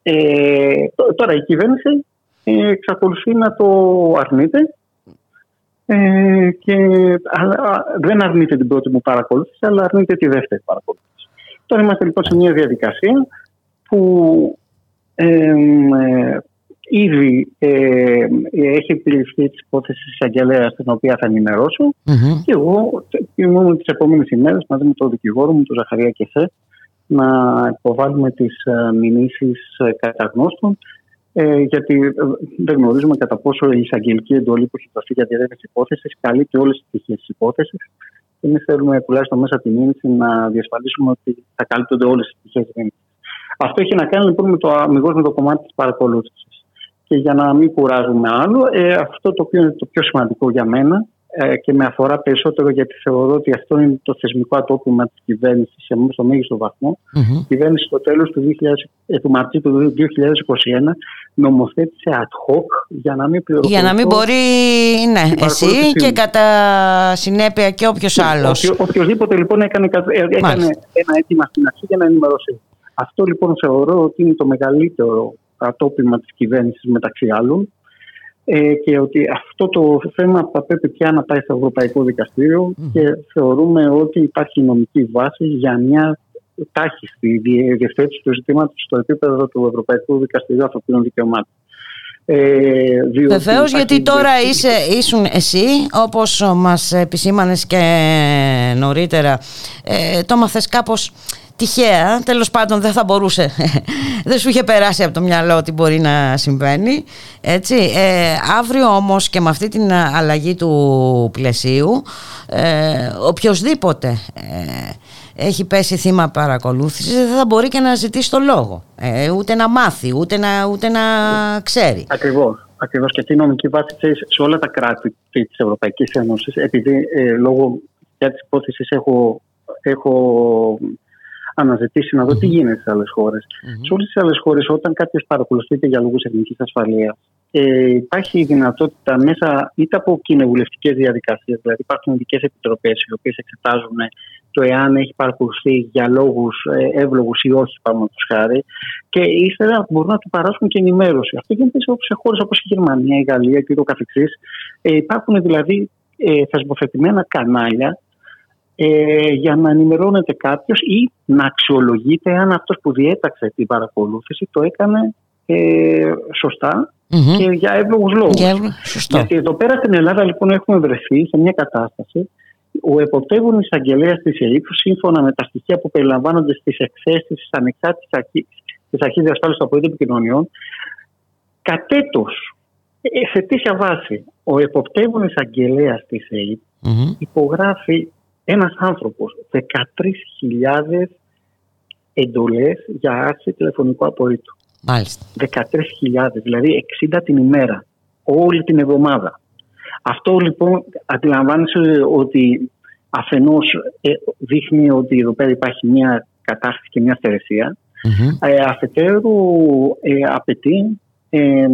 ε, τώρα η κυβέρνηση εξακολουθεί να το αρνείται ε, και δεν αρνείται την πρώτη μου παρακολούθηση, αλλά αρνείται τη δεύτερη παρακολούθηση. Τώρα είμαστε λοιπόν σε μια διαδικασία που ε, ήδη ε, έχει επιληφθεί της υπόθεσης της εισαγγελέα, την οποία θα ενημερώσω. Mm-hmm. Και εγώ ήμουν τις επόμενες ημέρες μαζί με τον δικηγόρο μου, τον Ζαχαρία Κεφέ, να υποβάλουμε τις ε, μηνύσεις ε, κατά γνώστων ε, γιατί ε, δεν γνωρίζουμε κατά πόσο η εισαγγελική εντολή που έχει δοθεί για διερεύνηση υπόθεσης καλύπτει όλες τις πτυχέ της υπόθεσης. Και εμείς θέλουμε τουλάχιστον μέσα από την μήνυση να διασφαλίσουμε ότι θα καλύπτονται όλες τι πτυχές της Αυτό έχει να κάνει λοιπόν με το αμυγός με το κομμάτι της παρακολούθησης. Και για να μην κουράζουμε άλλο, ε, αυτό το οποίο είναι το πιο σημαντικό για μένα ε, και με αφορά περισσότερο γιατί θεωρώ ότι αυτό είναι το θεσμικό ατόπιμα της κυβέρνησης στο μέγιστο βαθμό. Mm-hmm. Η κυβέρνηση στο τέλος του, 2000, ε, του Μαρτίου του 2021 νομοθέτησε ad hoc για να μην Για να μην μπορεί ναι, εσύ και κατά συνέπεια και όποιος ναι, άλλος. Οποιοδήποτε λοιπόν έκανε, έκανε ένα αίτημα στην αρχή για να ενημερώσει. Αυτό λοιπόν θεωρώ ότι είναι το μεγαλύτερο ατόπιμα της κυβέρνησης μεταξύ άλλων ε, και ότι αυτό το θέμα θα πρέπει πια να πάει στο Ευρωπαϊκό και θεωρούμε ότι υπάρχει νομική βάση για μια τάχιστη διευθέτηση του ζητήματος στο επίπεδο του Ευρωπαϊκού Δικαστηρίου Ανθρωπίνων Δικαιωμάτων. Ε, Βεβαίως, γιατί τώρα είσαι, ήσουν εσύ, όπως μας επισήμανες και νωρίτερα, ε, το μαθες κάπως τυχαία, τέλος πάντων δεν θα μπορούσε, <laughs> δεν σου είχε περάσει από το μυαλό ότι μπορεί να συμβαίνει. Έτσι. Ε, αύριο όμως και με αυτή την αλλαγή του πλαισίου, ε, οποιοδήποτε ε, έχει πέσει θύμα παρακολούθησης δεν θα μπορεί και να ζητήσει το λόγο, ε, ούτε να μάθει, ούτε να, ούτε να ξέρει. Ακριβώς. Ακριβώς και αυτή νομική βάση σε όλα τα κράτη της Ευρωπαϊκής Ένωσης, επειδή ε, λόγω για της υπόθεσης έχω, έχω αναζητήσει να δω τι γίνεται σε άλλες χώρες. Mm-hmm. Σε όλες τις άλλες χώρες, όταν κάποιος παρακολουθείται για λόγους εθνικής ασφαλείας, ε, υπάρχει η δυνατότητα μέσα είτε από κοινοβουλευτικές διαδικασίες, δηλαδή υπάρχουν ειδικές επιτροπές οι οποίες εξετάζουν το εάν έχει παρακολουθεί για λόγους ε, εύλογους ή όχι, πάμε του χάρη, και ύστερα μπορούν να του παράσχουν και ενημέρωση. Αυτό γίνεται σε χώρες όπως η Γερμανία, η Γαλλία και το καθεξής. Ε, υπάρχουν δηλαδή ε, θεσμοθετημένα κανάλια ε, για να ενημερώνεται κάποιος ή να αξιολογείται αν αυτός που διέταξε την παρακολούθηση το έκανε ε, σωστα και για εύλογους λόγους. Γιατί εδώ πέρα στην Ελλάδα λοιπόν έχουμε βρεθεί σε μια κατάσταση ο εποπτεύων εισαγγελέας της ΕΕΠ, σύμφωνα με τα στοιχεία που περιλαμβάνονται στις εκθέσεις της ανεξάρτητης αρχή της Αρχής Διασφάλισης των Απολύτων Επικοινωνιών, κατέτος, ε, σε τέτοια βάση, ο εποπτεύων εισαγγελέας της ΕΕΠ υπογράφει ένας άνθρωπος 13.000 εντολές για άρση τηλεφωνικού απορρίτου. Μάλιστα. 13.000, δηλαδή 60 την ημέρα, όλη την εβδομάδα. Αυτό λοιπόν αντιλαμβάνεσαι ότι αφενός ε, δείχνει ότι εδώ πέρα υπάρχει μια κατάσταση και μια στερεσία. Ε, αφετέρου ε, απαιτεί ε,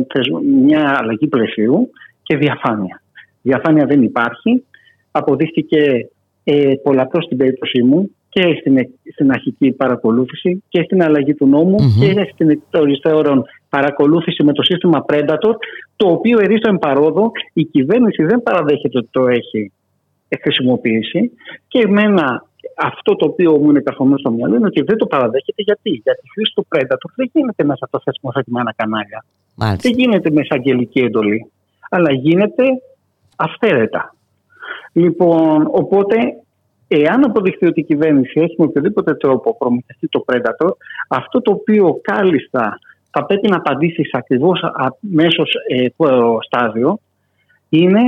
μια αλλαγή πλαισίου και διαφάνεια. Διαφάνεια δεν υπάρχει. Αποδείχθηκε ε, πολλαπλώς στην περίπτωσή μου και στην, στην αρχική παρακολούθηση και στην αλλαγή του νόμου και στην εκτοριστέρων παρακολούθηση με το σύστημα Predator, το οποίο ερίστο εμπαρόδο η κυβέρνηση δεν παραδέχεται ότι το έχει χρησιμοποιήσει και εμένα αυτό το οποίο μου είναι καθόλου στο μυαλό είναι ότι δεν το παραδέχεται γιατί; Γιατί η χρήση του Predator δεν γίνεται μέσα από τα θεσμοθετημένα κανάλια. Μάλιστα. Δεν γίνεται μέσα αγγελική εντολή. Αλλά γίνεται αυθαίρετα. Λοιπόν, οπότε, εάν αποδειχθεί ότι η κυβέρνηση έχει με οποιοδήποτε τρόπο προμηθευτεί το Predator, αυτό το οποίο κάλλιστα θα πρέπει να απαντήσει σε ακριβώς αμέσω ε, στάδιο είναι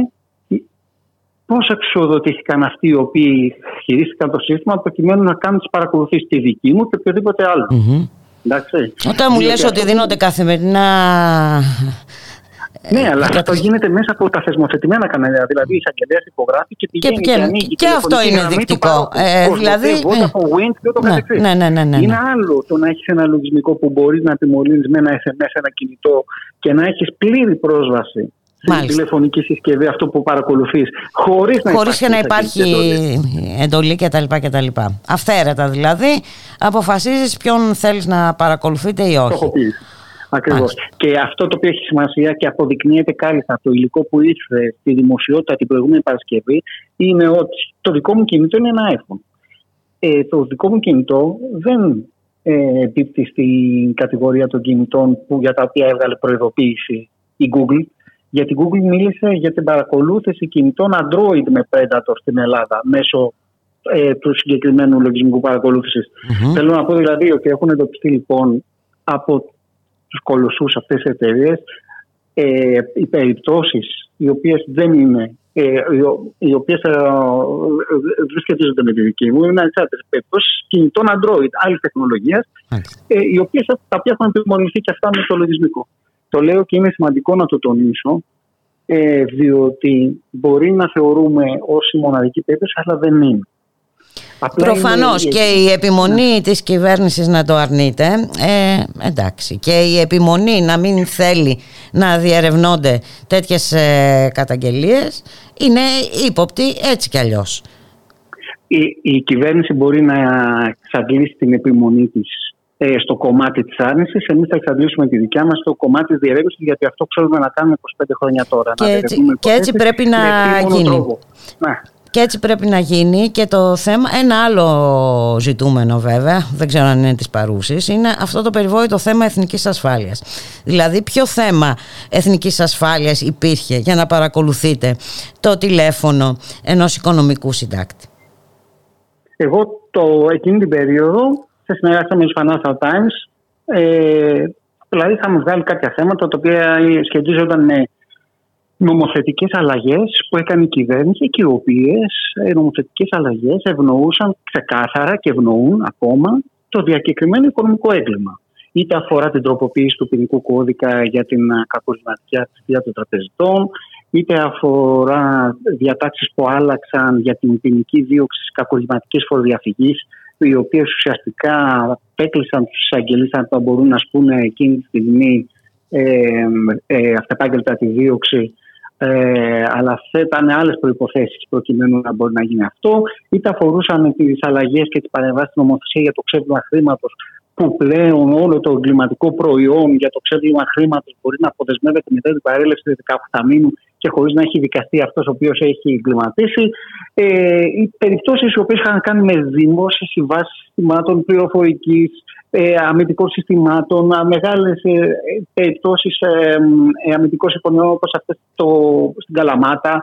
πώς εξοδοτήθηκαν αυτοί οι οποίοι χειρίστηκαν το σύστημα προκειμένου να κάνουν τις παρακολουθήσεις τη δική μου και οποιοδήποτε άλλο. Mm-hmm. Όταν μου λες ότι δίνονται καθημερινά ναι, αλλά αυτό γίνεται μέσα από τα θεσμοθετημένα κανάλια. Δηλαδή, η εισαγγελέα υπογράφει και πηγαίνει και, και, ανοίγει. Και αυτό είναι δεικτικό. Ε, δηλαδή. Wind και ούτω ναι, ναι, ναι, ναι, ναι, Είναι άλλο το να έχεις ένα λογισμικό που μπορείς να τιμωρήσει με ένα SMS, ένα κινητό και να έχεις πλήρη πρόσβαση στην τηλεφωνική συσκευή αυτό που παρακολουθείς χωρίς να χωρίς υπάρχει, να υπάρχει εντολή κτλ. Αυθαίρετα δηλαδή αποφασίζεις ποιον θέλεις να παρακολουθείτε ή όχι. Ακριβώς. Και αυτό το οποίο έχει σημασία και αποδεικνύεται κάλλιστα το υλικό που ήρθε στη δημοσιότητα την προηγούμενη Παρασκευή είναι ότι το δικό μου κινητό είναι ένα iPhone. Ε, το δικό μου κινητό δεν ε, επίπτει στην κατηγορία των κινητών που, για τα οποία έβγαλε προειδοποίηση η Google. Γιατί η Google μίλησε για την παρακολούθηση κινητών Android με Predator στην Ελλάδα μέσω ε, του συγκεκριμένου λογισμικού Θέλω να πω δηλαδή ότι έχουν εντοπιστεί λοιπόν από τους κολοσσούς αυτές τις εταιρείες, ε, οι περιπτώσεις οι οποίες δεν είναι ε, οι οποίες ε, δεν σχετίζονται με τη δική μου, είναι ανεξάρτητες περιπτώσεις κινητών Android, άλλη τεχνολογία, ε, οι οποίες τα οποία έχουν επιμονηθεί και αυτά με το λογισμικό. Το λέω και είναι σημαντικό να το τονίσω, ε, διότι μπορεί να θεωρούμε ως η μοναδική περίπτωση, αλλά δεν είναι. Προφανώς και η επιμονή της κυβέρνησης να το αρνείται, ε, εντάξει, και η επιμονή να μην θέλει να διερευνώνται τέτοιες ε, καταγγελίες είναι ύποπτη έτσι κι αλλιώς. Η, η κυβέρνηση μπορεί να εξαντλήσει την επιμονή της ε, στο κομμάτι της άρνησης, εμείς θα εξαντλήσουμε τη δικιά μας στο κομμάτι της διερεύνησης γιατί αυτό ξέρουμε να κάνουμε 25 χρόνια τώρα. Και, έτσι, και έτσι πρέπει να γίνει. Ναι. Και έτσι πρέπει να γίνει και το θέμα, ένα άλλο ζητούμενο βέβαια, δεν ξέρω αν είναι της παρούσης, είναι αυτό το περιβόητο θέμα εθνικής ασφάλειας. Δηλαδή ποιο θέμα εθνικής ασφάλειας υπήρχε για να παρακολουθείτε το τηλέφωνο ενός οικονομικού συντάκτη; Εγώ το, εκείνη την περίοδο, σε συνεργασία με τους Financial Times, ε, δηλαδή είχαμε βγάλει κάποια θέματα τα οποία σχετίζονταν με νομοθετικές αλλαγές που έκανε η κυβέρνηση και οι οποίες οι νομοθετικές αλλαγές ευνοούσαν ξεκάθαρα και ευνοούν ακόμα το διακεκριμένο οικονομικό έγκλημα. Είτε αφορά την τροποποίηση του ποινικού κώδικα για την κακορισματική αστυνομία των τραπεζιτών, είτε αφορά διατάξεις που άλλαξαν για την ποινική δίωξη της κακορισματικής φοροδιαφυγής, οι οποίες ουσιαστικά έκλεισαν τους εισαγγελείς να μπορούν να σπούν εκείνη τη στιγμή ε, ε, αυτεπάγγελτα τη δίωξη ε, αλλά αυτέ ήταν άλλες προποθέσει προκειμένου να μπορεί να γίνει αυτό. Είτε αφορούσαν τις αλλαγές και τις παρεμβάσεις στην νομοθεσία για το ξέπλυμα χρήματος, που πλέον όλο το εγκληματικό προϊόν για το ξέπλυμα χρήματος μπορεί να αποδεσμεύεται μετά την παρέλευση του 10 μήνου και χωρίς να έχει δικαστεί αυτός ο οποίος έχει εγκληματίσει. Ε, οι περιπτώσεις οι οποίες είχαν κάνει με δημόσιες συμβάσεις συστημάτων πληροφορικής, ε, αμυντικών συστημάτων, μεγάλες ε, περιπτώσεις ε, ε, αμυντικών συμφωνιών όπως αυτές το, στην Καλαμάτα,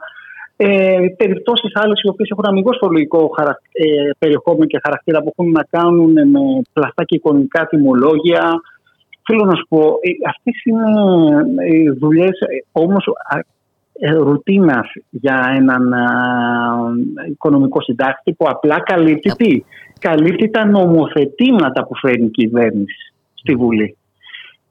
ε, περιπτώσεις άλλες οι οποίες έχουν αμυγός φορολογικό ε, περιεχόμενο και χαρακτήρα που έχουν να κάνουν με πλαστά και εικονικά τιμολόγια. Θέλω να σου πω, ε, αυτές είναι ε, δουλειές όμως ρουτίνας για έναν οικονομικό συντάκτη που απλά καλύπτει τι; Καλύπτει τα νομοθετήματα που φέρνει η κυβέρνηση στη Βουλή.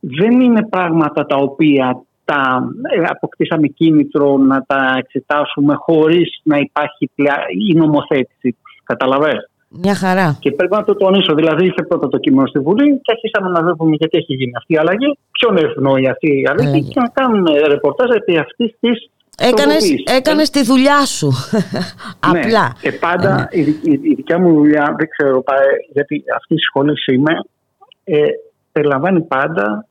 Δεν είναι πράγματα τα οποία τα ε, αποκτήσαμε κίνητρο να τα εξετάσουμε χωρίς να υπάρχει πλειά, η νομοθέτηση τους. Καταλαβαίνεις. Μια χαρά. Και πρέπει να το τονίσω. Δηλαδή, ήρθε πρώτα το κείμενο στη Βουλή και αρχίσαμε να βλέπουμε γιατί έχει γίνει αυτή η αλλαγή, ποιον ευνοεί αυτή η αλλαγή και να κάνουμε ρεπορτάζ επί αυτής της Έκανες, έκανες τη δουλειά σου. <laughs> Ναι, Απλά. Και πάντα η, η, η δικιά μου δουλειά, δεν ξέρω, γιατί αυτή η σχολή είμαι, ε, περιλαμβάνει πάντα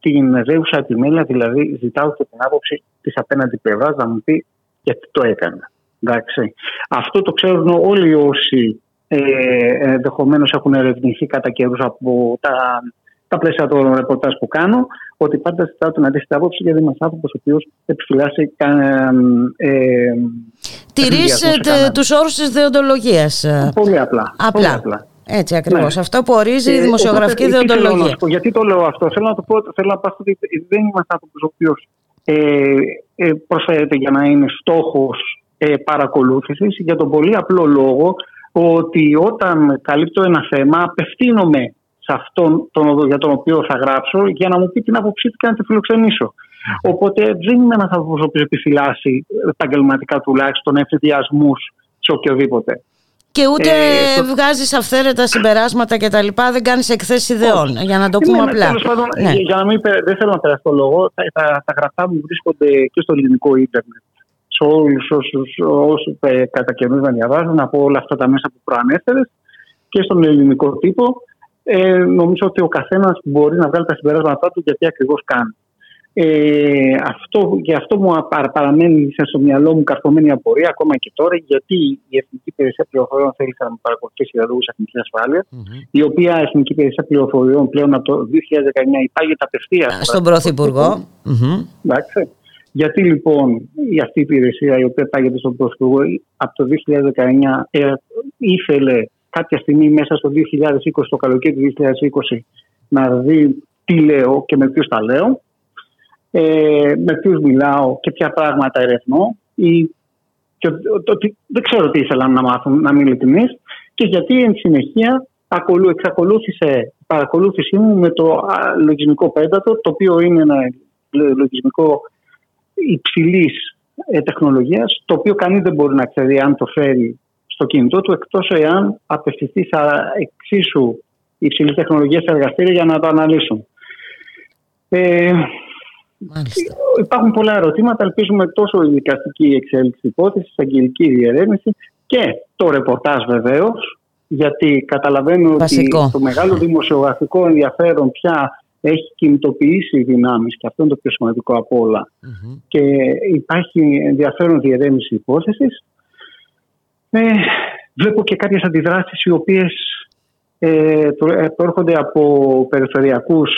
την δέουσα επιμέλεια, δηλαδή ζητάω και την άποψη της απέναντι πλευράς να μου πει γιατί το έκανε. Εντάξει. Αυτό το ξέρουν όλοι όσοι ε, ενδεχομένως έχουν ερευνηθεί κατά καιρούς από τα, τα πλαίσια των ρεπορτάζ που κάνω, ότι πάντα ζητάω την αντίθετη άποψη γιατί είμαι άνθρωπος ο οποίος επιφυλάσσει. Ε, ε, Τηρεί τους όρους της δεοντολογίας. Πολύ απλά. Απλά. Πολύ απλά. Έτσι ακριβώς. Ναι. Αυτό που ορίζει η δημοσιογραφική οπότε, δεοντολογία. Θέλω γιατί το λέω αυτό. Θέλω να το πω, θέλω να πω ότι δεν είμαστε άνθρωπος ο οποίος ε, ε, προσφέρεται για να είναι στόχος ε, παρακολούθησης για τον πολύ απλό λόγο ότι όταν καλύπτω ένα θέμα απευθύνομαι σε αυτόν τον, για τον οποίο θα γράψω για να μου πει την άποψή του και να τη φιλοξενήσω. Οπότε δεν είμαι ένας άνθρωπος ο οποίος επιφυλάσσει επαγγελματικά τουλάχιστον ευθυδιασμού σε οποιοδήποτε. Και ούτε ε, το... βγάζεις αυθαίρετα συμπεράσματα και τα λοιπά, δεν κάνεις εκθέσεις ιδεών. Για να το πούμε ναι, απλά. Πάντων, ναι. Για να μην, δεν θέλω να περάσω το λόγο, τα, τα, τα γραφτά μου βρίσκονται και στο ελληνικό ίντερνετ. Σε όλους όσου ε, κατά καιρούς να διαβάζουν από όλα αυτά τα μέσα που προανέφερες και στον ελληνικό τύπο. Ε, νομίζω ότι ο καθένας μπορεί να βγάλει τα συμπεράσματά του γιατί ακριβώς κάνει. Ε, αυτό, και αυτό μου παραμένει στο μυαλό μου καρφωμένη απορία ακόμα και τώρα γιατί η Εθνική Υπηρεσία Πληροφοριών θέλει να με παρακολουθήσει για λόγους εθνικής ασφάλειας, mm-hmm. η οποία Εθνική Υπηρεσία Πληροφοριών πλέον από το 2019 υπάγεται απευθείας στον Πρωθυπουργό. Mm-hmm. Εντάξει. Γιατί λοιπόν η αυτή η υπηρεσία η οποία πάγεται στον Πρωθυπουργό από το 2019 ε, ήθελε κάποια στιγμή μέσα στο 2020, το καλοκαίρι του 2020, να δει τι λέω και με ποιους τα λέω ε, με ποιους μιλάω και ποια πράγματα ερευνώ. Ή, και, το, το, δεν ξέρω τι ήθελαν να μάθουν, να μην ειλικρινεί. Και γιατί εν συνεχεία ακολου, εξακολούθησε η παρακολούθησή μου με το λογισμικό πέντατο, το οποίο είναι ένα λογισμικό υψηλής ε, τεχνολογίας, το οποίο κανείς δεν μπορεί να ξέρει αν το φέρει στο κινητό του, εκτός εάν απευθυνθεί σε εξίσου υψηλή τεχνολογία σε εργαστήρια για να το αναλύσουν. Ε, Μάλιστα. Υπάρχουν πολλά ερωτήματα. Ελπίζουμε τόσο η δικαστική εξέλιξη υπόθεσης, η αγγελική διερεύνηση και το ρεπορτάζ βεβαίως. Γιατί καταλαβαίνω Βασικό. ότι το μεγάλο δημοσιογραφικό ενδιαφέρον πια έχει κινητοποιήσει δυνάμεις και αυτό είναι το πιο σημαντικό από όλα. Mm-hmm. Και υπάρχει ενδιαφέρον διερεύνηση υπόθεσης. Ε, βλέπω και κάποιες αντιδράσεις οι οποίες ε, προέρχονται από περιφερειακούς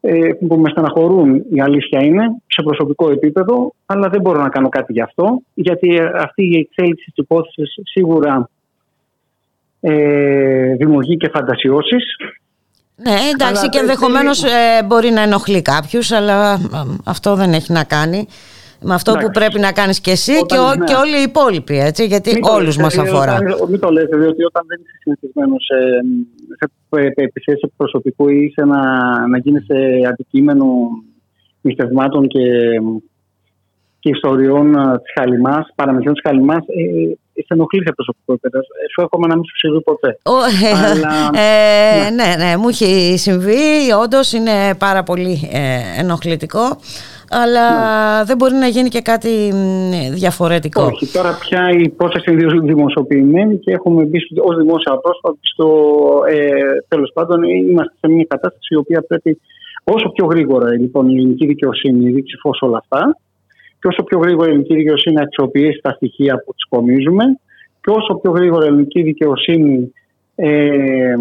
ε, που με στεναχωρούν η αλήθεια είναι σε προσωπικό επίπεδο αλλά δεν μπορώ να κάνω κάτι γι' αυτό γιατί αυτή η εξέλιξη της υπόθεσης σίγουρα ε, δημιουργεί και φαντασιώσεις. Ναι, εντάξει, αλλά και ενδεχομένως ε, μπορεί να ενοχλεί κάποιους, αλλά αυτό δεν έχει να κάνει με αυτό που πρέπει να κάνεις και εσύ και, ναι. και όλοι οι υπόλοιποι, έτσι, γιατί μην όλους μας αφορά. μην το λέτε, διότι όταν δεν είσαι συνηθισμένος σε, σε επιθέσεις προσωπικού ή σε να, να γίνεις σε αντικείμενο μυστευμάτων και, και ιστοριών της Χαλιμάς, παραμεθιών της Χαλιμάς, ε, σε ενοχλείς σε προσωπικό επίπεδος. Σου εύχομαι να μην σου συμβεί ποτέ. Αλλά, ε, ναι. ναι, ναι, μου έχει συμβεί. Όντως είναι πάρα πολύ ε, ενοχλητικό αλλά ναι. δεν μπορεί να γίνει και κάτι διαφορετικό. Όχι, τώρα πια η υπόθεση είναι δημοσιοποιημένη και έχουμε μπει ως δημόσια πρόσωπα στο ε, τέλος πάντων είμαστε σε μια κατάσταση η οποία πρέπει όσο πιο γρήγορα λοιπόν, η ελληνική δικαιοσύνη δείξει φως όλα αυτά και όσο πιο γρήγορα η ελληνική δικαιοσύνη αξιοποιήσει τα στοιχεία που κομίζουμε και όσο πιο γρήγορα η ελληνική δικαιοσύνη ε,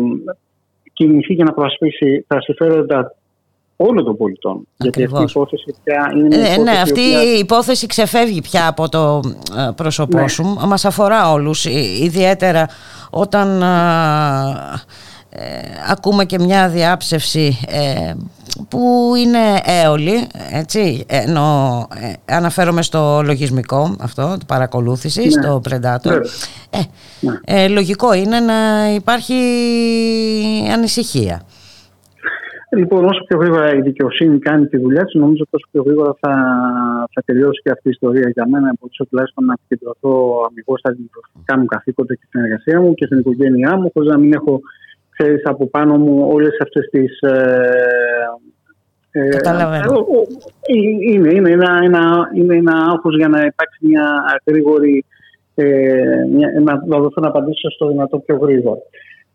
κινηθεί για να προασπίσει τα συμφέροντα όλων των πολιτών. Γιατί αυτή η υπόθεση πια είναι. Ε, ναι, αυτή η υπόθεση ξεφεύγει πια από το ε, πρόσωπό ναι. σου. Μας αφορά όλους. Ε, ιδιαίτερα όταν ε, ακούμε και μια διάψευση ε, που είναι έολη έτσι, ενώ ε, αναφέρομαι στο λογισμικό αυτό, το παρακολούθησης, ναι. στο Predator ναι. Ε, λογικό είναι να υπάρχει ανησυχία Λοιπόν, όσο πιο γρήγορα η δικαιοσύνη κάνει τη δουλειά της, νομίζω τόσο πιο γρήγορα θα, θα τελειώσει και αυτή η ιστορία για μένα. Μπορούσα τουλάχιστον να επικεντρωθώ αμυγός στα δημοσιογραφικά μου καθήκοντα και στην εργασία μου και στην οικογένειά μου, χωρίς να μην έχω ξέρεις, από πάνω μου όλες αυτές τις. Ε, Καταλαβαίνω. Ε, είναι, είναι, ένα, ένα, είναι ένα άγχος για να υπάρξει μια γρήγορη ε, να, να δοθούν απαντήσει στο δυνατό πιο γρήγορα.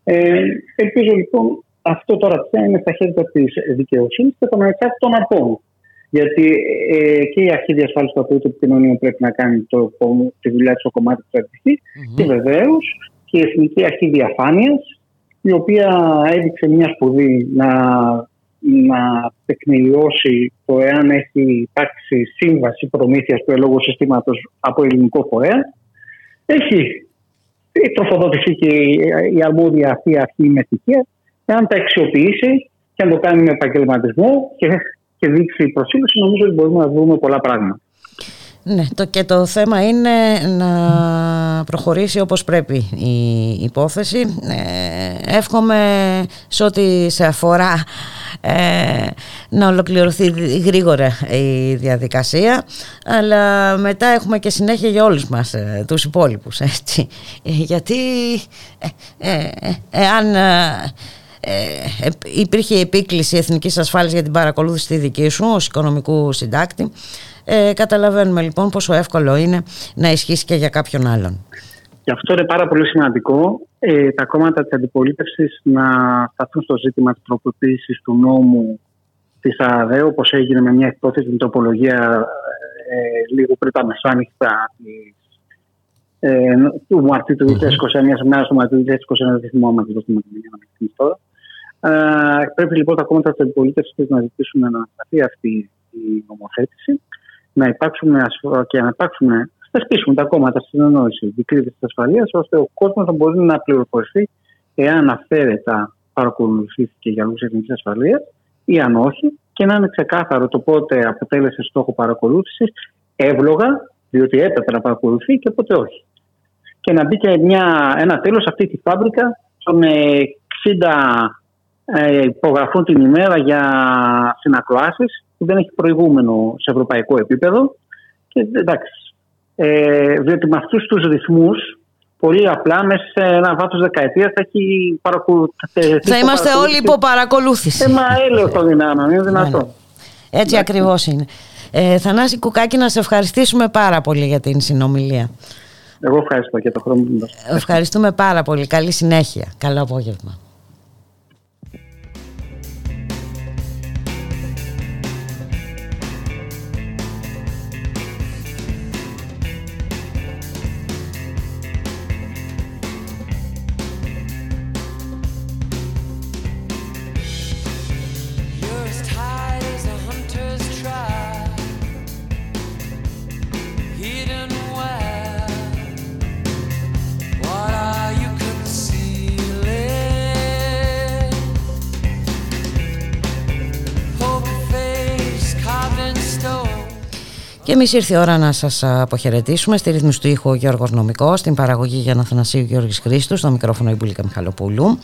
Ε, ελπίζω λοιπόν αυτό τώρα πια είναι στα χέρια της δικαιοσύνης και των ανεξάρτητων αρχών. Γιατί ε, και η αρχή διασφάλισης του απολύτου επικοινωνίου πρέπει να κάνει το, τη δουλειά της στο κομμάτι της αρχή mm-hmm. και βεβαίως και η Εθνική Αρχή Διαφάνειας, η οποία έδειξε μια σπουδή να, να τεκμηριώσει το εάν έχει υπάρξει σύμβαση προμήθειας του ελόγου συστήματος από ελληνικό φορέα. Έχει τροφοδοτηθεί και η αρμόδια αυτή αρχή με στοιχεία Εάν τα αξιοποιήσει και αν το κάνει με επαγγελματισμό και, και δείξει προσήλωση, νομίζω ότι μπορούμε να βρούμε πολλά πράγματα. Ναι, το, και το θέμα είναι να προχωρήσει όπως πρέπει η υπόθεση. Ε, εύχομαι σε ό,τι σε αφορά ε, να ολοκληρωθεί γρήγορα η διαδικασία αλλά μετά έχουμε και συνέχεια για όλους μας ε, τους υπόλοιπους έτσι. γιατί εάν ε, υπήρχε επίκληση εθνικής ασφάλειας για την παρακολούθηση τη δική σου ως οικονομικού συντάκτη. Ε, καταλαβαίνουμε λοιπόν πόσο εύκολο είναι να ισχύσει και για κάποιον άλλον. Γι' αυτό είναι πάρα πολύ σημαντικό ε, τα κόμματα της αντιπολίτευσης να σταθούν στο ζήτημα της τροποποίησης του νόμου της ΑΔΕ όπως έγινε με μια υπόθεση με τροπολογία ε, λίγο πριν τα μεσάνυχτα ε, του Μαρτίου του 2021, μιας μέρα του Μαρτίου του 2021, δεν θυμάμαι ακριβώ τι να τώρα. Ε, πρέπει λοιπόν τα κόμματα της αντιπολίτευσης να ζητήσουν να ανασταθεί αυτή η νομοθέτηση, να υπάρξουν και να υπάρξουν, να σπίσουν τα κόμματα στην συνεννόηση δικλείδε της ασφαλείας, ώστε ο κόσμος να μπορεί να πληροφορηθεί εάν αφαίρετα παρακολουθήθηκε για λόγους εθνικής ασφαλείας ή αν όχι, και να είναι ξεκάθαρο το πότε αποτέλεσε στόχο παρακολούθησης εύλογα, διότι έπρεπε να παρακολουθεί και πότε όχι. Και να μπει και μια, ένα τέλος αυτή τη φάμπρικα των 60 ε, υπογραφούν την ημέρα για συνακροάσεις που δεν έχει προηγούμενο σε ευρωπαϊκό επίπεδο. Και εντάξει, ε, διότι με αυτούς τους ρυθμούς, πολύ απλά μέσα σε ένα βάθος δεκαετίας θα έχει παρακολουθεί. Θα είμαστε όλοι υπό παρακολούθηση. Ε, μα έλεγχο το δυνάμει, είναι δυνατό. Ναι, ναι. Έτσι ακριβώς είναι. Ε, Θανάση Κουκάκη, να σε ευχαριστήσουμε πάρα πολύ για την συνομιλία. Εγώ ευχαριστώ και το χρόνο που μου Ευχαριστούμε πάρα πολύ. Καλή συνέχεια. Καλό απόγευμα. Και εμείς ήρθε η ώρα να σας αποχαιρετήσουμε. Στη ρύθμιση του ήχου ο Γιώργος Νομικός, στην παραγωγή για Αθανασίου Γιώργης Χρήστου, στο μικρόφωνο η Μπουλίκα Μιχαλοπούλου.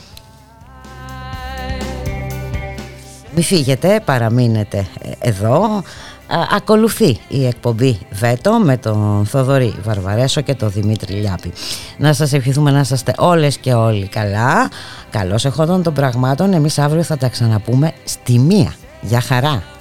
Μη φύγετε, παραμείνετε ε, εδώ. ακολουθεί η εκπομπή Βέτο με τον Θοδωρή Βαρβαρέσο και τον Δημήτρη Λιάπη. Να σας ευχηθούμε να είστε όλες και όλοι καλά. Καλώς εχόντων των πραγμάτων. Εμείς αύριο θα τα ξαναπούμε στη μία. Για χαρά.